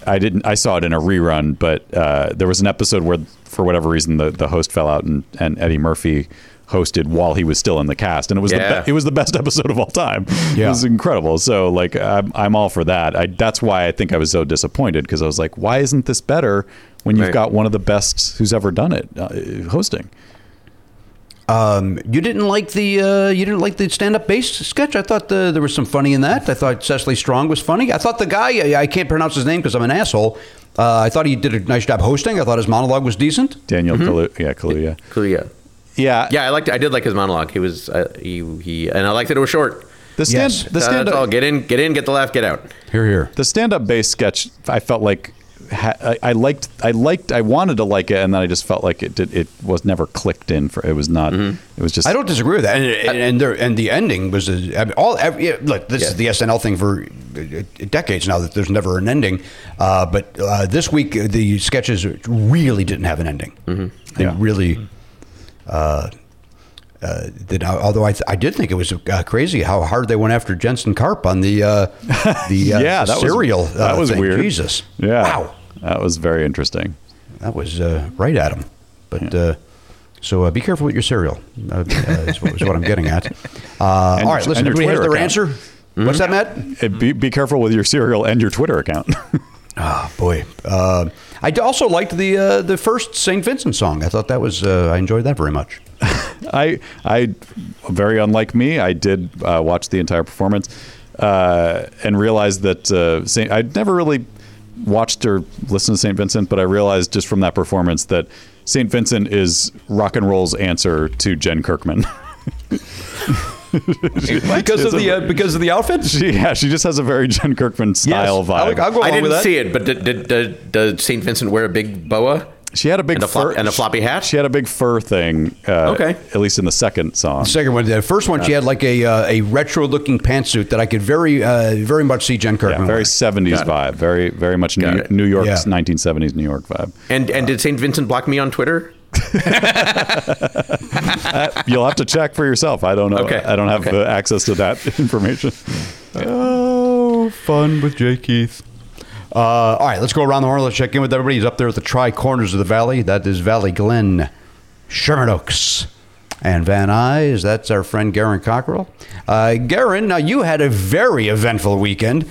I didn't. I saw it in a rerun, but uh, there was an episode where, for whatever reason, the, the host fell out, and, and Eddie Murphy hosted while he was still in the cast, and it was Yeah. the be- it was the best (laughs) episode of all time. It was incredible. So like I'm, I'm all for that. I, that's why I think I was so disappointed because I was like, why isn't this better when you've Right. got one of the best who's ever done it uh, hosting? Um, you didn't like the uh, you didn't like the stand up bass sketch. I thought the, there was some funny in that. I thought Cecily Strong was funny. I thought the guy I, I can't pronounce his name because I'm an asshole. Uh, I thought he did a nice job hosting. I thought his monologue was decent. Daniel Kalu- yeah, Kaluuya. Cool, yeah. Yeah, Yeah, I liked. I did like his monologue. He was uh, he he, and I liked that it was short. The stand, Yes. the Uh, stand that's all. up, Get in, get in, get the laugh, get out. Here, here. the stand up bass sketch. I felt like ha- I, I liked, I liked, I wanted to like it, and then I just felt like it did, it was never clicked in. For it was not. Mm-hmm. It was just. I don't disagree with that. And and, and, there, and the ending was a, I mean, all. Every, yeah, look, this is the SNL thing for uh, decades now that there's never an ending. Uh, but uh, this week uh, the sketches really didn't have an ending. They Yeah. really. Uh, uh, did, although I, th- I did think it was uh, crazy how hard they went after Jensen Karp on the uh, the uh, (laughs) yeah, that was cereal. That uh, was thing. weird. Jesus, Yeah. wow, That was very interesting. that was uh, right at him. But uh, so uh, be careful with your cereal. Uh, uh, is, what, is what I'm getting at. Uh, all your- listen. and Everybody has their account. answer. Mm-hmm. What's that, Matt? Be, be careful with your cereal and your Twitter account. Oh (laughs) boy, uh, I also liked the uh, the first St. Vincent song. I thought that was uh, I enjoyed that very much. (laughs) I, I, very unlike me, I did uh, watch the entire performance uh, and realized that uh, Saint, I'd never really watched or listened to St. Vincent, but I realized just from that performance that St. Vincent is rock and roll's answer to Jen Kirkman. (laughs) because of the uh, because of the outfit. she, yeah, she just has a very Jen Kirkman style Yes, vibe. I'll, I'll go I didn't that. see it, but did, did, did, does Saint Vincent wear a big boa? She had a big And a flop- fur and a floppy hat? She had a big fur thing. Uh, Okay. At least in the second song. The second one, the first one, she had like a uh, a retro looking pantsuit that I could very uh, very much see Jen Kirkman. Yeah, very 70s Got it. vibe. Very, very much Got New, it. New York's Yeah. 1970s New York vibe. And and did St. Vincent block me on Twitter? (laughs) You'll have to check for yourself. I don't know. Okay. I don't have Okay. access to that (laughs) information. oh, fun with J. Keith. Uh, all right, let's go around the horn. Let's check in with everybody. He's up there at the Tri Corners of the Valley. That is Valley Glen, Sherman Oaks, and Van Nuys. That's our friend Garon Cockrell. Uh, Garon, now you had a very eventful weekend.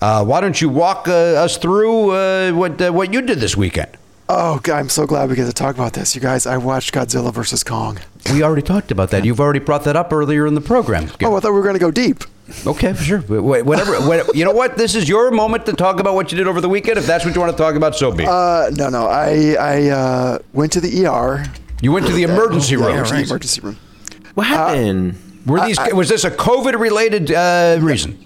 Uh, why don't you walk uh, us through uh, what uh, what you did this weekend? Oh, God, I'm so glad we get to talk about this. You guys, I watched Godzilla versus Kong. We already talked about that. You've already brought that up earlier in the program. Oh, I thought we were going to go deep. Okay, for sure. Wh- Whatever. what- you know what? This is your moment to talk about what you did over the weekend. If that's what you want to talk about, so be. Uh, no, no. I I uh, went to the ER. you went to the emergency room. went to the emergency room. What happened? Were these? was this a COVID-related uh, reason?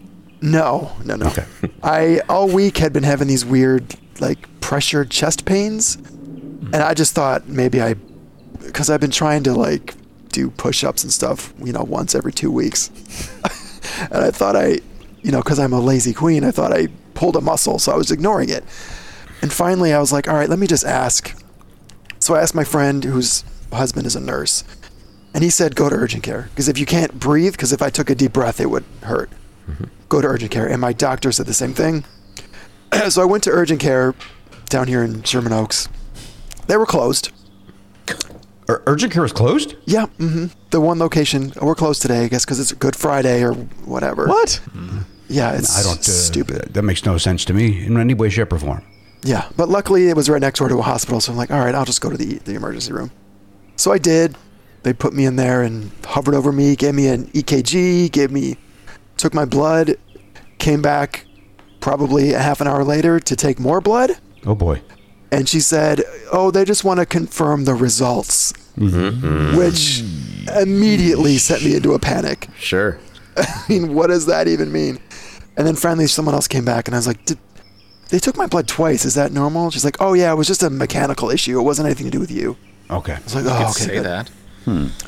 No, no, no. Okay. I all week had been having these weird, like pressured chest pains, and I just thought maybe I, because I've been trying to like do push-ups and stuff, you know, once every two weeks, (laughs) and I thought I, you know, because I'm a lazy queen, I thought I pulled a muscle, so I was ignoring it, and finally I was like, all right, let me just ask. So I asked my friend whose husband is a nurse, and he said go to urgent care because if you can't breathe, because if I took a deep breath, it would hurt mm-hmm. go to urgent care. And my doctor said the same thing. (clears throat) so I went to urgent care down here in Sherman Oaks. They were closed. Ur- urgent care is closed. Yeah, hmm the one location. We're closed today, I guess, because it's a Good Friday or whatever. What? Yeah, it's I don't. Uh, stupid. That makes no sense to me in any way, shape, or form. Yeah, but luckily it was right next door to a hospital, so I'm like, all right, I'll just go to the the emergency room. So I did. They put me in there and hovered over me, gave me an EKG, gave me, took my blood, came back probably a half an hour later to take more blood, Oh boy. And she said, "Oh, they just want to confirm the results," which immediately sent me into a panic. Sure. (laughs) I mean, what does that even mean? And then finally, someone else came back, and I was like, Did, "They took my blood twice. Is that normal?" She's like, "Oh yeah, it was just a mechanical issue. It wasn't anything to do with you." Okay. I was like, "Oh, could okay." say good." that.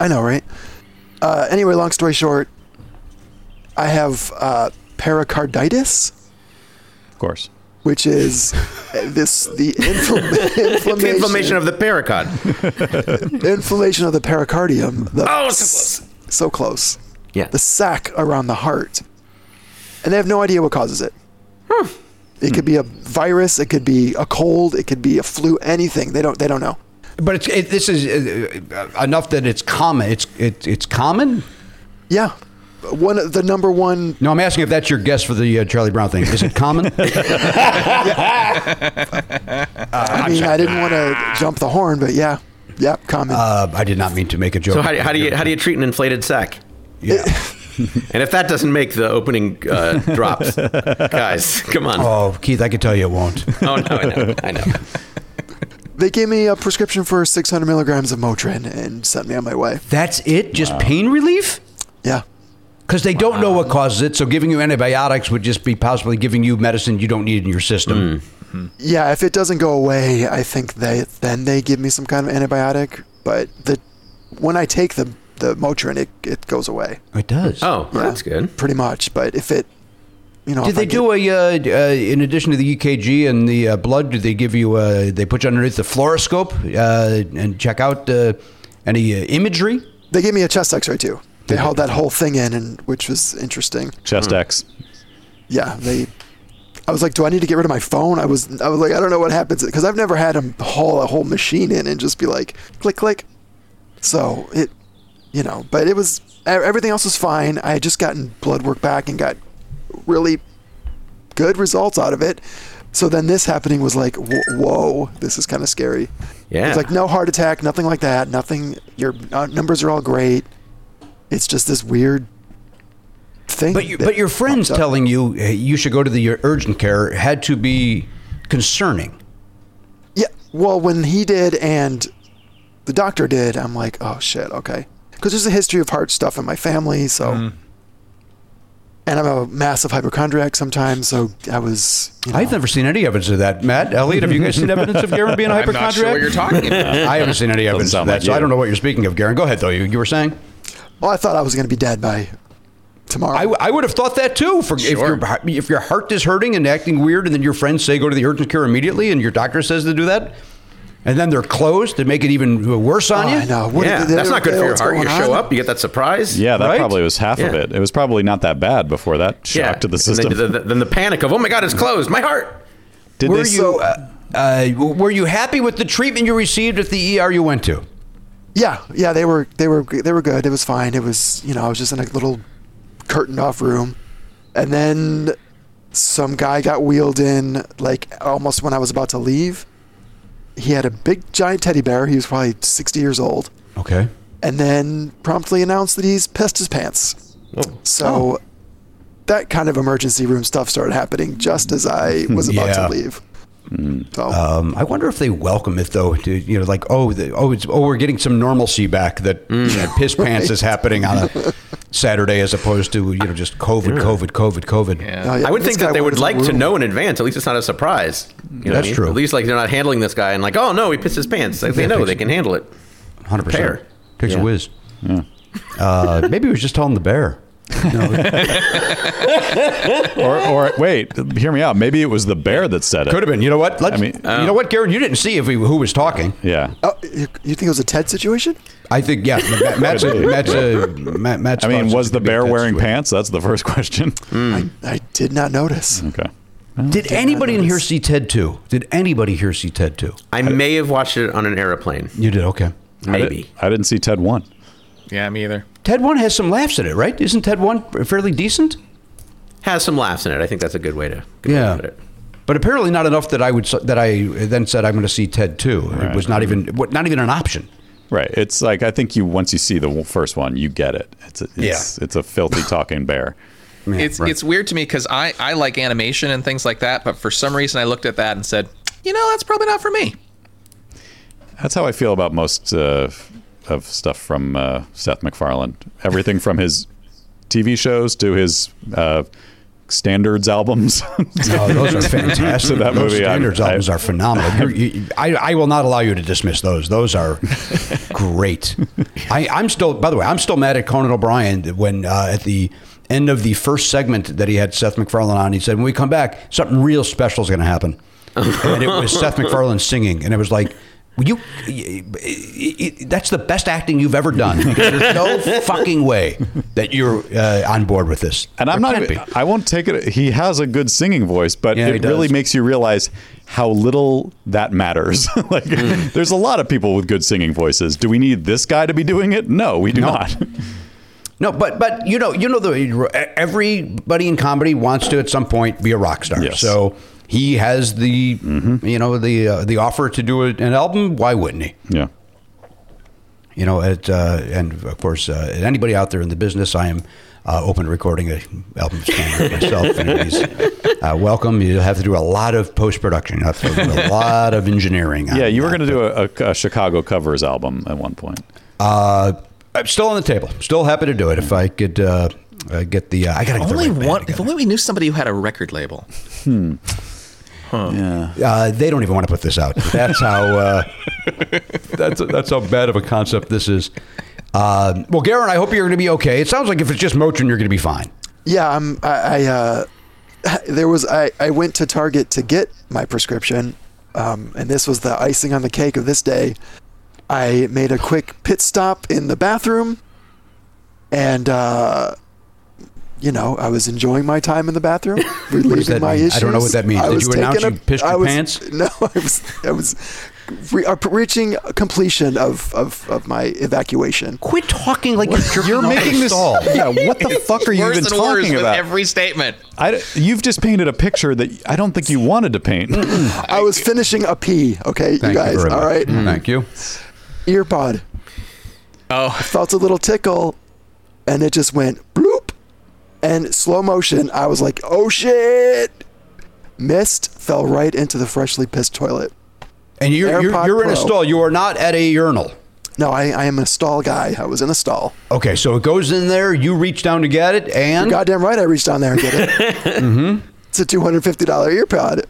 I know, right? Uh, anyway, long story short, I have uh, pericarditis, Of course. Which is uh, this the infl- (laughs) It's inflammation, the inflammation of the pericard. (laughs) inflammation of the pericardium. The, Oh, so close. so close. Yeah. The sac around the heart, and they have no idea what causes it. It could be a virus. It could be a cold. It could be a flu. Anything. They don't. They don't know. But it's it, this is uh, uh, enough that it's common. It's it, it's common. Yeah. One of the number one No, I'm asking if that's your guess for the uh, Charlie Brown thing. Is it common? (laughs) I mean, I didn't want to jump the horn, but yeah, yeah, common. uh, I did not mean to make a joke. So how, do- how do you how do you treat an inflated sac? Yeah. (laughs) And if that doesn't make the opening uh, drops, guys, come on. Oh, Keith, I can tell you it won't. Oh no, I know, I know. (laughs) they gave me a prescription for 600 milligrams of Motrin and sent me on my way. That's it? Just pain relief? Yeah, Because they don't know what causes it, so giving you antibiotics would just be possibly giving you medicine you don't need in your system. yeah. If it doesn't go away, I think they then they give me some kind of antibiotic. But the when I take the the Motrin, it it goes away It does. Oh, well, that's good. pretty much. But if it, you know, Did they I do a, uh, uh, in addition to the EKG and the uh, blood, did they give you, uh, they put you underneath the fluoroscope uh, and check out uh, any uh, imagery? They gave me a chest X-ray too. They held that whole thing in, and which was interesting. Chest X. yeah, they. I was like, do I need to get rid of my phone? I was, I was like, I don't know what happens because I've never had them haul a whole machine in and just be like, click, click. So it, you know, but it was e- everything else was fine. I had just gotten blood work back and got really good results out of it. So then this happening was like, wh- whoa, this is kind of scary. Yeah. It's like no heart attack, nothing like that. Nothing. Your uh, numbers are all great. It's just this weird thing. But, you, but your friends telling you hey, you should go to the urgent care had to be concerning. Yeah. Well, when he did and the doctor did, I'm like, oh shit, okay. Because there's a history of heart stuff in my family, so. Mm-hmm. and I'm a massive hypochondriac sometimes, so I was. You know, I've never seen any evidence of that. Matt, Eliot, have you guys seen evidence of Garon being a (laughs) I'm hypochondriac? not sure what you're talking about. I haven't seen any evidence of that, like so I don't know what you're speaking of, Garon. Go ahead, though. You, you were saying? Well, I thought I was going to be dead by tomorrow. I, w- I would have thought that too. For, if, your, if your heart is hurting and acting weird, and then your friends say go to the urgent care immediately, and your doctor says to do that, and then they're closed to make it even worse on Oh, you. I know. What- yeah, they that's don't good for your what's heart. You show on. up, you get that surprise. Yeah, that Right? probably was half of it. It was probably not that bad before that shock to the system. then, the, then the panic of, oh my God, it's closed. My heart. Did Were they you uh, uh, were you happy with the treatment you received at the ER you went to? Yeah, yeah, they were they were they were good. It was fine. It was you know I was just in a little curtained off room, and then some guy got wheeled in like almost when I was about to leave. He had a big giant teddy bear. He was probably sixty years old, Okay. and then promptly announced that he's pissed his pants. Oh. So. Oh. That kind of emergency room stuff started happening just as I was about Yeah. to leave. So Um, I wonder if they welcome it though. To, you know, like oh, the, oh, it's, oh, we're getting some normalcy back. That you know, piss pants is happening on a Saturday as opposed to you know just COVID, COVID, COVID, COVID. Yeah. Oh, yeah, I would think that they would like to know in advance. At least it's not a surprise. You know That's I mean? true. At least like they're not handling this guy and like, oh no, he pissed his pants. Like, they know they can handle it. Hundred percent. Fair. Takes Yeah. a whiz. Uh, maybe he was just telling the bear. (laughs) or, or wait, hear me out. Maybe it was the bear that said it. Could have been. You know what? Let's, I mean- you know what, Garon? You didn't see if we, who was talking. Yeah. Oh, you, you think it was a Ted situation? I think yeah. (laughs) Matt- Matt's a, Matt's a, Matt, Matt's I mean, was the could be a bear wearing situation. pants? That's the first question. (laughs) Hmm. I, I did not notice. Okay. Did anybody in here see Ted two? Did anybody here see Ted two? I may have watched it on an airplane. You did. Okay. I, Maybe. did, I didn't see Ted one. Yeah, me either. Ted one has some laughs in it, right? Isn't Ted one fairly decent? Has some laughs in it. I think that's a good way to, good way to Yeah. put it. But apparently not enough that I would that I then said I'm going to see Ted two. It was not even not even an option. Right. It's like I think you once you see the first one, you get it. It's a, it's, it's a filthy talking bear. (laughs) Yeah, it's right. it's weird to me because I, I like animation and things like that, but for some reason I looked at that and said, you know, that's probably not for me. That's how I feel about most uh, of stuff from uh, Seth MacFarlane. Everything from his TV shows to his uh, standards albums. (laughs) Those are fantastic. So that those movie, I- standards I- albums are phenomenal. You- I, I will not allow you to dismiss those. Those are great. (laughs) I, I'm still, by the way, I'm still mad at Conan O'Brien when uh, at the end of the first segment that he had Seth MacFarlane on, he said, "When we come back, something real special is going to happen," and it was Seth (laughs) MacFarlane singing, and it was like. You, that's the best acting you've ever done. (laughs) There's no fucking way that you're uh, on board with this. And I'm not. even-. I won't take it. He has a good singing voice, but Yeah, it really makes you realize how little that matters. (laughs) like, Mm. there's a lot of people with good singing voices. Do we need this guy to be doing it? No, we do No. not. (laughs) No, but but you know you know the everybody in comedy wants to at some point be a rock star. Yes. So he has the you know the uh, the offer to do an album. Why wouldn't he? yeah. You know, it, uh, and of course, uh, anybody out there in the business, I am uh, open to recording an album standard myself. (laughs) And he's, uh, welcome. You have to do a lot of post production. You have to do a lot of engineering. (laughs) Yeah, you were going to do a, a, a Chicago covers album at one point. Uh, I'm still on the table. Still happy to do it if I could uh, uh, get the. Uh, I gotta get Only the right band one. If only we knew somebody who had a record label. Yeah. Uh, they don't even want to put this out. That's how. Uh, (laughs) that's that's how bad of a concept this is. Uh, well, Garon, I hope you're going to be okay. It sounds like if it's just Motrin, you're going to be fine. Yeah, I'm. I, I uh, (laughs) there was I, I went to Target to get my prescription, um, and this was the icing on the cake of this day. I made a quick pit stop in the bathroom, and uh, you know I was enjoying my time in the bathroom, (laughs) relieving my mean? I don't know what that means. Did was you announce taking you pissed I your was- pants? (laughs) No, I was. I was. Re- uh, reaching completion of, of, of my evacuation. Quit talking like you're, You're making this. stall. (laughs) Yeah, what the fuck are you even and worse talking with about? every statement. I, you've just painted a picture that I don't think you wanted to paint. I was finishing a pee. Okay, Thank you guys. very all much. right. Thank you. Earpod. Oh, I felt a little tickle and it just went bloop and slow motion i was like oh shit missed fell right into the freshly pissed toilet And you're, you're, you're in a stall. You are not at a urinal. No, I, I am a stall guy. I was in a stall. Okay, so it goes in there. You reach down to get it, and Goddamn right, I reached down there and get it. mm-hmm. (laughs) It's a two hundred fifty dollar ear pod.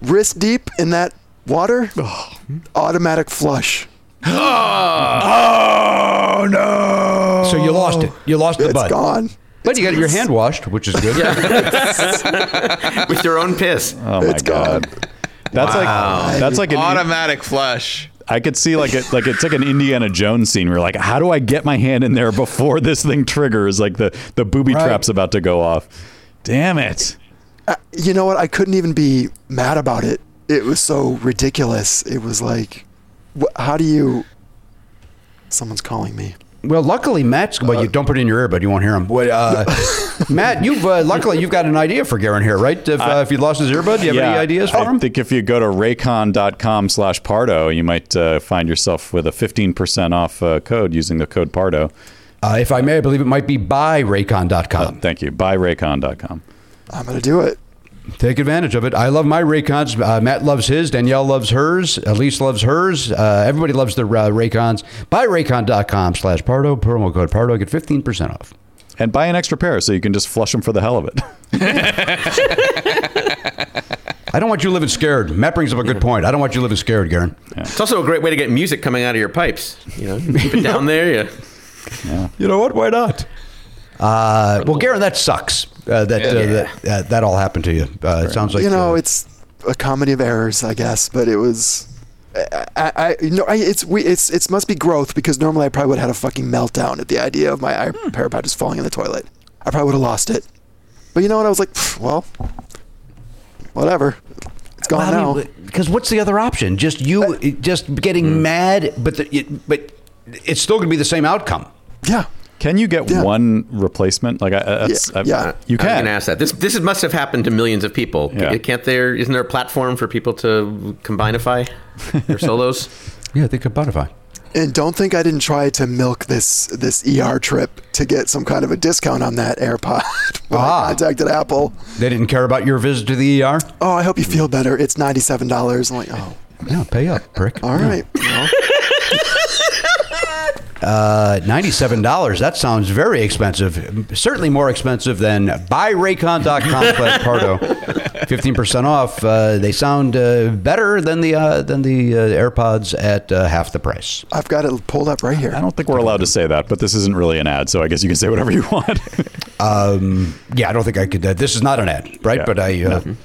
Wrist deep in that water. (sighs) Automatic flush. (gasps) oh no! So you lost it. You lost the It's bud. gone. But you got your hand washed, which is good. (laughs) with your own piss. Oh my It's gone. god. That's like that's like an Automatic flush. I could see like it like it's like an Indiana Jones scene where like how do I get my hand in there before this thing triggers like the the booby Right. trap's about to go off. Damn it. Uh, you know what? I couldn't even be mad about it. It was so ridiculous. It was like, wh- how do you? Someone's calling me. Well, luckily, Matt's. Well, you don't put it in your ear, but you won't hear him. But, uh, (laughs) Matt, you've uh, luckily you've got an idea for Garon here, right? If, uh, if he lost his earbud, do you have any ideas for I him? I think if you go to raycon.com slash Pardo, you might uh, find yourself with a 15% off uh, code using the code Pardo. Uh, if I may, I believe it might be buyraycon.com. Thank you. Buyraycon.com. I'm gonna do it. Take advantage of it. I love my Raycons. Uh, Matt loves his. Danielle loves hers. Elise loves hers. Uh, everybody loves their uh, Raycons. Buyraycon.com slash Pardo. Promo code Pardo. Get 15% off. And buy an extra pair so you can just flush them for the hell of it. (laughs) I don't want you living scared. Matt brings up a good point. I don't want you living scared, Garon. It's also a great way to get music coming out of your pipes. You know, keep it down there. Yeah. You know what? Why not? Uh, well, Garon, that sucks. Uh, that, uh, that uh, that all happened to you. Uh, It sounds like you know, uh, it's a comedy of errors, I guess. But it was. I, I, I you know, I, it's we, it's it's must be growth because normally I probably would have had a fucking meltdown at the idea of my Hmm. iPod just falling in the toilet. I probably would have lost it. But you know what? I was like, well, whatever. It's gone Well, now. because what's the other option? Just you, just getting mad, but the, but it's still going to be the same outcome. yeah. Can you get Yeah. one replacement? Like, I, that's, Yeah, I- yeah. you I was can. going to ask that. This this must have happened to millions of people. Yeah. Can't there? Isn't there a platform for people to combineify their solos? (laughs) Yeah, think about it. And don't think I didn't try to milk this this ER trip to get some kind of a discount on that AirPod (laughs) when Ah. I contacted Apple. They didn't care about your visit to the ER. Oh, I hope you feel better. It's ninety seven dollars. I'm like, oh, Yeah, pay up, prick. all right. Well, (laughs) Uh, Ninety-seven dollars. That sounds very expensive. Certainly more expensive than buyraycon.com slash (laughs) Pardo. Fifteen percent off. Uh, they sound uh, better than the uh, than the uh, AirPods at uh, half the price. I've got it pulled up right here. I don't think we're allowed to say that, but this isn't really an ad, so I guess you can say whatever you (laughs) want. Um, yeah, I don't think I could. Uh, this is not an ad, right? Yeah. But I.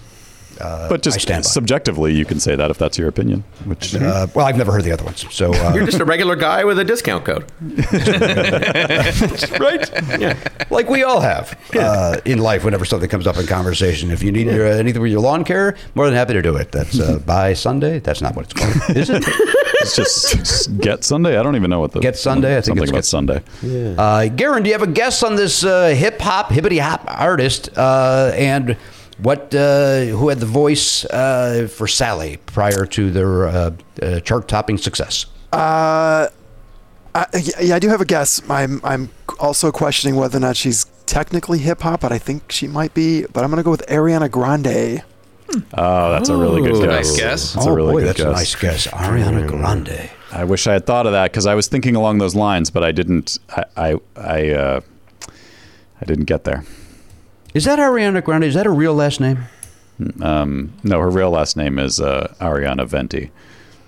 Uh, but just I stand by subjectively, you can say that if that's your opinion. Which uh, well, I've never heard the other ones. So (laughs) uh, You're just a regular guy with a discount code. (laughs) right? Yeah. Like we all have uh, in life whenever something comes up in conversation. If you need your, anything with your lawn care, more than happy to do it. That's uh, (laughs) by Sunday. That's not what it's called. Is it? it's just Get Sunday. I don't even know what the Get Sunday? I think something it's about Get- Sunday. Uh, Garon, do you have a guess on this uh, hip hop, hippity hop artist uh, and what uh, who had the voice uh, for Sally prior to their uh, uh, chart topping success? Uh, I, yeah, I do have a guess. I'm I'm also questioning whether or not she's technically hip hop, but I think she might be. But I'm gonna go with Ariana Grande. Oh, that's a really good Ooh. guess. Nice guess. That's oh a really boy, good that's guess. a nice guess. Ariana Grande. I wish I had thought of that because I was thinking along those lines, but I didn't. I I I, uh, I didn't get there. Is that Ariana Grande? Is that a real last name? Um, no, her real last name is uh, Ariana Venti.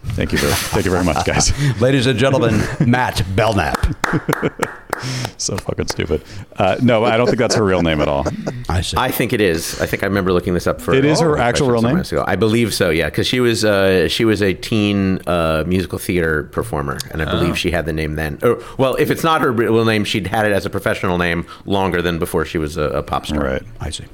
Thank you very, thank you very much, guys. (laughs) Ladies and gentlemen, Matt Belknap. (laughs) so fucking stupid. Uh, no, I don't think that's her real name at all. (laughs) I see. I think it is. I think I remember looking this up for. It is her oh, actual real name? I believe so. Yeah, because she was uh, she was a teen uh, musical theater performer, and I Oh. believe she had the name then. Or, well, if it's not her real name, she'd had it as a professional name longer than before she was a, a pop star. Right. I see.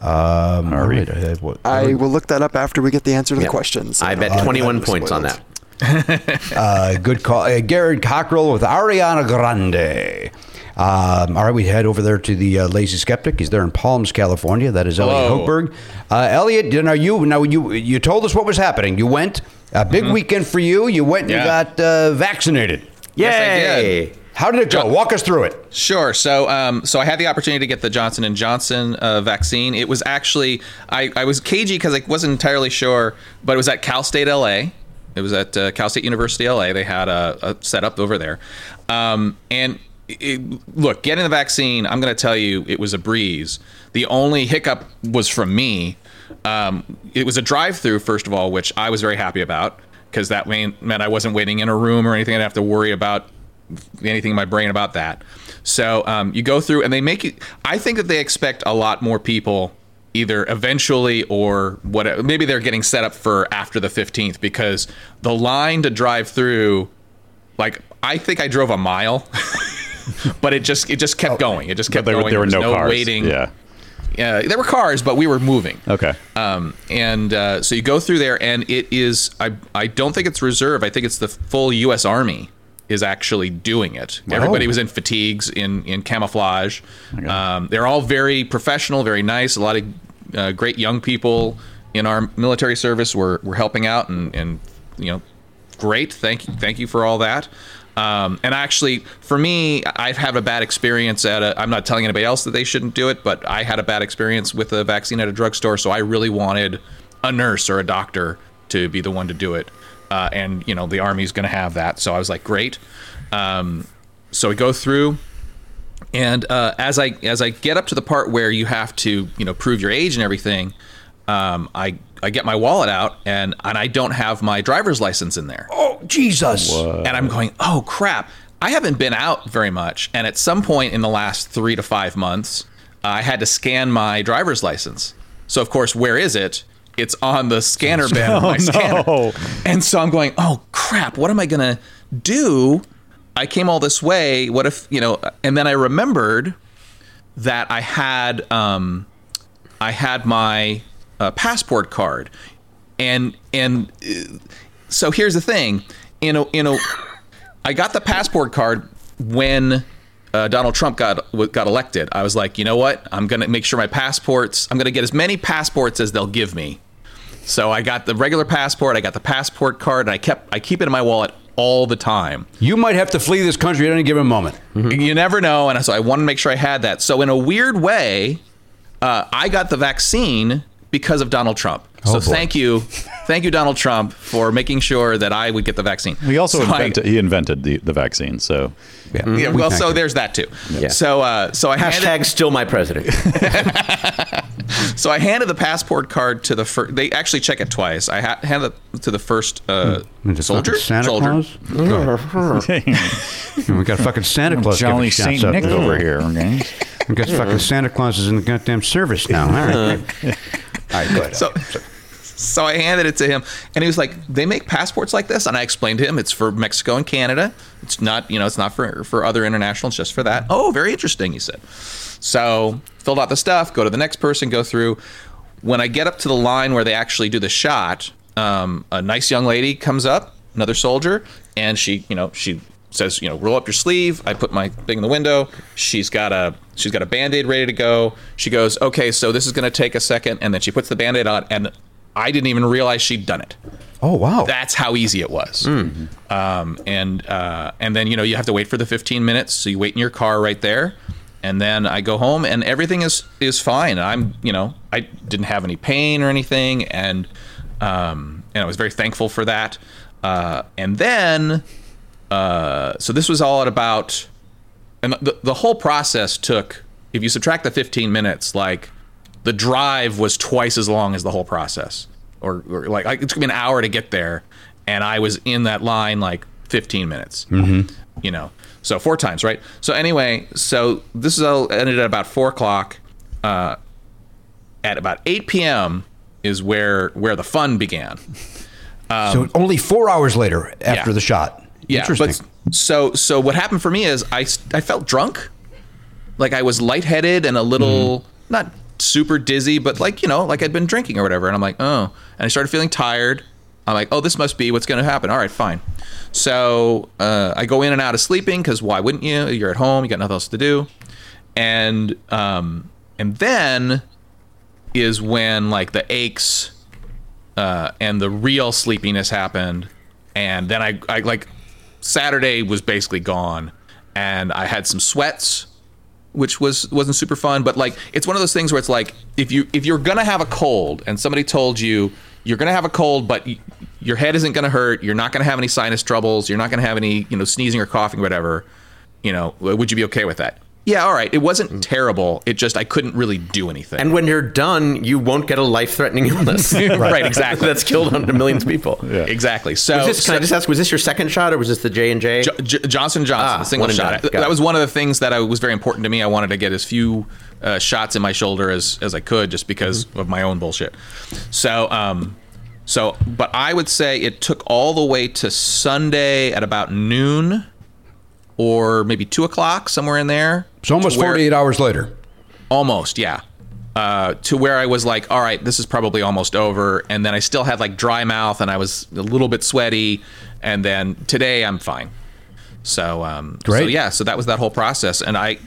Um, all right. Uh, what- I will look that up after we get the answer to Yeah. the questions. I bet Uh, 21 that was points on that. (laughs) (laughs) Uh, good call. Uh, Garrett Cockrell with Ariana Grande. Um, all right, we head over there to the uh, Lazy Skeptic. He's there in Palms, California. That is Eliot Hello. Hochberg. Uh, Eliot, you know, you now you you told us what was happening. You went a big weekend for you. You went and Yeah. you got uh, vaccinated. Yes, I did. Yay! How did it go? Walk us through it. Sure. So, um, so I had the opportunity to get the Johnson and Johnson uh, vaccine. It was actually I, I was cagey because I wasn't entirely sure, but it was at Cal State LA. It was at uh, Cal State University, LA. They had a, a setup over there, um, and it, look, getting the vaccine. I'm going to tell you, it was a breeze. The only hiccup was from me. Um, it was a drive-through, first of all, which I was very happy about because that meant I wasn't waiting in a room or anything. I'd have to worry about anything in my brain about that. So um, you go through, and they make it. I think that they expect a lot more people, either eventually or what. Maybe they're getting set up for after the 15th because the line to drive through, like I think I drove a mile, (laughs) but it just it just kept going. It just kept there, going. there were was no, cars. waiting. Yeah. Yeah, there were cars, but we were moving. Okay. Um, and uh, so you go through there, and it is. I I don't think it's reserve. I think it's the full U.S. Army is actually doing it. Everybody was in fatigues, in in camouflage. Um, they're all very professional, very nice. A lot of uh, great young people in our military service were were helping out, and and you know, great. Thank you, thank you for all that. Um, and actually, for me, I've had a bad experience at a. I'm not telling anybody else that they shouldn't do it, but I had a bad experience with a vaccine at a drugstore, so I really wanted a nurse or a doctor to be the one to do it. Uh, and you know, the army's going to have that, so I was like, great. Um, so we go through, and uh, as I as I get up to the part where you have to you know prove your age and everything, um, I I get my wallet out and and I don't have my driver's license in there. Oh, Jesus. And I'm going, oh crap! I haven't been out very much, and at some point in the last three to five months, I had to scan my driver's license. So of course, where is it? It's on the scanner (laughs) bed of my scanner. And so I'm going, oh crap! What am I gonna do? I came all this way. What if you know? And then I remembered that I had um, I had my uh, passport card, and and uh, so here's the thing, you know, you know, I got the passport card when uh, Donald Trump got got elected. I was like, you know what? I'm gonna make sure my passports. I'm gonna get as many passports as they'll give me. So I got the regular passport. I got the passport card, and I kept I keep it in my wallet all the time. You might have to flee this country at any given moment. You never know, and so I wanted to make sure I had that. So in a weird way, uh, I got the vaccine because of Donald Trump. So boy. thank you, thank you, Donald Trump, for making sure that I would get the vaccine. He also So I- invented he invented the, the vaccine. So Yeah. yeah, well, so there's that too. Yeah. So, uh, so I Hashtag handed, still my president. (laughs) so I handed the passport card to the first. They actually check it twice. I ha- handed it to the first uh, Is it soldier. fucking Santa soldier. Claus? Go (laughs) we got fucking Santa Claus. Johnny giving shots Saint out Nick there. over here. Okay. We got fucking Santa Claus is in the goddamn service now. All right. (laughs) All right, go ahead. So, so I handed it to him, and he was like, "They make passports like this," and I explained to him, "It's for Mexico and Canada. It's not, you know, it's not for for other internationals, It's just for that." Oh, very interesting, he said. So filled out the stuff, go to the next person, go through. When I get up to the line where they actually do the shot, um, a nice young lady comes up, another soldier, and she, you know, she says, you know, roll up your sleeve. I put my thing in the window. She's got a she's got a band-aid ready to go. She goes, okay, so this is gonna take a second, and then she puts the band-aid on, and I didn't even realize she'd done it. oh wow. That's how easy it was. Um, and uh, and then you know you have to wait for the 15 minutes. So you wait in your car right there, and then I go home and everything is is fine. I'm you know I didn't have any pain or anything, and um, and I was very thankful for that. Uh, and then uh, so this was all at about, and the the whole process took. If you subtract the 15 minutes, like the drive was twice as long as the whole process, or, or like it took me an hour to get there, and I was in that line like 15 minutes. Mm-hmm. You know, so four times, right? So anyway, so this is all ended at about four o'clock. Uh, at about 8 p.m. is where where the fun began. so only four hours later after Yeah. the shot. Yeah, Interesting. but so so what happened for me is I I felt drunk, like I was lightheaded and a little not super dizzy, but like you know like I'd been drinking or whatever, and I'm like oh, and I started feeling tired. I'm like oh this must be what's going to happen. All right, fine. So uh, I go in and out of sleeping because why wouldn't you? You're at home, you got nothing else to do, and um and then is when like the aches uh, and the real sleepiness happened, and then I, I like Saturday was basically gone, and I had some sweats, which was wasn't super fun. But like it's one of those things where it's like if you if you're gonna have a cold and somebody told you you're gonna have a cold, but you, your head isn't to hurt. You're not to have any sinus troubles. You're not to have any, you know, sneezing or coughing, or whatever. You know, would you be okay with that? Yeah, all right. It wasn't terrible. It just I couldn't really do anything. And when you're done, you won't get a life-threatening illness. (laughs) Right, (laughs) exactly. That's killed hundred millions of millions of people. (laughs) exactly. So, Was this, can I just ask? Was this your second shot, or was this the J and J? Johnson Johnson, Ah, single shot. done. Th- Got that was one of the things that I, was very important to me. I wanted to get as few uh, shots in my shoulder as as I could, just because Mm-hmm. of my own bullshit. So, um, so, but I would say it took all the way to Sunday at about noon, or maybe two o'clock, somewhere in there. So almost where- 48 hours later. Almost, yeah. Uh, to where I was like, all right, this is probably almost over. And then I still had like dry mouth and I was a little bit sweaty. And then today I'm fine. So, um, so Great. yeah, so that was that whole process. And I,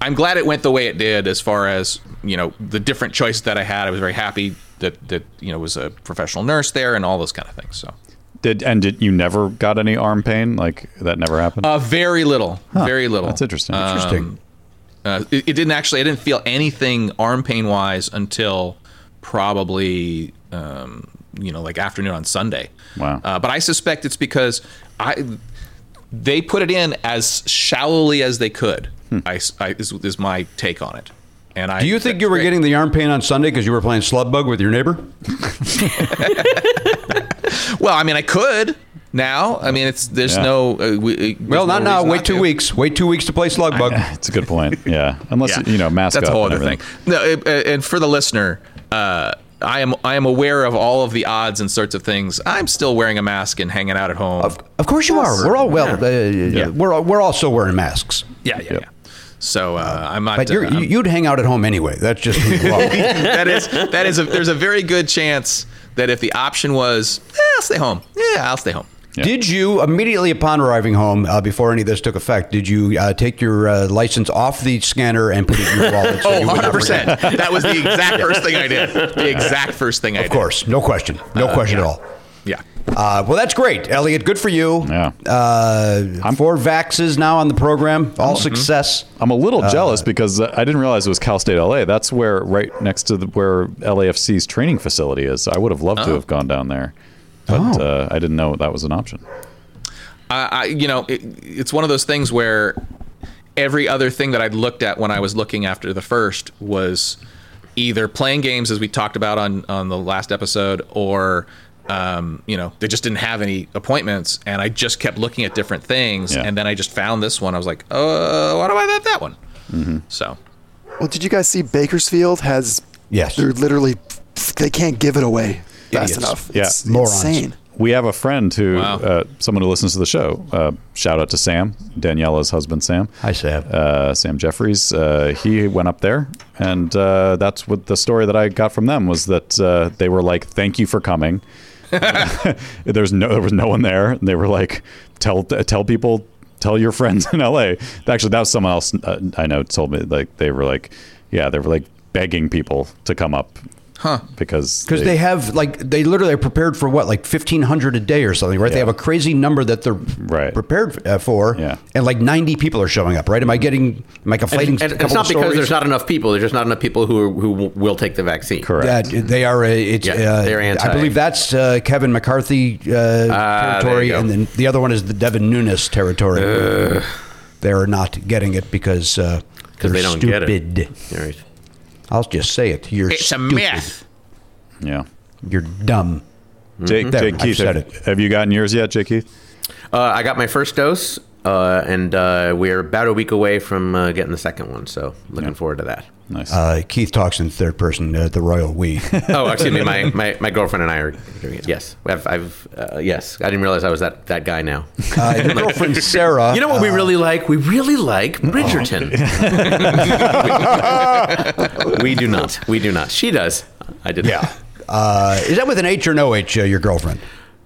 I'm glad it went the way it did as far as, you know, the different choices that I had. I was very happy that, that, you know, was a professional nurse there and all those kind of things. So, Did and did you never got any arm pain? Like that never happened? uh, very little, very little. That's interesting. Interesting. Uh, it, it didn't actually. I didn't feel anything arm pain wise until probably um, you know like afternoon on Sunday. Wow. Uh, but I suspect it's because I they put it in as shallowly as they could. I, s- I- is, is my take on it. And I Do you think you were great. getting the arm pain on Sunday because you were playing slug bug with your neighbor? (laughs) (laughs) Well, I mean, I could now. I mean, it's there's Yeah. no. Uh, we, uh, Well, not no now. Wait not two to. weeks. Wait two weeks to play slug bug. (laughs) It's a good point. Yeah, unless you know mask That's a whole and other thing. No, it- uh, and for the listener, uh, I am I am aware of all of the odds and sorts of things. I'm still wearing a mask and hanging out at home. Of, of course you are. We're all well. Uh, We're all, we're all still wearing masks. yeah, yeah, yeah. So uh, I'm not. But you're, uh, I'm- you'd hang out at home anyway. That's just who you are. (laughs) that is that is a, there's a very good chance that if the option was, eh, I'll stay home. Yeah, I'll stay home. Did you immediately upon arriving home, uh, before any of this took effect, did you uh, take your uh, license off the scanner and put it in your wallet? so Oh, you 100%. That was the exact (laughs) first thing I did. The exact first thing I did. Of course, no question, no question yeah. at all. Yeah. Uh, well, that's great, Eliot. Good for you. Yeah. Uh, four vaxes now on the program. All success. I'm a little jealous because uh, I didn't realize it was Cal State LA. That's where right next to the, where LAFC's training facility is. I would have loved to Oh. have gone down there, but uh, I didn't know that was an option. I, I you know, it, it's one of those things where every other thing that I'd looked at when I was looking after the first was either playing games, as we talked about on on the last episode, or um, you know, they just didn't have any appointments, and I just kept looking at different things, Yeah. and then I just found this one. I was like, oh, why do I have that one? So Well, did you guys see Bakersfield has? Yes. They're literally they can't give it away fast Idiots. enough. Yeah. It's Morons. insane. We have a friend who, Wow. uh, someone who listens to the show. Uh, shout out to Sam, Daniela's husband, Sam. Hi, Sam. Uh, Sam Jeffries. Uh, he went up there, and uh, that's what the story that I got from them was that uh, they were like, "Thank you for coming." (laughs) There's no, there was no one there. And they were like, "Tell, tell people, tell your friends in L.A." Actually, that was someone else uh, I know told me. Like they were like, yeah, they were like begging people to come up, huh? Because Because they have like they literally are prepared for what like fifteen hundred a day or something, right? They have a crazy number that they're Right. prepared uh, for, Yeah. and like ninety people are showing up, right? Am I getting am I conflating? And, and a it's not because there's not enough people. There's just not enough people who who will take the vaccine. correct. Yeah, they are. A, it's, Yeah, uh, they're anti- I believe that's uh, Kevin McCarthy uh, Ah, territory, and then the other one is the Devin Nunes territory. they're not getting it because uh, Because they're they don't stupid. get it. All right. I'll just say it. You're it's a stupid. myth. yeah. You're dumb. Jake, There, Jake I've Keith, said have, it. have you gotten yours yet, Jake Keith? Uh, I got my first dose, uh, and uh, we're about a week away from uh, getting the second one. So looking forward to that. Nice. Uh, Keith talks in third person, uh, the royal we. (laughs) Oh, excuse me. My, (laughs) my, my girlfriend and I are doing it. Yes, I've, I've uh, yes. I didn't realize I was that, that guy now. Uh, your (laughs) girlfriend Sarah. You know what we really like? We really like Bridgerton. we do not. We do not. She does. I did. Yeah. Uh, is that with an H or no H? Uh, your girlfriend?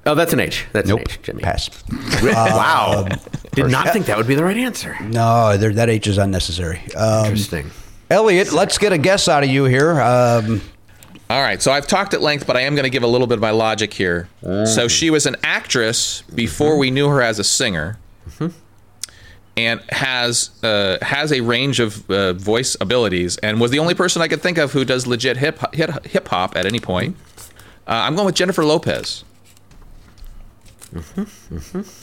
Oh, that's an H. That's Nope. an H, Jimmy. Pass. wow. Did not think that would be the right answer. No, that H is unnecessary. Um, Interesting. Eliot, let's get a guess out of you here. Um, All right, so I've talked at length, but I am going to give a little bit of my logic here. So she was an actress before we knew her as a singer, and has uh, has a range of uh, voice abilities, and was the only person I could think of who does legit hip hip hip hop at any point. Uh, I'm going with Jennifer Lopez.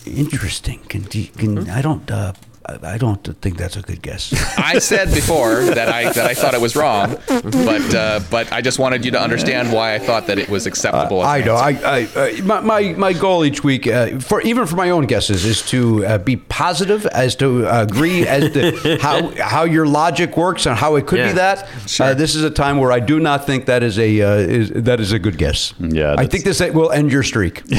Interesting. Can, do you- can I don't uh, I I don't think that's a good guess. (laughs) I said before that I that I thought it was wrong, but uh, but I just wanted you to understand why I thought that it was acceptable. as I know. answer. I, I, uh, my, my my goal each week, uh, for even for my own guesses, is to uh, be positive as to uh, agree as to (laughs) how how your logic works and how it could Yeah. be that. Uh, this is a time where I do not think that is a uh, is, that is a good guess. Yeah, I think this will end your streak. (laughs)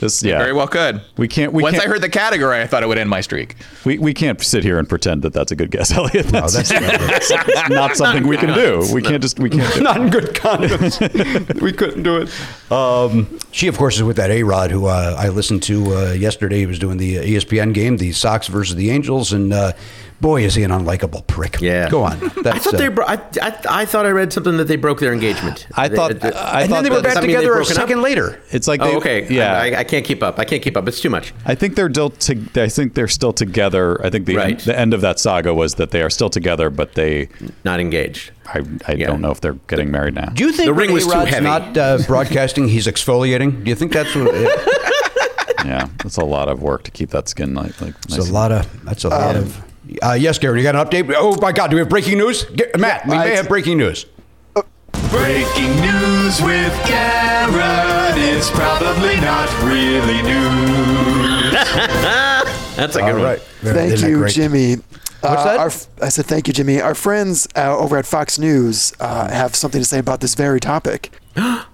this, this- yeah. Very well could. We can't. We Once can't, I heard the category, I thought it would end my streak. we, we can't sit here and pretend that that's a good guess, (laughs) Eliot. That's, that's not (laughs) that's not something we can do. We can't just. We can't. Do not in good conscience. (laughs) we couldn't do it. Um, she, of course, is with that A Rod who uh, I listened to uh, yesterday. He was doing the uh, ESPN game, the Sox versus the Angels, and uh, boy, is he an unlikable prick. Yeah. go on. (laughs) I thought uh, they. Bro- I, I I thought I read something that they broke their engagement. I thought. They- they- I and thought then they were back together a they've up? second later. It's like they. oh, okay. Yeah. I, I, I can't keep up. I can't keep up. It's too much. I think they're still. To, I think they're still together. I think the Right. end, the end of that saga was that they are still together, but they. Not engaged. I, I Yeah. don't know if they're getting married now. Do you think The ring when was too A-Rod's heavy. not uh, (laughs) broadcasting, he's exfoliating? Do you think that's what? (laughs) yeah, that's a lot of work to keep that skin like. like It's a lot of. That's a lot of. Uh, yes, Gary, you got an update? Oh my God, do we have breaking news? Get, Matt, we may have breaking news. Breaking news with Garrett. It's probably not really news. (laughs) That's a good All one. right. Thank Isn't that you, great? Jimmy. What's Uh, that? Our, f- I said thank you, Jimmy. Our friends uh, over at Fox News uh, have something to say about this very topic. (gasps) (gasps)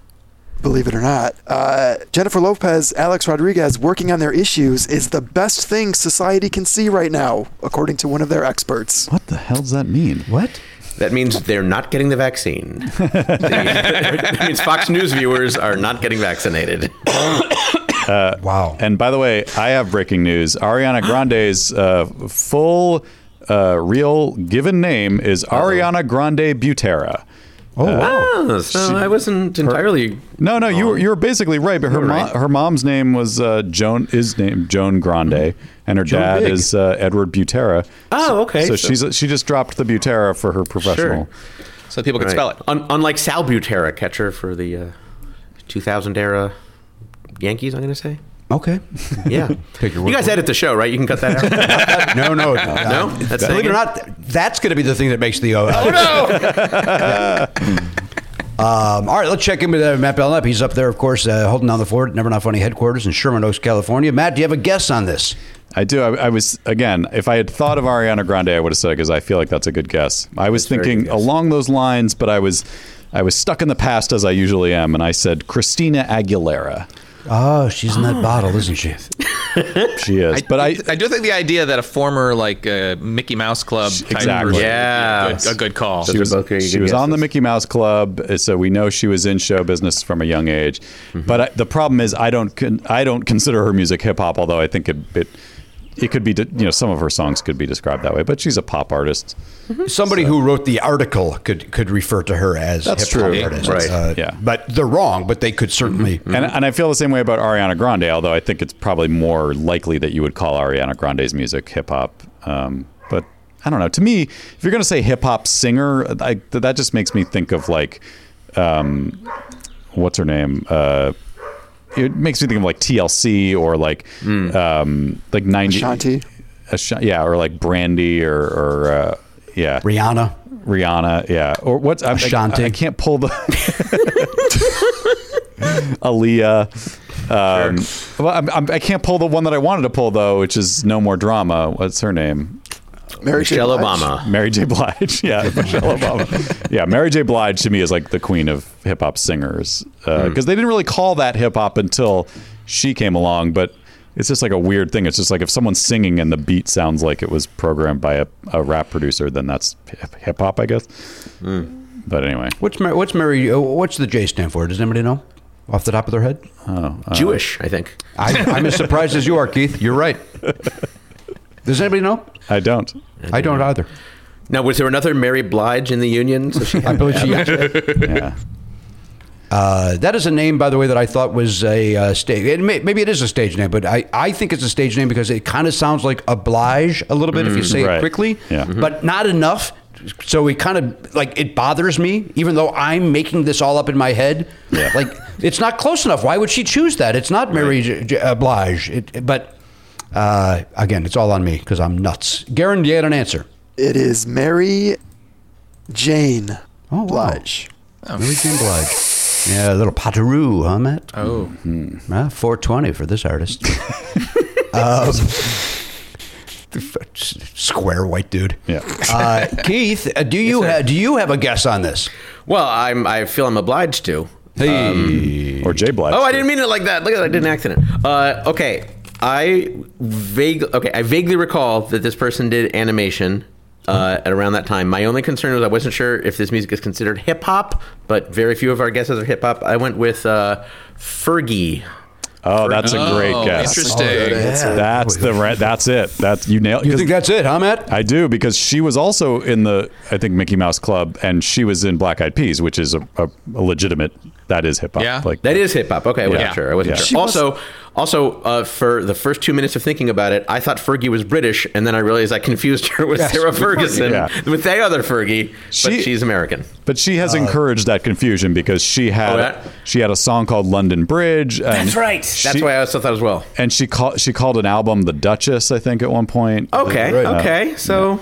Believe it or not, uh, Jennifer Lopez, Alex Rodriguez working on their issues is the best thing society can see right now, according to one of their experts. What the hell does that mean? What? That means they're not getting the vaccine. (laughs) that means Fox News viewers are not getting vaccinated. (coughs) Wow. And by the way, I have breaking news. Ariana Grande's uh, full, uh, real given name is Ariana Grande Butera. Oh, wow. Oh, so I wasn't entirely. No, no, you were you were basically right. But her were mo- right. her mom's name was uh, Joan is named Joan Grande, and her dad Big. is uh, Edward Butera. Oh, okay. So, she's she just dropped the Butera for her professional. sure. So people can Right. spell it. Un- unlike Sal Butera, catcher for the uh, 2000 era Yankees, I'm going to say. Okay. (laughs) Yeah. Take your word you guys for it. edit the show, right? You can cut that out. (laughs) no, no, no. No? That's Believe it or not, that's going to be the thing that makes the. Uh, oh no! (laughs) um, all right, let's check in with uh, Matt Belknap. He's up there, of course, uh, holding down the fort, Never Not Funny headquarters in Sherman Oaks, California. Matt, do you have a guess on this? I do. I, I was again. If I had thought of Ariana Grande, I would have said because I feel like that's a good guess. I was very thinking along those lines, but I was I was stuck in the past as I usually am, and I said Christina Aguilera. Oh, she's in that bottle, isn't she? (laughs) She is, but I. I do think the idea that a former like uh, Mickey Mouse Club type Exactly. person Yeah. would a good, a good call. She Those was, are both very she was on the guesses. Mickey Mouse Club, uh, so we know she was in show business from a young age. But I, the problem is, I don't con- I don't consider her music hip hop, although I think it, it it could be you know some of her songs could be described that way. But she's a pop artist. Somebody who wrote the article could could refer to her as That's true. artist. Right. Uh, Yeah. But they're wrong, but they could certainly. And, and I feel the same way about Ariana Grande, although I think it's probably more likely that you would call Ariana Grande's music hip hop. Um, but I don't know. To me, if you're going to say hip hop singer, I, that just makes me think of like, um, what's her name? Uh, it makes me think of like TLC or like, um, like 90. Ashanti. Asha- yeah, or like Brandy or, or uh, yeah. Rihanna. Rihanna, yeah, or what's I, I- Ashanti. I, can't pull the (laughs) Aaliyah. Um, well, I'm, I'm, I can't pull the one that I wanted to pull though, which is No More Drama. What's her name? Mary J. Michelle Blige. Obama. Mary J. Blige. Yeah, (laughs) Michelle Obama. Yeah, Mary J. Blige to me is like the queen of hip hop singers uh, hmm. because they didn't really call that hip hop until she came along, but. It's just like a weird thing. It's just like if someone's singing and the beat sounds like it was programmed by a, a rap producer, then that's hip hop, I guess. Hmm. But anyway, What's Mary, what's Mary? uh, What's the J stand for? Does anybody know off the top of their head? Oh, uh, Jewish, I think. I, I'm as surprised as you are, Keith. You're right. (laughs) Does anybody know? I don't. I don't either. Now, was there another Mary Blige in the Union? So she I believe she. Yeah. (laughs) Uh, that is a name, by the way, that I thought was a uh, stage. It may, maybe it is a stage name, but I, I think it's a stage name because it kind of sounds like oblige a little bit if you say right. it quickly, Yeah. Mhm. but not enough so it kind of like it bothers me, even though I'm making this all up in my head. Yeah. Like it's not close enough. Why would she choose that? It's not Mary J- J- uh, Blige. It, but uh, again, it's all on me because I'm nuts. Garon, do you had an answer? It is Mary Jane Oh, wow. Blige. Mary Jane Blige. Yeah, a little Pataroo, huh, Matt? Oh, Uh, 420 for this artist. (laughs) um, (laughs) square white dude. Yeah. Uh, Keith, uh, do you ha- do you have a guess on this? Well, I'm. I feel I'm obliged to. Hey, Or Jay Blige. Oh, I didn't mean it like that. Look at that. I did an accident. Uh, okay. I vague. Okay, I vaguely recall that this person did animation uh, at around that time. My only concern was I wasn't sure if this music is considered hip hop, but very few of our guesses are hip hop. I went with uh, Fergie. Oh, that's a great Oh, guess. interesting. That's the re- that's it. That's you nailed. you 'cause think that's it, huh, Matt? I do because she was also in the I think Mickey Mouse Club, and she was in Black Eyed Peas, which is a, a, a legitimate. That is hip hop. Yeah. Like That is hip hop. Okay, I wasn't Yeah. sure. I wasn't Yeah. sure. She also, also uh, for the first two minutes of thinking about it, I thought Fergie was British, and then I realized I confused her with Yes, Sarah with Ferguson, Yeah. with the other Fergie, but she's American. But she has encouraged that confusion because she had Oh, she had a song called London Bridge. And That's right. That's why I also thought as well. And she called she called an album the Duchess, I think, at one point. Okay, Right. okay. So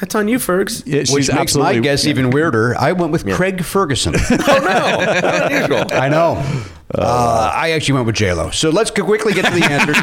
that's on you, Fergs. Yeah, she's Which makes absolutely my guess even weirder. I went with Craig Ferguson. (laughs) Oh no, Not unusual. I know. Uh, I actually went with J Lo. So let's quickly get to the answer.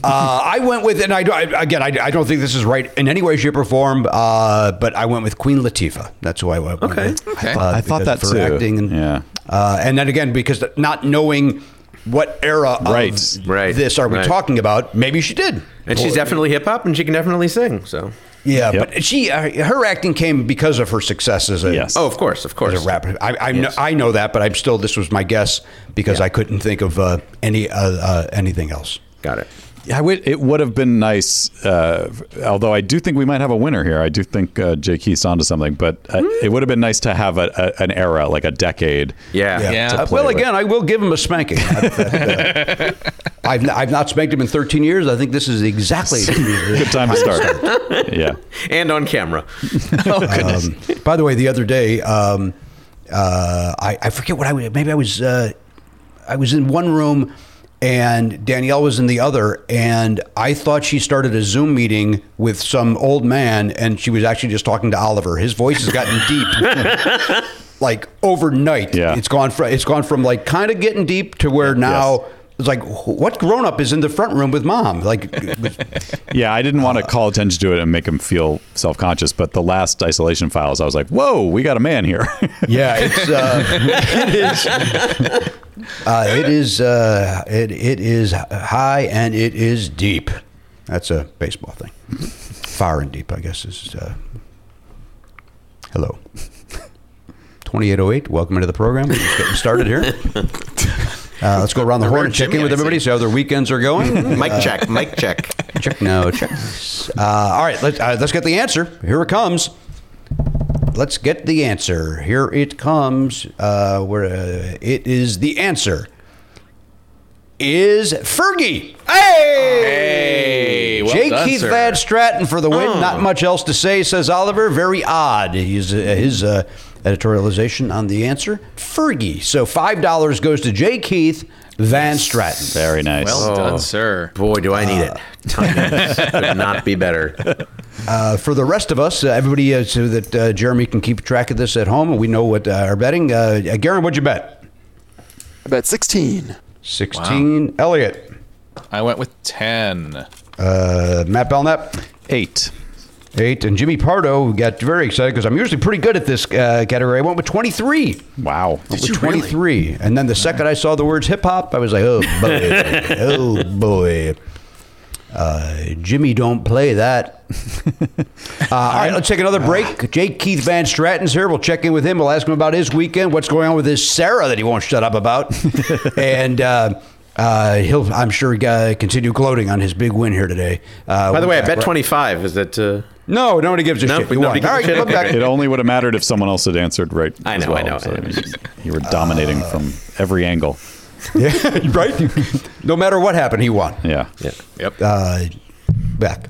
(laughs) (laughs) uh, I went with, and I, I again, I, I don't think this is right in any way, shape, or form. Uh, but I went with Queen Latifah. That's who I went Okay. with. Okay. I thought because that for too. acting, and, Yeah. uh, and then again because not knowing what era Right. of Right. this are we Right. talking about, maybe she did. And she's definitely hip hop, and she can definitely sing. So, Yeah, Yep. but she uh, her acting came because of her success as a Yes. oh, of course, of course. as a rapper. I I, know, I know that, but I'm still this was my guess because I couldn't think of uh, any uh, uh, anything else. Got it. Yeah, it would have been nice. Uh, although I do think we might have a winner here. I do think uh, Jake Keith's onto something, but uh, it would have been nice to have a, a, an era, like a decade. Yeah. Yeah. to Uh, well, with. again, I will give him a spanking. (laughs) I've, uh, I've, I've not spanked him in 13 years. I think this is exactly (laughs) good time to start. yeah. (laughs) And on camera. Oh Um, by the way, the other day, um, uh, I, I forget what I was. Maybe I was. Uh, I was in one room, and Danielle was in the other, and I thought she started a Zoom meeting with some old man, and she was actually just talking to Oliver. His voice has gotten deep, (laughs) like overnight. Yeah. it's gone from it's gone from like kind of getting deep to where now. It's like what grown up is in the front room with mom? Like, (laughs) Yeah, I didn't want to call attention to it and make him feel self conscious, but the last isolation files, I was like, whoa, we got a man here. (laughs) Yeah, it's uh, it is. Uh, it is uh, it it is high and it is deep. That's a baseball thing. Far and deep, I guess is. Uh, hello. (laughs) Twenty eight oh eight. Welcome into the program. We're just getting started here. Uh, let's go around the horn and check in with everybody. See how their weekends are going. (laughs) mic check. Mic check. Check no check. Uh, all right, let's uh, let's get the answer. Here it comes. Let's get the answer. Here it comes. Uh, where uh, it is the answer is Fergie. Hey, well J. done, Keith sir. Van Straaten for the win. Oh. Not much else to say, says Oliver. Very odd. He's, uh, his uh, editorialization on the answer Fergie. So $5 goes to J. Keith Van Straaten. Very nice. Well done, sir. Boy, do I need it. Timing (laughs) could not be better. Uh, for the rest of us, uh, everybody, uh, so that uh, Jeremy can keep track of this at home and we know what uh, our betting. Uh, uh, Garon, what'd you bet? I bet 16. 16. Eliot. I went with 10. Uh, Matt Belknap. Eight. Eight. And Jimmy Pardo got very excited because I'm usually pretty good at this uh, category. I went with 23. Wow. Went with 23. And then the second I saw the words hip hop, I was like, oh boy. (laughs) oh boy. Uh, Jimmy don't play that. (laughs) Uh, all right, let's take another break. Jake Keith Van Straaten's here. We'll check in with him. We'll ask him about his weekend, what's going on with his Sarah that he won't shut up about, (laughs) and uh, uh, he'll, I'm sure, uh, continue gloating on his big win here today. Uh, By the way, I we'll- bet 25. Is that. Uh, No, nobody gives a No, shit. You nobody won. All right, gives a come shit? back. It only would have mattered if someone else had answered right. I as know, I know, So I know. you, you were dominating from every angle. (laughs) Yeah, right. no matter what happened, he won. Yeah. yeah. Yep. Uh, back.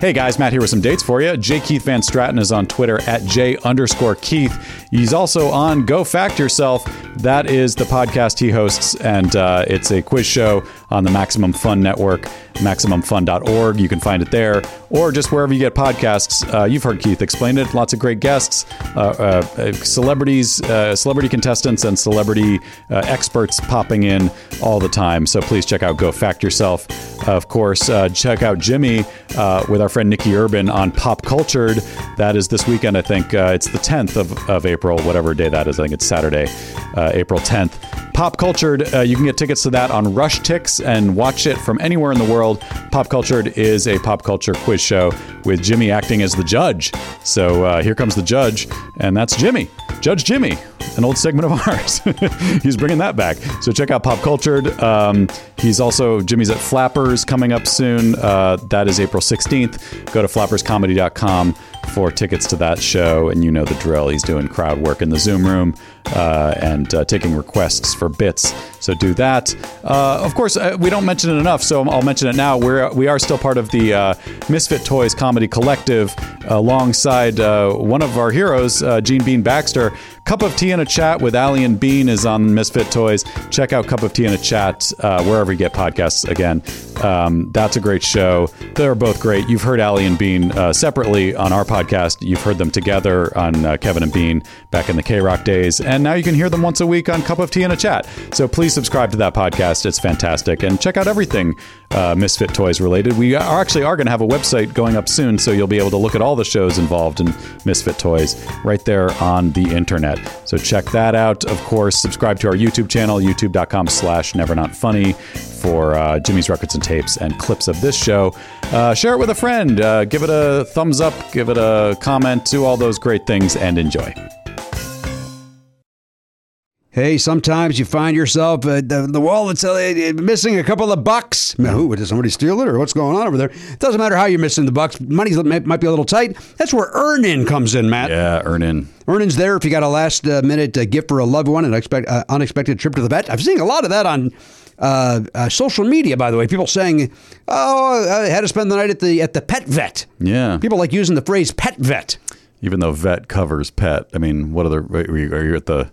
Hey guys, Matt here with some dates for you. J. Keith Van Straaten is on Twitter at J underscore Keith. He's also on Go Fact Yourself. That is the podcast he hosts, and uh, it's a quiz show on the Maximum Fun Network, MaximumFun.org. You can find it there, or just wherever you get podcasts. Uh, you've heard Keith explain it. Lots of great guests, uh, uh, celebrities, uh, celebrity contestants, and celebrity uh, experts popping in all the time. So please check out Go Fact Yourself. Of course, uh, check out Jimmy with our friend Nikki Urban on Pop Cultured. That is this weekend, I think. It's the 10th of, of April, whatever day that is. I think it's Saturday, April 10th. Pop Cultured, you can get tickets to that on Rush And watch it from anywhere in the world. Pop Cultured is a pop culture quiz show with Jimmy acting as the judge. So uh, here comes the judge, and that's Jimmy, Judge Jimmy, an old segment of (laughs) ours. he's bringing that back. So check out Pop Cultured. Um, he's also Jimmy's at Flappers coming up soon. Uh, that is April 16th. Go to flapperscomedy.com for tickets to that show, and you know the drill. He's doing crowd work in the Zoom room uh, and uh, taking requests for bits. So do that. Uh, of course, uh, we don't mention it enough, so I'll mention it now. We're we are still part of the uh, Misfit Toys Comedy Collective, alongside uh, one of our heroes, Gene Bean Baxter. Cup of Tea and a Chat with Ali and Bean is on Misfit Toys. Check out Cup of Tea and a Chat uh, wherever you get podcasts. Again, um, that's a great show. They're both great. You've heard Ali and Bean uh, separately on our podcast. You've heard them together on uh, Kevin and Bean back in the K Rock days, and now you can hear them once a week on Cup of Tea and a Chat. So please subscribe to that podcast. It's fantastic, and check out everything uh, Misfit Toys related. We are actually are going to have a website going up soon, so you'll be able to look at all the shows involved in Misfit Toys right there on the internet. So check that out. Of course, subscribe to our YouTube channel, youtube.com slash never not funny for uh, Jimmy's records and tapes and clips of this show. Uh, share it with a friend. Uh, give it a thumbs up. Give it a comment. Do all those great things and enjoy. Hey, sometimes you find yourself uh, the, the wallet's uh, missing a couple of bucks. Now, Who did somebody steal it, or what's going on over there? It doesn't matter how you're missing the bucks. Money might be a little tight. That's where Earnin comes in, Matt. Yeah, Earnin. Earnings there if you got a last uh, minute uh, gift for a loved one, an expect, uh, unexpected trip to the vet. I've seen a lot of that on uh, uh, social media, by the way. People saying, "Oh, I had to spend the night at the at the pet vet." Yeah. People like using the phrase "pet vet." Even though vet covers pet. I mean, what other, are you at the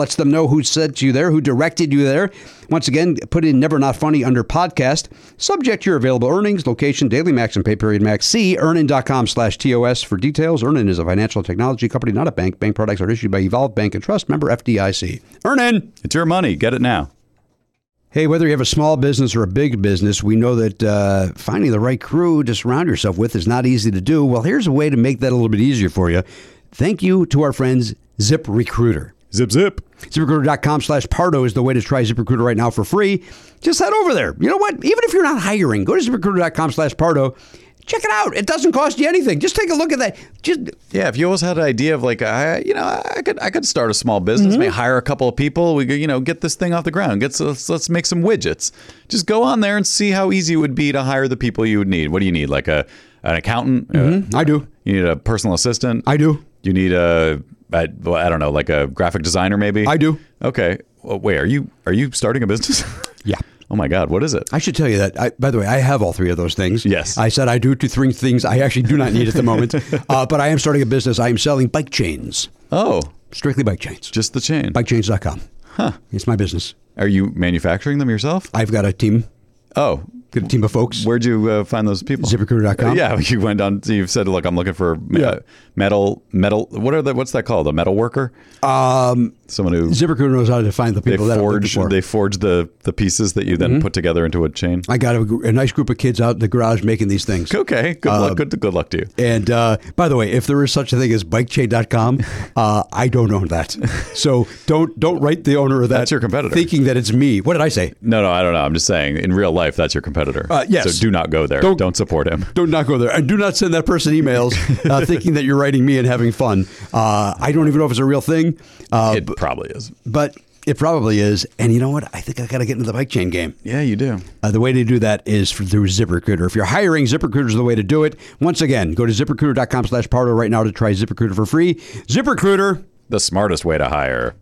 Lets them know who sent you there, who directed you there. Once again, put in "Never Not Funny" under podcast. Subject your available earnings, location, daily max, and pay period max. See earnin.com/tos for details. Earnin is a financial technology company, not a bank. Bank products are issued by Evolve Bank and Trust, member FDIC. Earnin. It's your money. Get it now. Hey, whether you have a small business or a big business, we know that uh, finding the right crew to surround yourself with is not easy to do. Well, here's a way to make that a little bit easier for you. Thank you to our friends Zip Recruiter. Zip zip. ZipRecruiter.com slash Pardo is the way to try ZipRecruiter right now for free. Just head over there. You know what? Even if you're not hiring, go to ZipRecruiter.com slash Pardo. Check it out. It doesn't cost you anything. Just take a look at that. Just Yeah, if you always had an idea of like, I, you know, I could, I could start a small business, maybe hire a couple of people. We could, you know, get this thing off the ground. Get, let's, let's make some widgets. Just go on there and see how easy it would be to hire the people you would need. What do you need? Like a, an accountant? Uh, I do. You need a personal assistant. I do. You need a, I, well, I don't know, like a graphic designer, maybe. I do. Okay. Well, wait, are you are you starting a business? (laughs) Yeah. oh my God, what is it? I should tell you that. I, by the way, I have all three of those things. Yes. I said I do two, three things I actually do not need at the moment. (laughs) uh, but I am starting a business. I am selling bike chains, Oh, strictly bike chains. just the chain. Bikechains.com. Huh. It's my business. Are you manufacturing them yourself? I've got a team, Oh, got a team of folks. where'd you uh, find those people? ZipRecruiter.com. Uh, yeah, (laughs) you went on. You've said, "Look, I'm looking for me- Yeah. metal, metal. What are the? What's that called? A metal worker? Um, Someone who ZipRecruiter knows how to find the they people that I'm forge. for. Mm-hmm. They forge the the pieces that you then put together into a chain. I got a, a nice group of kids out in the garage making these things. Okay, good Uh, luck. Good good luck to you. And uh, by the way, if there is such a thing as bikechain.com, (laughs) uh, I don't own that. (laughs) So don't don't write the owner of that. That's your competitor. Thinking that it's me. What did I say? No, no, I don't know. I'm just saying. In real life, that's your competitor. Uh, yes. So do not go there. Don't- Don't, support him. (laughs) Do not go there. And do not send that person emails uh, thinking that you're writing me and having fun. Uh, I don't even know if it's a real thing. Uh, It probably is. but it probably is. And you know what? I think I got to get into the bike chain game. Yeah, you do. Uh, the way to do that is through ZipRecruiter. If you're hiring, ZipRecruiter is the way to do it. Once again, go to ziprecruiter.com slash Pardo right now to try ZipRecruiter for free. ZipRecruiter. The smartest way to hire.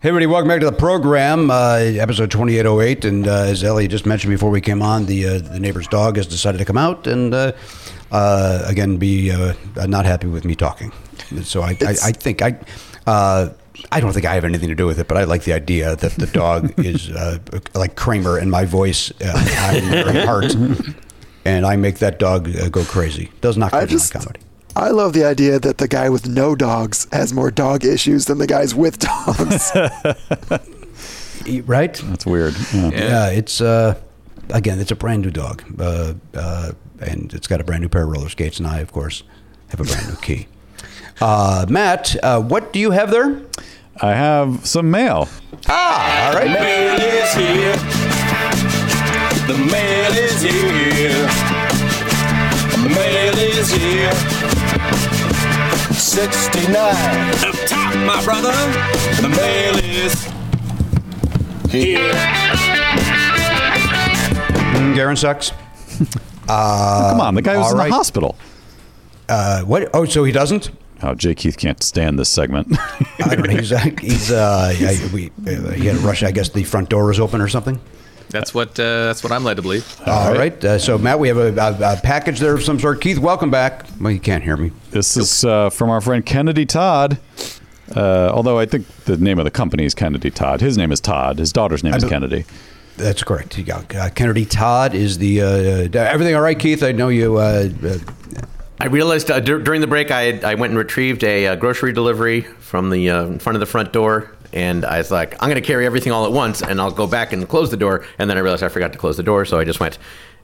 Hey, everybody, welcome back to the program, uh, episode 2808. And uh, as Ellie just mentioned before we came on, the uh, the neighbor's dog has decided to come out and, uh, uh, again, be uh, not happy with me talking. So I, I, I think I. I don't think I have anything to do with it, but I like the idea that the dog (laughs) is uh, like Kramer and my voice uh, on her heart, and I make that dog uh, go crazy. Does not I come just, comedy. I love the idea that the guy with no dogs has more dog issues than the guys with dogs. (laughs) (laughs) Right? That's weird. Yeah. Yeah, it's uh, again, it's a brand new dog, uh, uh, and it's got a brand new pair of roller skates, and I, of course, have a brand new key. Uh, Matt, uh, what do you have there? I have some mail. Ah, all right. The Mail is here. The mail is here. The mail is here. 69. Up top, my brother. The mail is here. Mm, Garon sucks. Come on, the guy was in right. the hospital. Uh, what? Oh, so he doesn't? Oh, J. Keith can't stand this segment. I don't know. He's, uh, he's uh, I, we, uh, he had a rush. I guess the front door was open or something. That's what uh, that's what I'm led to believe. All right. Uh, so, Matt, we have a, a, a package there of some sort. Keith, welcome back. Well, you can't hear me. This is uh, from our friend Kennedy Todd. Uh, although I think the name of the company is Kennedy Todd. His name is Todd. His daughter's name is be- Kennedy. That's correct. You got, uh, Kennedy Todd is the. Uh, uh, everything all right, Keith? I know you. Uh, uh, I realized uh, dur- during the break I, I went and retrieved a uh, grocery delivery from the uh, in front of the front door, and I was like, I'm going to carry everything all at once, and I'll go back and close the door. And then I realized I forgot to close the door, so I just went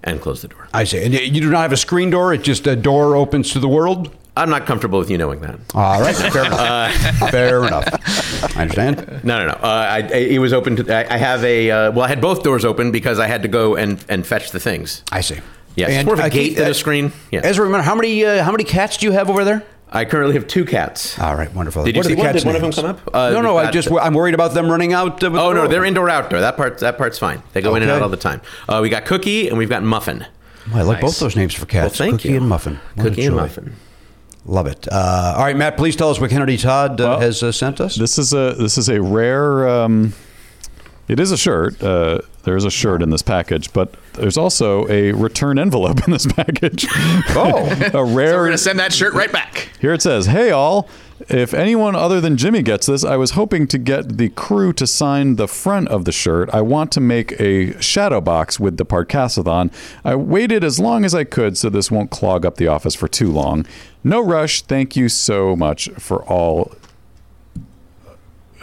and closed the door. I see. And you do not have a screen door. It's just a door opens to the world. I'm not comfortable with you knowing that. All right. Fair enough. (laughs) Fair enough. I understand. No, no, no. Uh, I, I, it was open to. I, I have a. Uh, well, I had both doors open because I had to go and, and fetch the things. I see. Yes, And, more of a uh, gate Keith, than a screen. Yeah. Ezra, remember how many uh, how many cats do you have over there? I currently have two cats. All right, wonderful. Did you What are see the one? cats' Did one of them come up? Uh, no, no. I got- just I'm worried about them running out. Uh, with Oh the no, they're indoor outdoor. That part that part's fine. They go in and out all the time. Uh, we got Cookie and we've got Muffin. Oh, I like both those names for cats. Well, thank Cookie you. and Muffin. What a Cookie and. Muffin. Love it. Uh, all right, Matt. Please tell us what Kennedy Todd uh, Well, has uh, sent us. This is a this is a rare. Um, it is a shirt. Uh, there's a shirt in this package, but there's also a return envelope in this (laughs) package. Oh. (laughs) a rare. We're gonna send that shirt right back. Here it says, "Hey all, if anyone other than Jimmy gets this, I was hoping to get the crew to sign the front of the shirt. I want to make a shadow box with the Pardcast-a-thon. I waited as long as I could so this won't clog up the office for too long. No rush. Thank you so much for all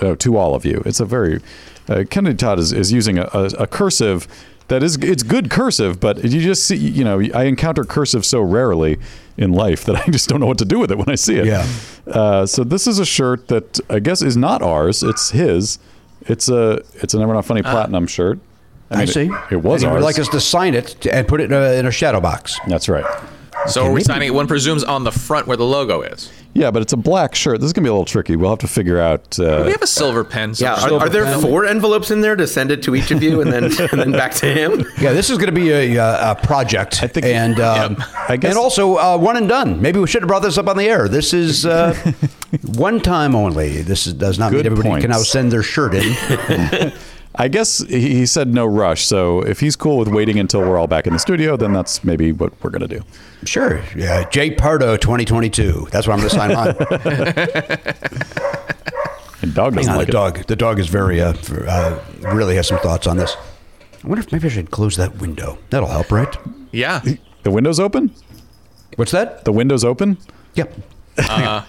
uh, to all of you. It's a very uh, Kennedy Todd is, is using a, a, a cursive that is it's good cursive, but you just see you know I encounter cursive so rarely in life that (laughs) I just don't know what to do with it when I see it. Yeah. Uh, so this is a shirt that I guess is not ours. It's his. It's a it's a Never Not Funny platinum shirt. I mean, see. It, it was and you ours. would like us to sign it and put it in a, in a shadow box. That's right. So are we signing? One presumes on the front where the logo is. Yeah, but it's a black shirt. This is gonna be a little tricky. We'll have to figure out. Uh, we have a silver pen. Yeah, somewhere. are, are there four envelopes in there to send it to each of you and then (laughs) and then back to him? Yeah, this is going to be a, uh, a project, I think, and (laughs) um, I guess- and also uh, one and done. Maybe we should have brought this up on the air. This is uh, (laughs) one time only. This is, does not mean Good everybody can now send their shirt in. I guess he he said no rush. So if he's cool with waiting until we're all back in the studio, then that's maybe what we're gonna do. sure, yeah, Jay Pardo, 2022. That's what I'm going to sign on. (laughs) And dog doesn't on, like the it. dog. The dog is very, uh, uh, really has some thoughts on this. I wonder if maybe I should close that window. That'll help, right? Yeah. The window's open. What's that? The window's open. Yep. Uh,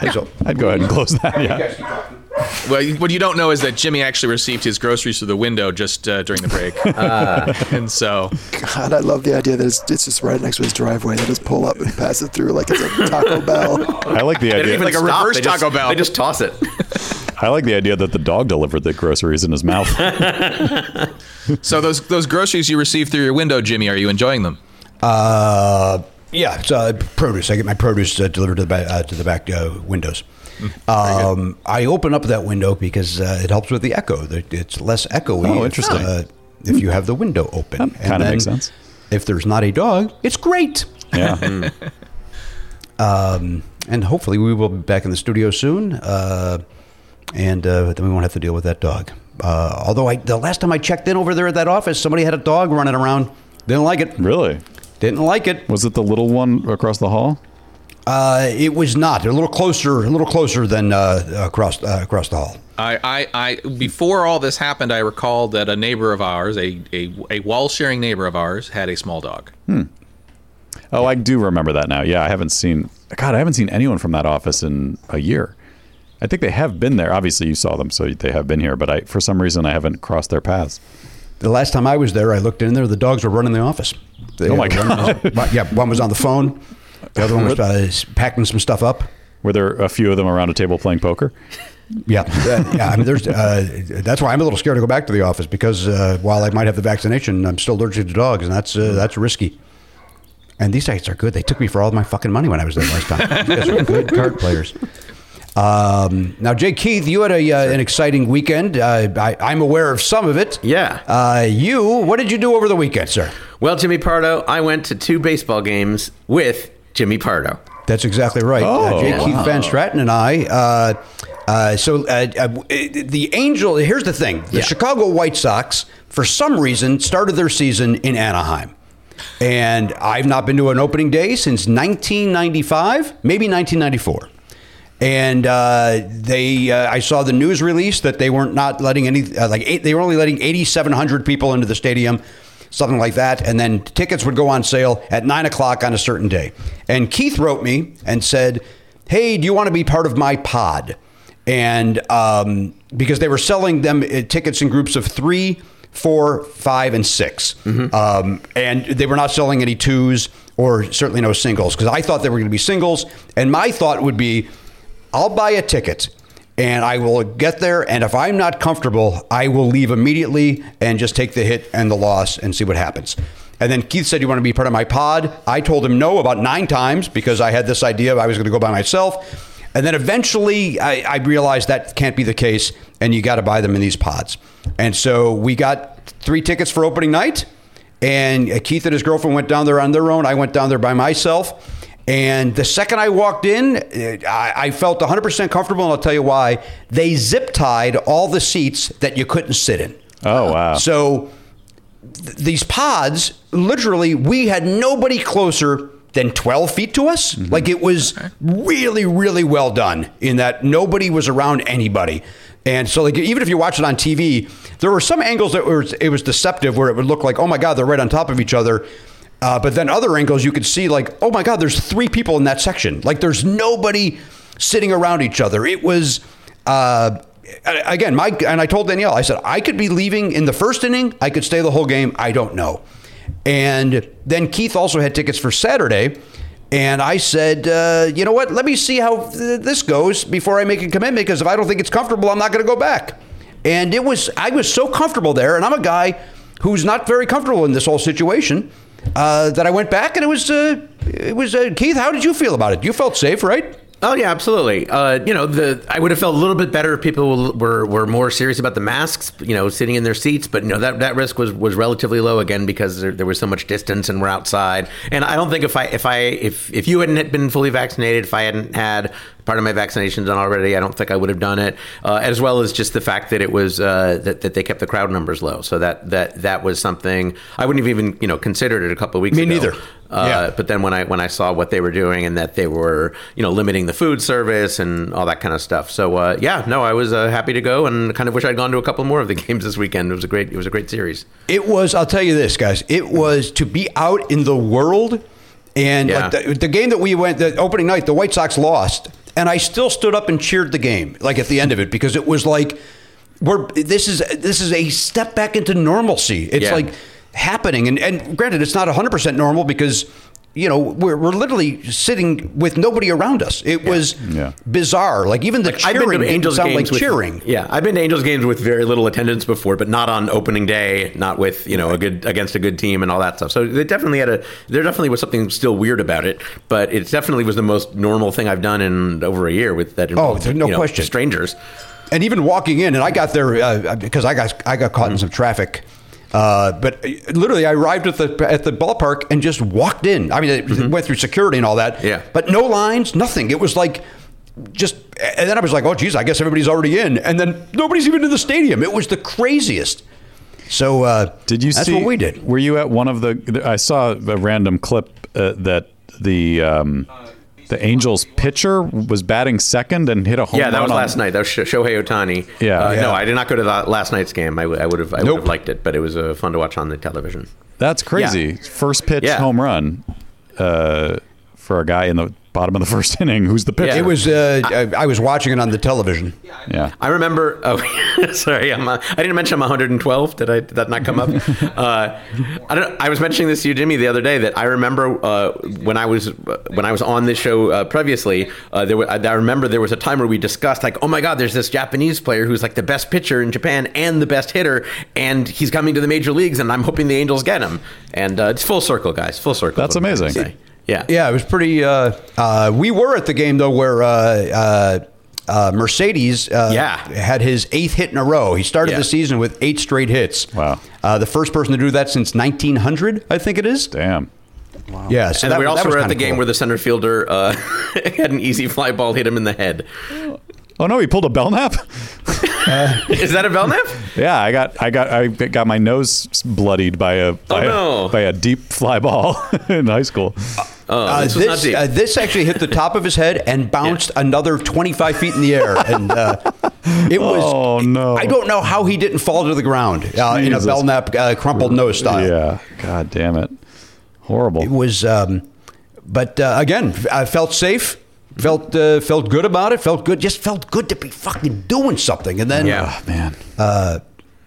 I'd, I'd go ahead and close that. Yeah. Well, what you don't know is that Jimmy actually received his groceries through the window just uh, during the break, (laughs) (laughs) and so God, I love the idea that it's, it's just right next to his driveway. They just pull up and pass it through like it's a Taco (laughs) Bell. I like the idea. even Like a stop. reverse They just- Taco Bell. They just toss it. I like the idea that the dog delivered the groceries in his mouth. so those those groceries you received through your window, Jimmy, are you enjoying them? Uh, yeah, it's uh, produce. I get my produce uh, delivered to the back, uh, to the back uh, windows. Um, I open up that window because uh, it helps with the echo. It's less echoey. Oh, if, interesting. uh, if you have the window open, That kinda makes sense. If there's not a dog, it's great. Yeah. (laughs) Um, and hopefully we will be back in the studio soon. Uh, and uh, then we won't have to deal with that dog. Uh, although I, the last time I checked in over there at that office, somebody had a dog running around. Didn't like it. really? Didn't like it. Was it the little one across the hall? Uh, it was not. A little closer. A little closer than uh, across uh, across the hall. I, I, I before all this happened, I recall that a neighbor of ours, a, a, a wall sharing neighbor of ours, had a small dog. Oh, I do remember that now. Yeah, I haven't seen. God, I haven't seen anyone from that office in a year. I think they have been there. Obviously, you saw them, so they have been here. But I, for some reason, I haven't crossed their paths. The last time I was there, I looked in there. The dogs were running the office. They- Oh, my one was- yeah, one was on the phone. The other one was uh, packing some stuff up. Were there a few of them around a table playing poker? Yeah, uh, yeah. I mean, there's. Uh, that's why I'm a little scared to go back to the office because uh, while I might have the vaccination, I'm still allergic to dogs, and that's uh, that's risky. And these guys are good. They took me for all my fucking money when I was there last time. (laughs) These guys are good card players. Um, now, J. Keith, you had a, uh, an exciting weekend. Uh, I, I'm aware of some of it. Yeah. Uh, you, what did you do over the weekend, sir? Well, Jimmy Pardo, I went to two baseball games with Jimmy Pardo. That's exactly right. uh, Oh, wow. Keith Van Straaten and I. Uh, uh, so uh, uh, the Angel. Here's the thing: the Yeah. Chicago White Sox, for some reason, started their season in Anaheim, and I've not been to an opening day since 1995, maybe 1994. And uh, they, uh, I saw the news release that they weren't not letting any, uh, like eight, they were only letting 8,700 people into the stadium, something like that. And then tickets would go on sale at nine o'clock on a certain day. And Keith wrote me and said, "Hey, do you want to be part of my pod?" And um, because they were selling them uh, tickets in groups of three, four, five, and 6 um, and they were not selling any twos or certainly no singles because I thought they were going to be singles. And my thought would be, I'll buy a ticket and I will get there. And if I'm not comfortable, I will leave immediately and just take the hit and the loss and see what happens. And then Keith said, You want to be part of my pod? I told him no about nine times because I had this idea I was going to go by myself. And then eventually I, I realized that can't be the case and you got to buy them in these pods. And so we got three tickets for opening night. And Keith and his girlfriend went down there on their own. I went down there by myself. And the second I walked in, I, I felt 100% comfortable, and I'll tell you why. They zip tied all the seats that you couldn't sit in. Oh wow! So th- these pods, literally, we had nobody closer than 12 feet to us. Mm-hmm. Like it was really, really well done in that nobody was around anybody. And so, like, even if you watch it on TV, there were some angles that were it was deceptive, where it would look like, oh my god, they're right on top of each other. Uh, but then other angles, you could see like, oh my god, there's three people in that section. Like, there's nobody sitting around each other. It was. Uh, again, my and I told Danielle, I said I could be leaving in the first inning. I could stay the whole game. I don't know. And then Keith also had tickets for Saturday. And I said, uh, you know what? Let me see how th- this goes before I make a commitment. Because if I don't think it's comfortable, I'm not going to go back. And it was, I was so comfortable there. And I'm a guy who's not very comfortable in this whole situation. Uh, that I went back and it was uh, it was uh, Keith. How did you feel about it? You felt safe, right? Oh yeah, absolutely. Uh, you know, the I would have felt a little bit better if people were, were more serious about the masks. You know, sitting in their seats, but you know that, that risk was, was relatively low again because there, there was so much distance and we're outside. And I don't think if I if I if if you hadn't been fully vaccinated, if I hadn't had part of my vaccination done already, I don't think I would have done it. Uh, as well as just the fact that it was uh, that that they kept the crowd numbers low. So that that that was something I wouldn't have even you know considered it a couple of weeks Me ago. neither. Uh, Yeah. But then when I when I saw what they were doing and that they were you know limiting the food service and all that kind of stuff, so uh, yeah, no, I was uh, happy to go and kind of wish I'd gone to a couple more of the (laughs) games this weekend. It was a great it was a great series. It was. I'll tell you this, guys. It was to be out in the world, and Yeah. like the, the game that we went, the opening night, the White Sox lost, and I still stood up and cheered the game, like at the end of it, because it was like, we're this is this is a step back into normalcy. It's Yeah. like happening, and and granted, it's not 100 percent normal because. You know, we're, we're literally sitting with nobody around us. It was Yeah. bizarre. Like even the I've been cheering to Angels sound games like with, cheering. Yeah, I've been to Angels games with very little attendance before, but not on opening day, not with you know a good against a good team and all that stuff. So they definitely had a there definitely was something still weird about it, but it definitely was the most normal thing I've done in over a year with that. involved, there's no you know, question. Strangers. and even walking in, and I got there uh, because I got I got caught in some traffic. Uh, but literally, I arrived at the at the ballpark and just walked in. I mean, it went through security and all that. Yeah. But no lines, nothing. It was like just. And then I was like, "Oh, geez, I guess everybody's already in." And then nobody's even in the stadium. It was the craziest. So uh, Did you that's see? what we did. Were you at one of the? I saw a random clip uh, that the um, the Angels pitcher was batting second and hit a home Yeah, that was on- last night. That was Shohei Ohtani. Yeah. Uh, Yeah. No, I did not go to the last night's game. I, w- I would have. I would have liked it, but it was uh, fun to watch on the television. That's crazy. First pitch Yeah. home run uh, for a guy in the bottom of the first (laughs) inning. Who's the pitcher? It was. Uh, I, I was watching it on the television. yeah. I remember. Oh, (laughs) sorry. I'm, uh, I didn't mention I'm 112. Did I? Did that not come up? (laughs) uh, I don't. I was mentioning this to you, Jimmy, the other day. That I remember uh, when I was when I was on this show uh, previously. Uh, there, were, I, I remember there was a time where we discussed like, oh my God, there's this Japanese player who's like the best pitcher in Japan and the best hitter, and he's coming to the major leagues, and I'm hoping the Angels get him. And uh, it's full circle, guys. Full circle. That's is what I'm trying to amazing. Say. Yeah. Yeah, it was pretty. Uh, uh, we were at the game though, where uh, uh, uh, Mercedes uh, Yeah. had his eighth hit in a row. He started Yeah. the season with eight straight hits. Wow. Uh, the first person to do that since 1900, I think it is. Damn. Yeah, so and that, we that also was were at the game cool. where the center fielder uh, (laughs) had an easy fly ball hit him in the head. Oh no, he pulled a Belknap. (laughs) Is that a Belknap? yeah, I got, I got, I got my nose bloodied by a by, no. a, by a deep fly ball (laughs) in high school. Oh, Uh, this not this, deep. uh, this actually hit the top of his head and bounced another 25 feet in the air. And uh, it (laughs) was. Oh, no. I don't know how he didn't fall to the ground uh, in a Jesus. Belknap uh, crumpled nose style. Yeah. God damn it. Horrible. It was, um, but uh, again, I felt safe. Felt uh, felt good about it. Felt good. Just felt good to be fucking doing something. And then Yeah. Oh, man.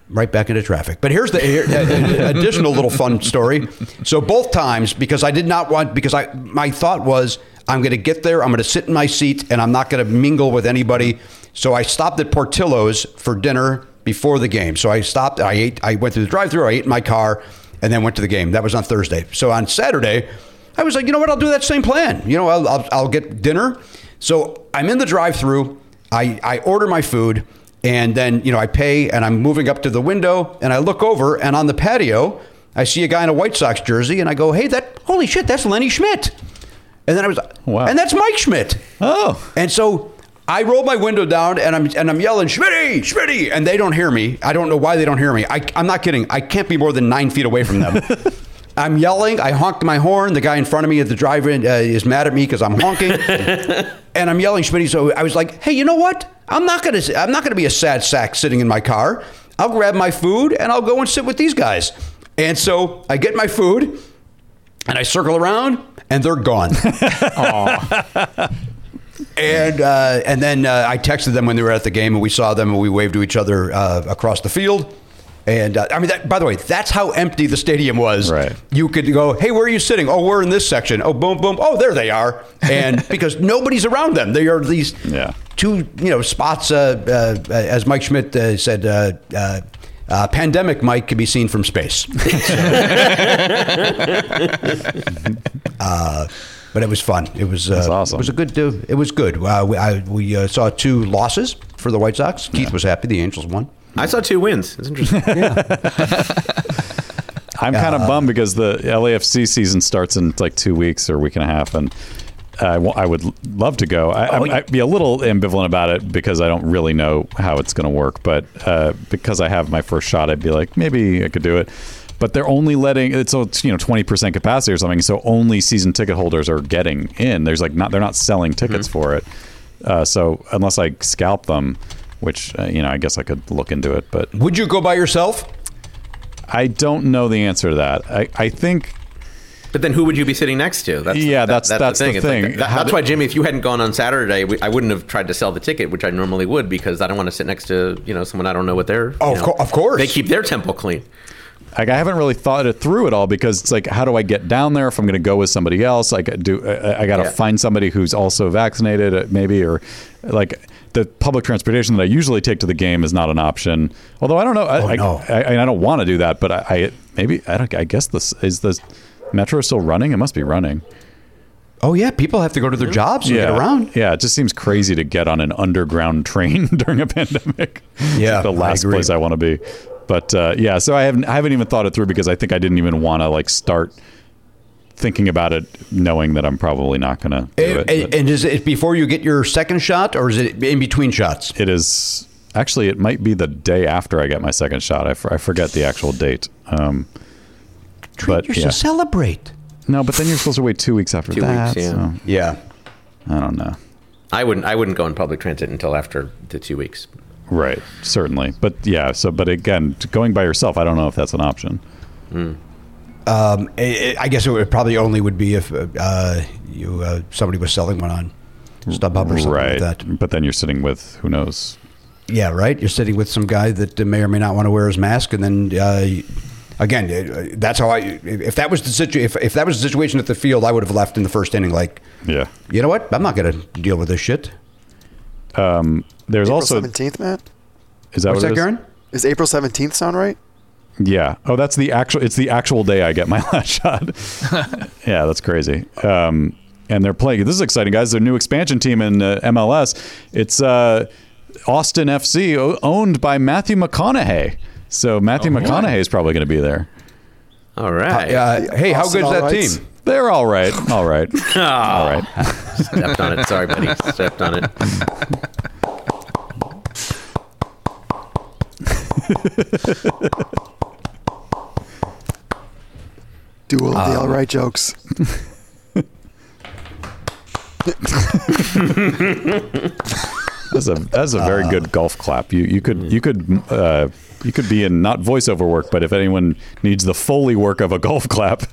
right back into traffic. But here's the here, uh, additional little fun story. So both times, because I did not want, because I my thought was I'm going to get there, I'm going to sit in my seat, and I'm not going to mingle with anybody. So I stopped at Portillo's for dinner before the game. So I stopped. I ate. I went through the drive-through. I ate in my car, and then went to the game. That was on Thursday. So on Saturday, I was like, you know what? I'll do that same plan. You know, I'll I'll, I'll get dinner. So I'm in the drive-through. I I order my food. And then, you know, I pay and I'm moving up to the window and I look over and on the patio, I see a guy in a White Sox jersey and I go, hey, that, holy shit, that's Lenny Schmidt. And then I was, Wow. and that's Mike Schmidt. Oh. And so I roll my window down and I'm, and I'm yelling, Schmitty, Schmitty. And they don't hear me. I don't know why they don't hear me. I, I'm not kidding. I can't be more than nine feet away from them. (laughs) I'm yelling. I honked my horn. The guy in front of me at the drive-in uh, is mad at me because I'm honking, (laughs) and I'm yelling, Schmitty. So I was like, "Hey, you know what? I'm not gonna. I'm not gonna be a sad sack sitting in my car. I'll grab my food and I'll go and sit with these guys." And so I get my food, and I circle around, and they're gone. (laughs) And uh, and then uh, I texted them when they were at the game, and we saw them, and we waved to each other uh, across the field. And uh, I mean, that, by the way, that's how empty the stadium was. Right. You could go, "Hey, where are you sitting?" Oh, we're in this section. Oh, boom, boom. Oh, there they are. And (laughs) because nobody's around them, they are these Yeah. two, you know, spots. Uh, uh, as Mike Schmidt uh, said, uh, uh, Uh, pandemic Mike could be seen from space. (laughs) uh, but it was fun. It was uh, awesome. It was a good. Uh, it was good. Uh, we I, we uh, saw two losses for the White Sox. Keith was happy. The Angels won. I saw two wins. It's interesting. (laughs) I'm kind of bummed because the LAFC season starts in like two weeks or a week and a half, and I wa- I would l- love to go. I, I, I'd be a little ambivalent about it because I don't really know how it's going to work. But uh, because I have my first shot, I'd be like, maybe I could do it. But they're only letting it's so it's, you know twenty percent capacity or something. So only season ticket holders are getting in. There's like not they're not selling tickets for it. Uh, so unless I scalp them, which uh, you know I guess I could look into it, but Would you go by yourself? I don't know the answer to that. I, I think But then who would you be sitting next to? That's, Yeah, that's- that's the It's like thing. that- that's why, Jimmy, if you hadn't gone on Saturday, we, I wouldn't have tried to sell the ticket, which I normally would, because I don't want to sit next to you know someone I don't know what they're. Oh, you of know, of course. They keep their temple clean. like I haven't really thought it through at all because it's like, how do I get down there if I'm going to go with somebody else? Like, do I, I got to Yeah. find somebody who's also vaccinated, uh, maybe, or like the public transportation that I usually take to the game is not an option. Although I don't know, I, Oh, I, no. I, I don't want to do that, but I, I maybe I don't. I guess this is the metro still running. It must be running. Oh yeah, people have to go to their jobs and yeah, get around. Yeah, it just seems crazy to get on an underground train (laughs) during a pandemic. Yeah, the last agree. place I want to be. But uh, yeah, so I haven't I haven't even thought it through because I think I didn't even want to like start thinking about it, knowing that I'm probably not going to do And, it. and, and is it before you get your second shot, or is it in between shots? it is actually it might be the day after I get my second shot. I, I forget the actual date. Um, but You're yeah. to celebrate. no, but then you're supposed to wait two weeks after Two that. weeks, yeah. so Yeah. I don't know. I wouldn't. I wouldn't go in public transit until after the two weeks. Right, certainly. But yeah, so but again, going by yourself, I don't know if that's an option. Um, I I guess it would probably only would be if uh, you uh, somebody was selling one on StubHub or something right. like that. But then you're sitting with who knows. Yeah, right. You're sitting with some guy that may or may not want to wear his mask, and then uh, again, uh, that's how I. If that was the situ- if, if that was the situation at the field, I would have left in the first inning. Like, Yeah. you know what? I'm not going to deal with this shit. There's April also seventeenth, Matt. is that What's what that. Garon? Is April seventeenth sound right? Yeah. Oh, that's the actual. It's the actual day I get my (laughs) last shot. (laughs) yeah, that's crazy. Um, and they're playing. This is exciting, guys. Their new expansion team in uh, MLS. It's uh, Austin FC, o- owned by Matthew McConaughey. So Matthew McConaughey is probably going to be there. All right. Uh, hey, how Austin good's that Alrights. team? They're all right. All right. (laughs) all right. Stepped on it. Sorry, buddy. Stepped on it. Duel of the all right jokes. (laughs) That's a that's a very good golf clap. You you could you could uh, you could be in not voiceover work, but if anyone needs the foley work of a golf clap,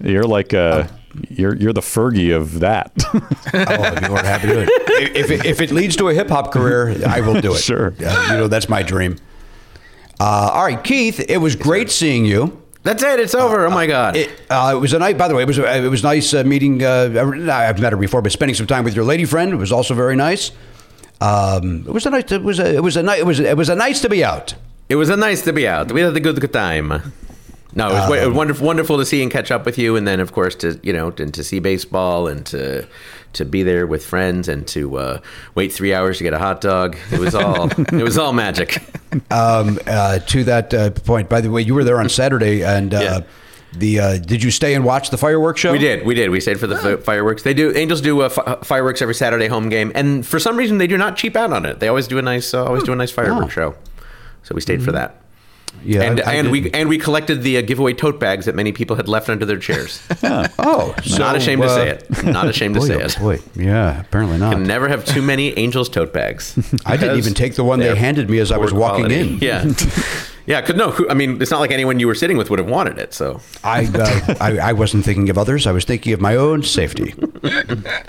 you're like uh, you're you're the Fergie of that. (laughs) Oh, I'd be more than happy to do it. If, it. if it leads to a hip hop career, I will do it. Sure. Yeah, you know, that's my dream. Uh, all right, Keith, it was great seeing you. That's it. It's over. Oh my god. It, uh, it was a night. By the way, it was it was nice uh, meeting. Uh, I've met her before, but spending some time with your lady friend was also very nice. Um, it was a nice. It was a. It was a night. It was. It was a nice to be out. It was a nice to be out. We had a good, good time. No, it was, wa- it was wonderful, wonderful to see and catch up with you, and then of course to you know and to see baseball and to to be there with friends and to uh, wait three hours to get a hot dog. It was all it was all magic. (laughs) Um, uh, to that uh, point, by the way, you were there on Saturday, and uh, Yeah. the uh, did you stay and watch the fireworks show? We did, we did. We stayed for the fi- fireworks. They do Angels do uh, fi- fireworks every Saturday home game, and for some reason they do not cheap out on it. They always do a nice, always do a nice fireworks Oh. show. So we stayed for that. Yeah, and I- I and we didn't. and we collected the uh, giveaway tote bags that many people had left under their chairs. (laughs) Oh, (laughs) so, Not ashamed to uh, say it. Not ashamed to (laughs) say oh, it. Boy, yeah, apparently not. Can never have too many Angels tote bags. I didn't even take the one they handed me as I was walking quality. in. Yeah, yeah. Could no. I mean, it's not like anyone you were sitting with would have wanted it. So I, uh, (laughs) I I wasn't thinking of others. I was thinking of my own safety.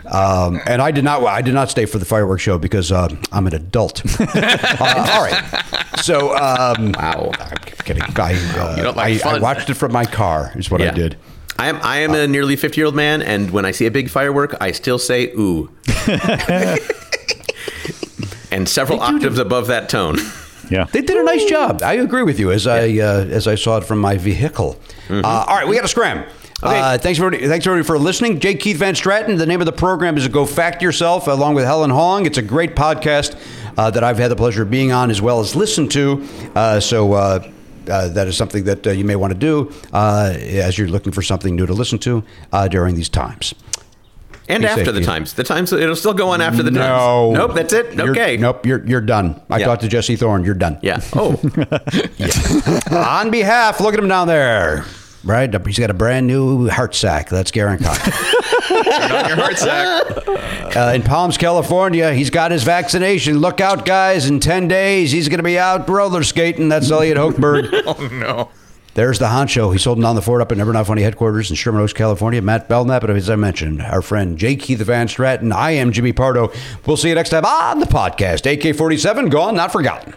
Um, and I did not. I did not stay for the fireworks show because uh, I'm an adult. (laughs) uh, all right. So um, wow. I'm kidding. I, uh, You don't like I, I watched it from my car. Is what I did. I am. I am a nearly fifty year old man, and when I see a big firework, I still say "ooh," (laughs) and several octaves above that tone. Yeah. They did a nice job. I agree with you as I uh, as I saw it from my vehicle. Uh, all right, we got to scram. Uh, thanks everybody. Thanks everybody for listening. J. Keith Van Straaten. The name of the program is Go Fact Yourself, along with Helen Hong. It's a great podcast uh, that I've had the pleasure of being on as well as listen to. Uh, so. Uh, uh, that is something that uh, you may want to do uh, as you're looking for something new to listen to uh, during these times. And Be after safe, the Keith. times. The times, it'll still go on after the No. times. Nope, that's it. You're- Okay. nope. You're you're done. I Yeah. talked to Jesse Thorn. You're done. Yeah. (laughs) Oh, On behalf, look at him down there. Right, he's got a brand new heart sack. That's Garon Cox. (laughs) Turn on your heart sack. (laughs) uh, in Palms, California, he's got his vaccination. Look out, guys! In ten days, he's going to be out roller skating. That's Eliot Hochberg. Oh no. There's the honcho. He's holding down the fort up at Never Not Funny headquarters in Sherman Oaks, California. Matt Belknap, and as I mentioned, our friend J. Keith Van Straaten. I am Jimmy Pardo. We'll see you next time on the podcast. AK-47, gone, not forgotten.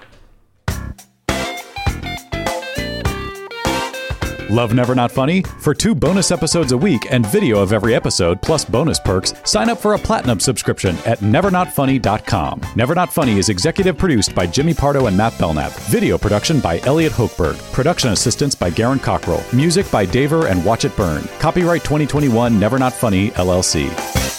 Love Never Not Funny? For two bonus episodes a week and video of every episode, plus bonus perks, sign up for a platinum subscription at nevernotfunny.com. Never Not Funny is executive produced by Jimmy Pardo and Matt Belknap. Video production by Eliot Hochberg. Production assistance by Garon Cockrell. Music by Daver and Watch It Burn. Copyright 2021 Never Not Funny, LLC.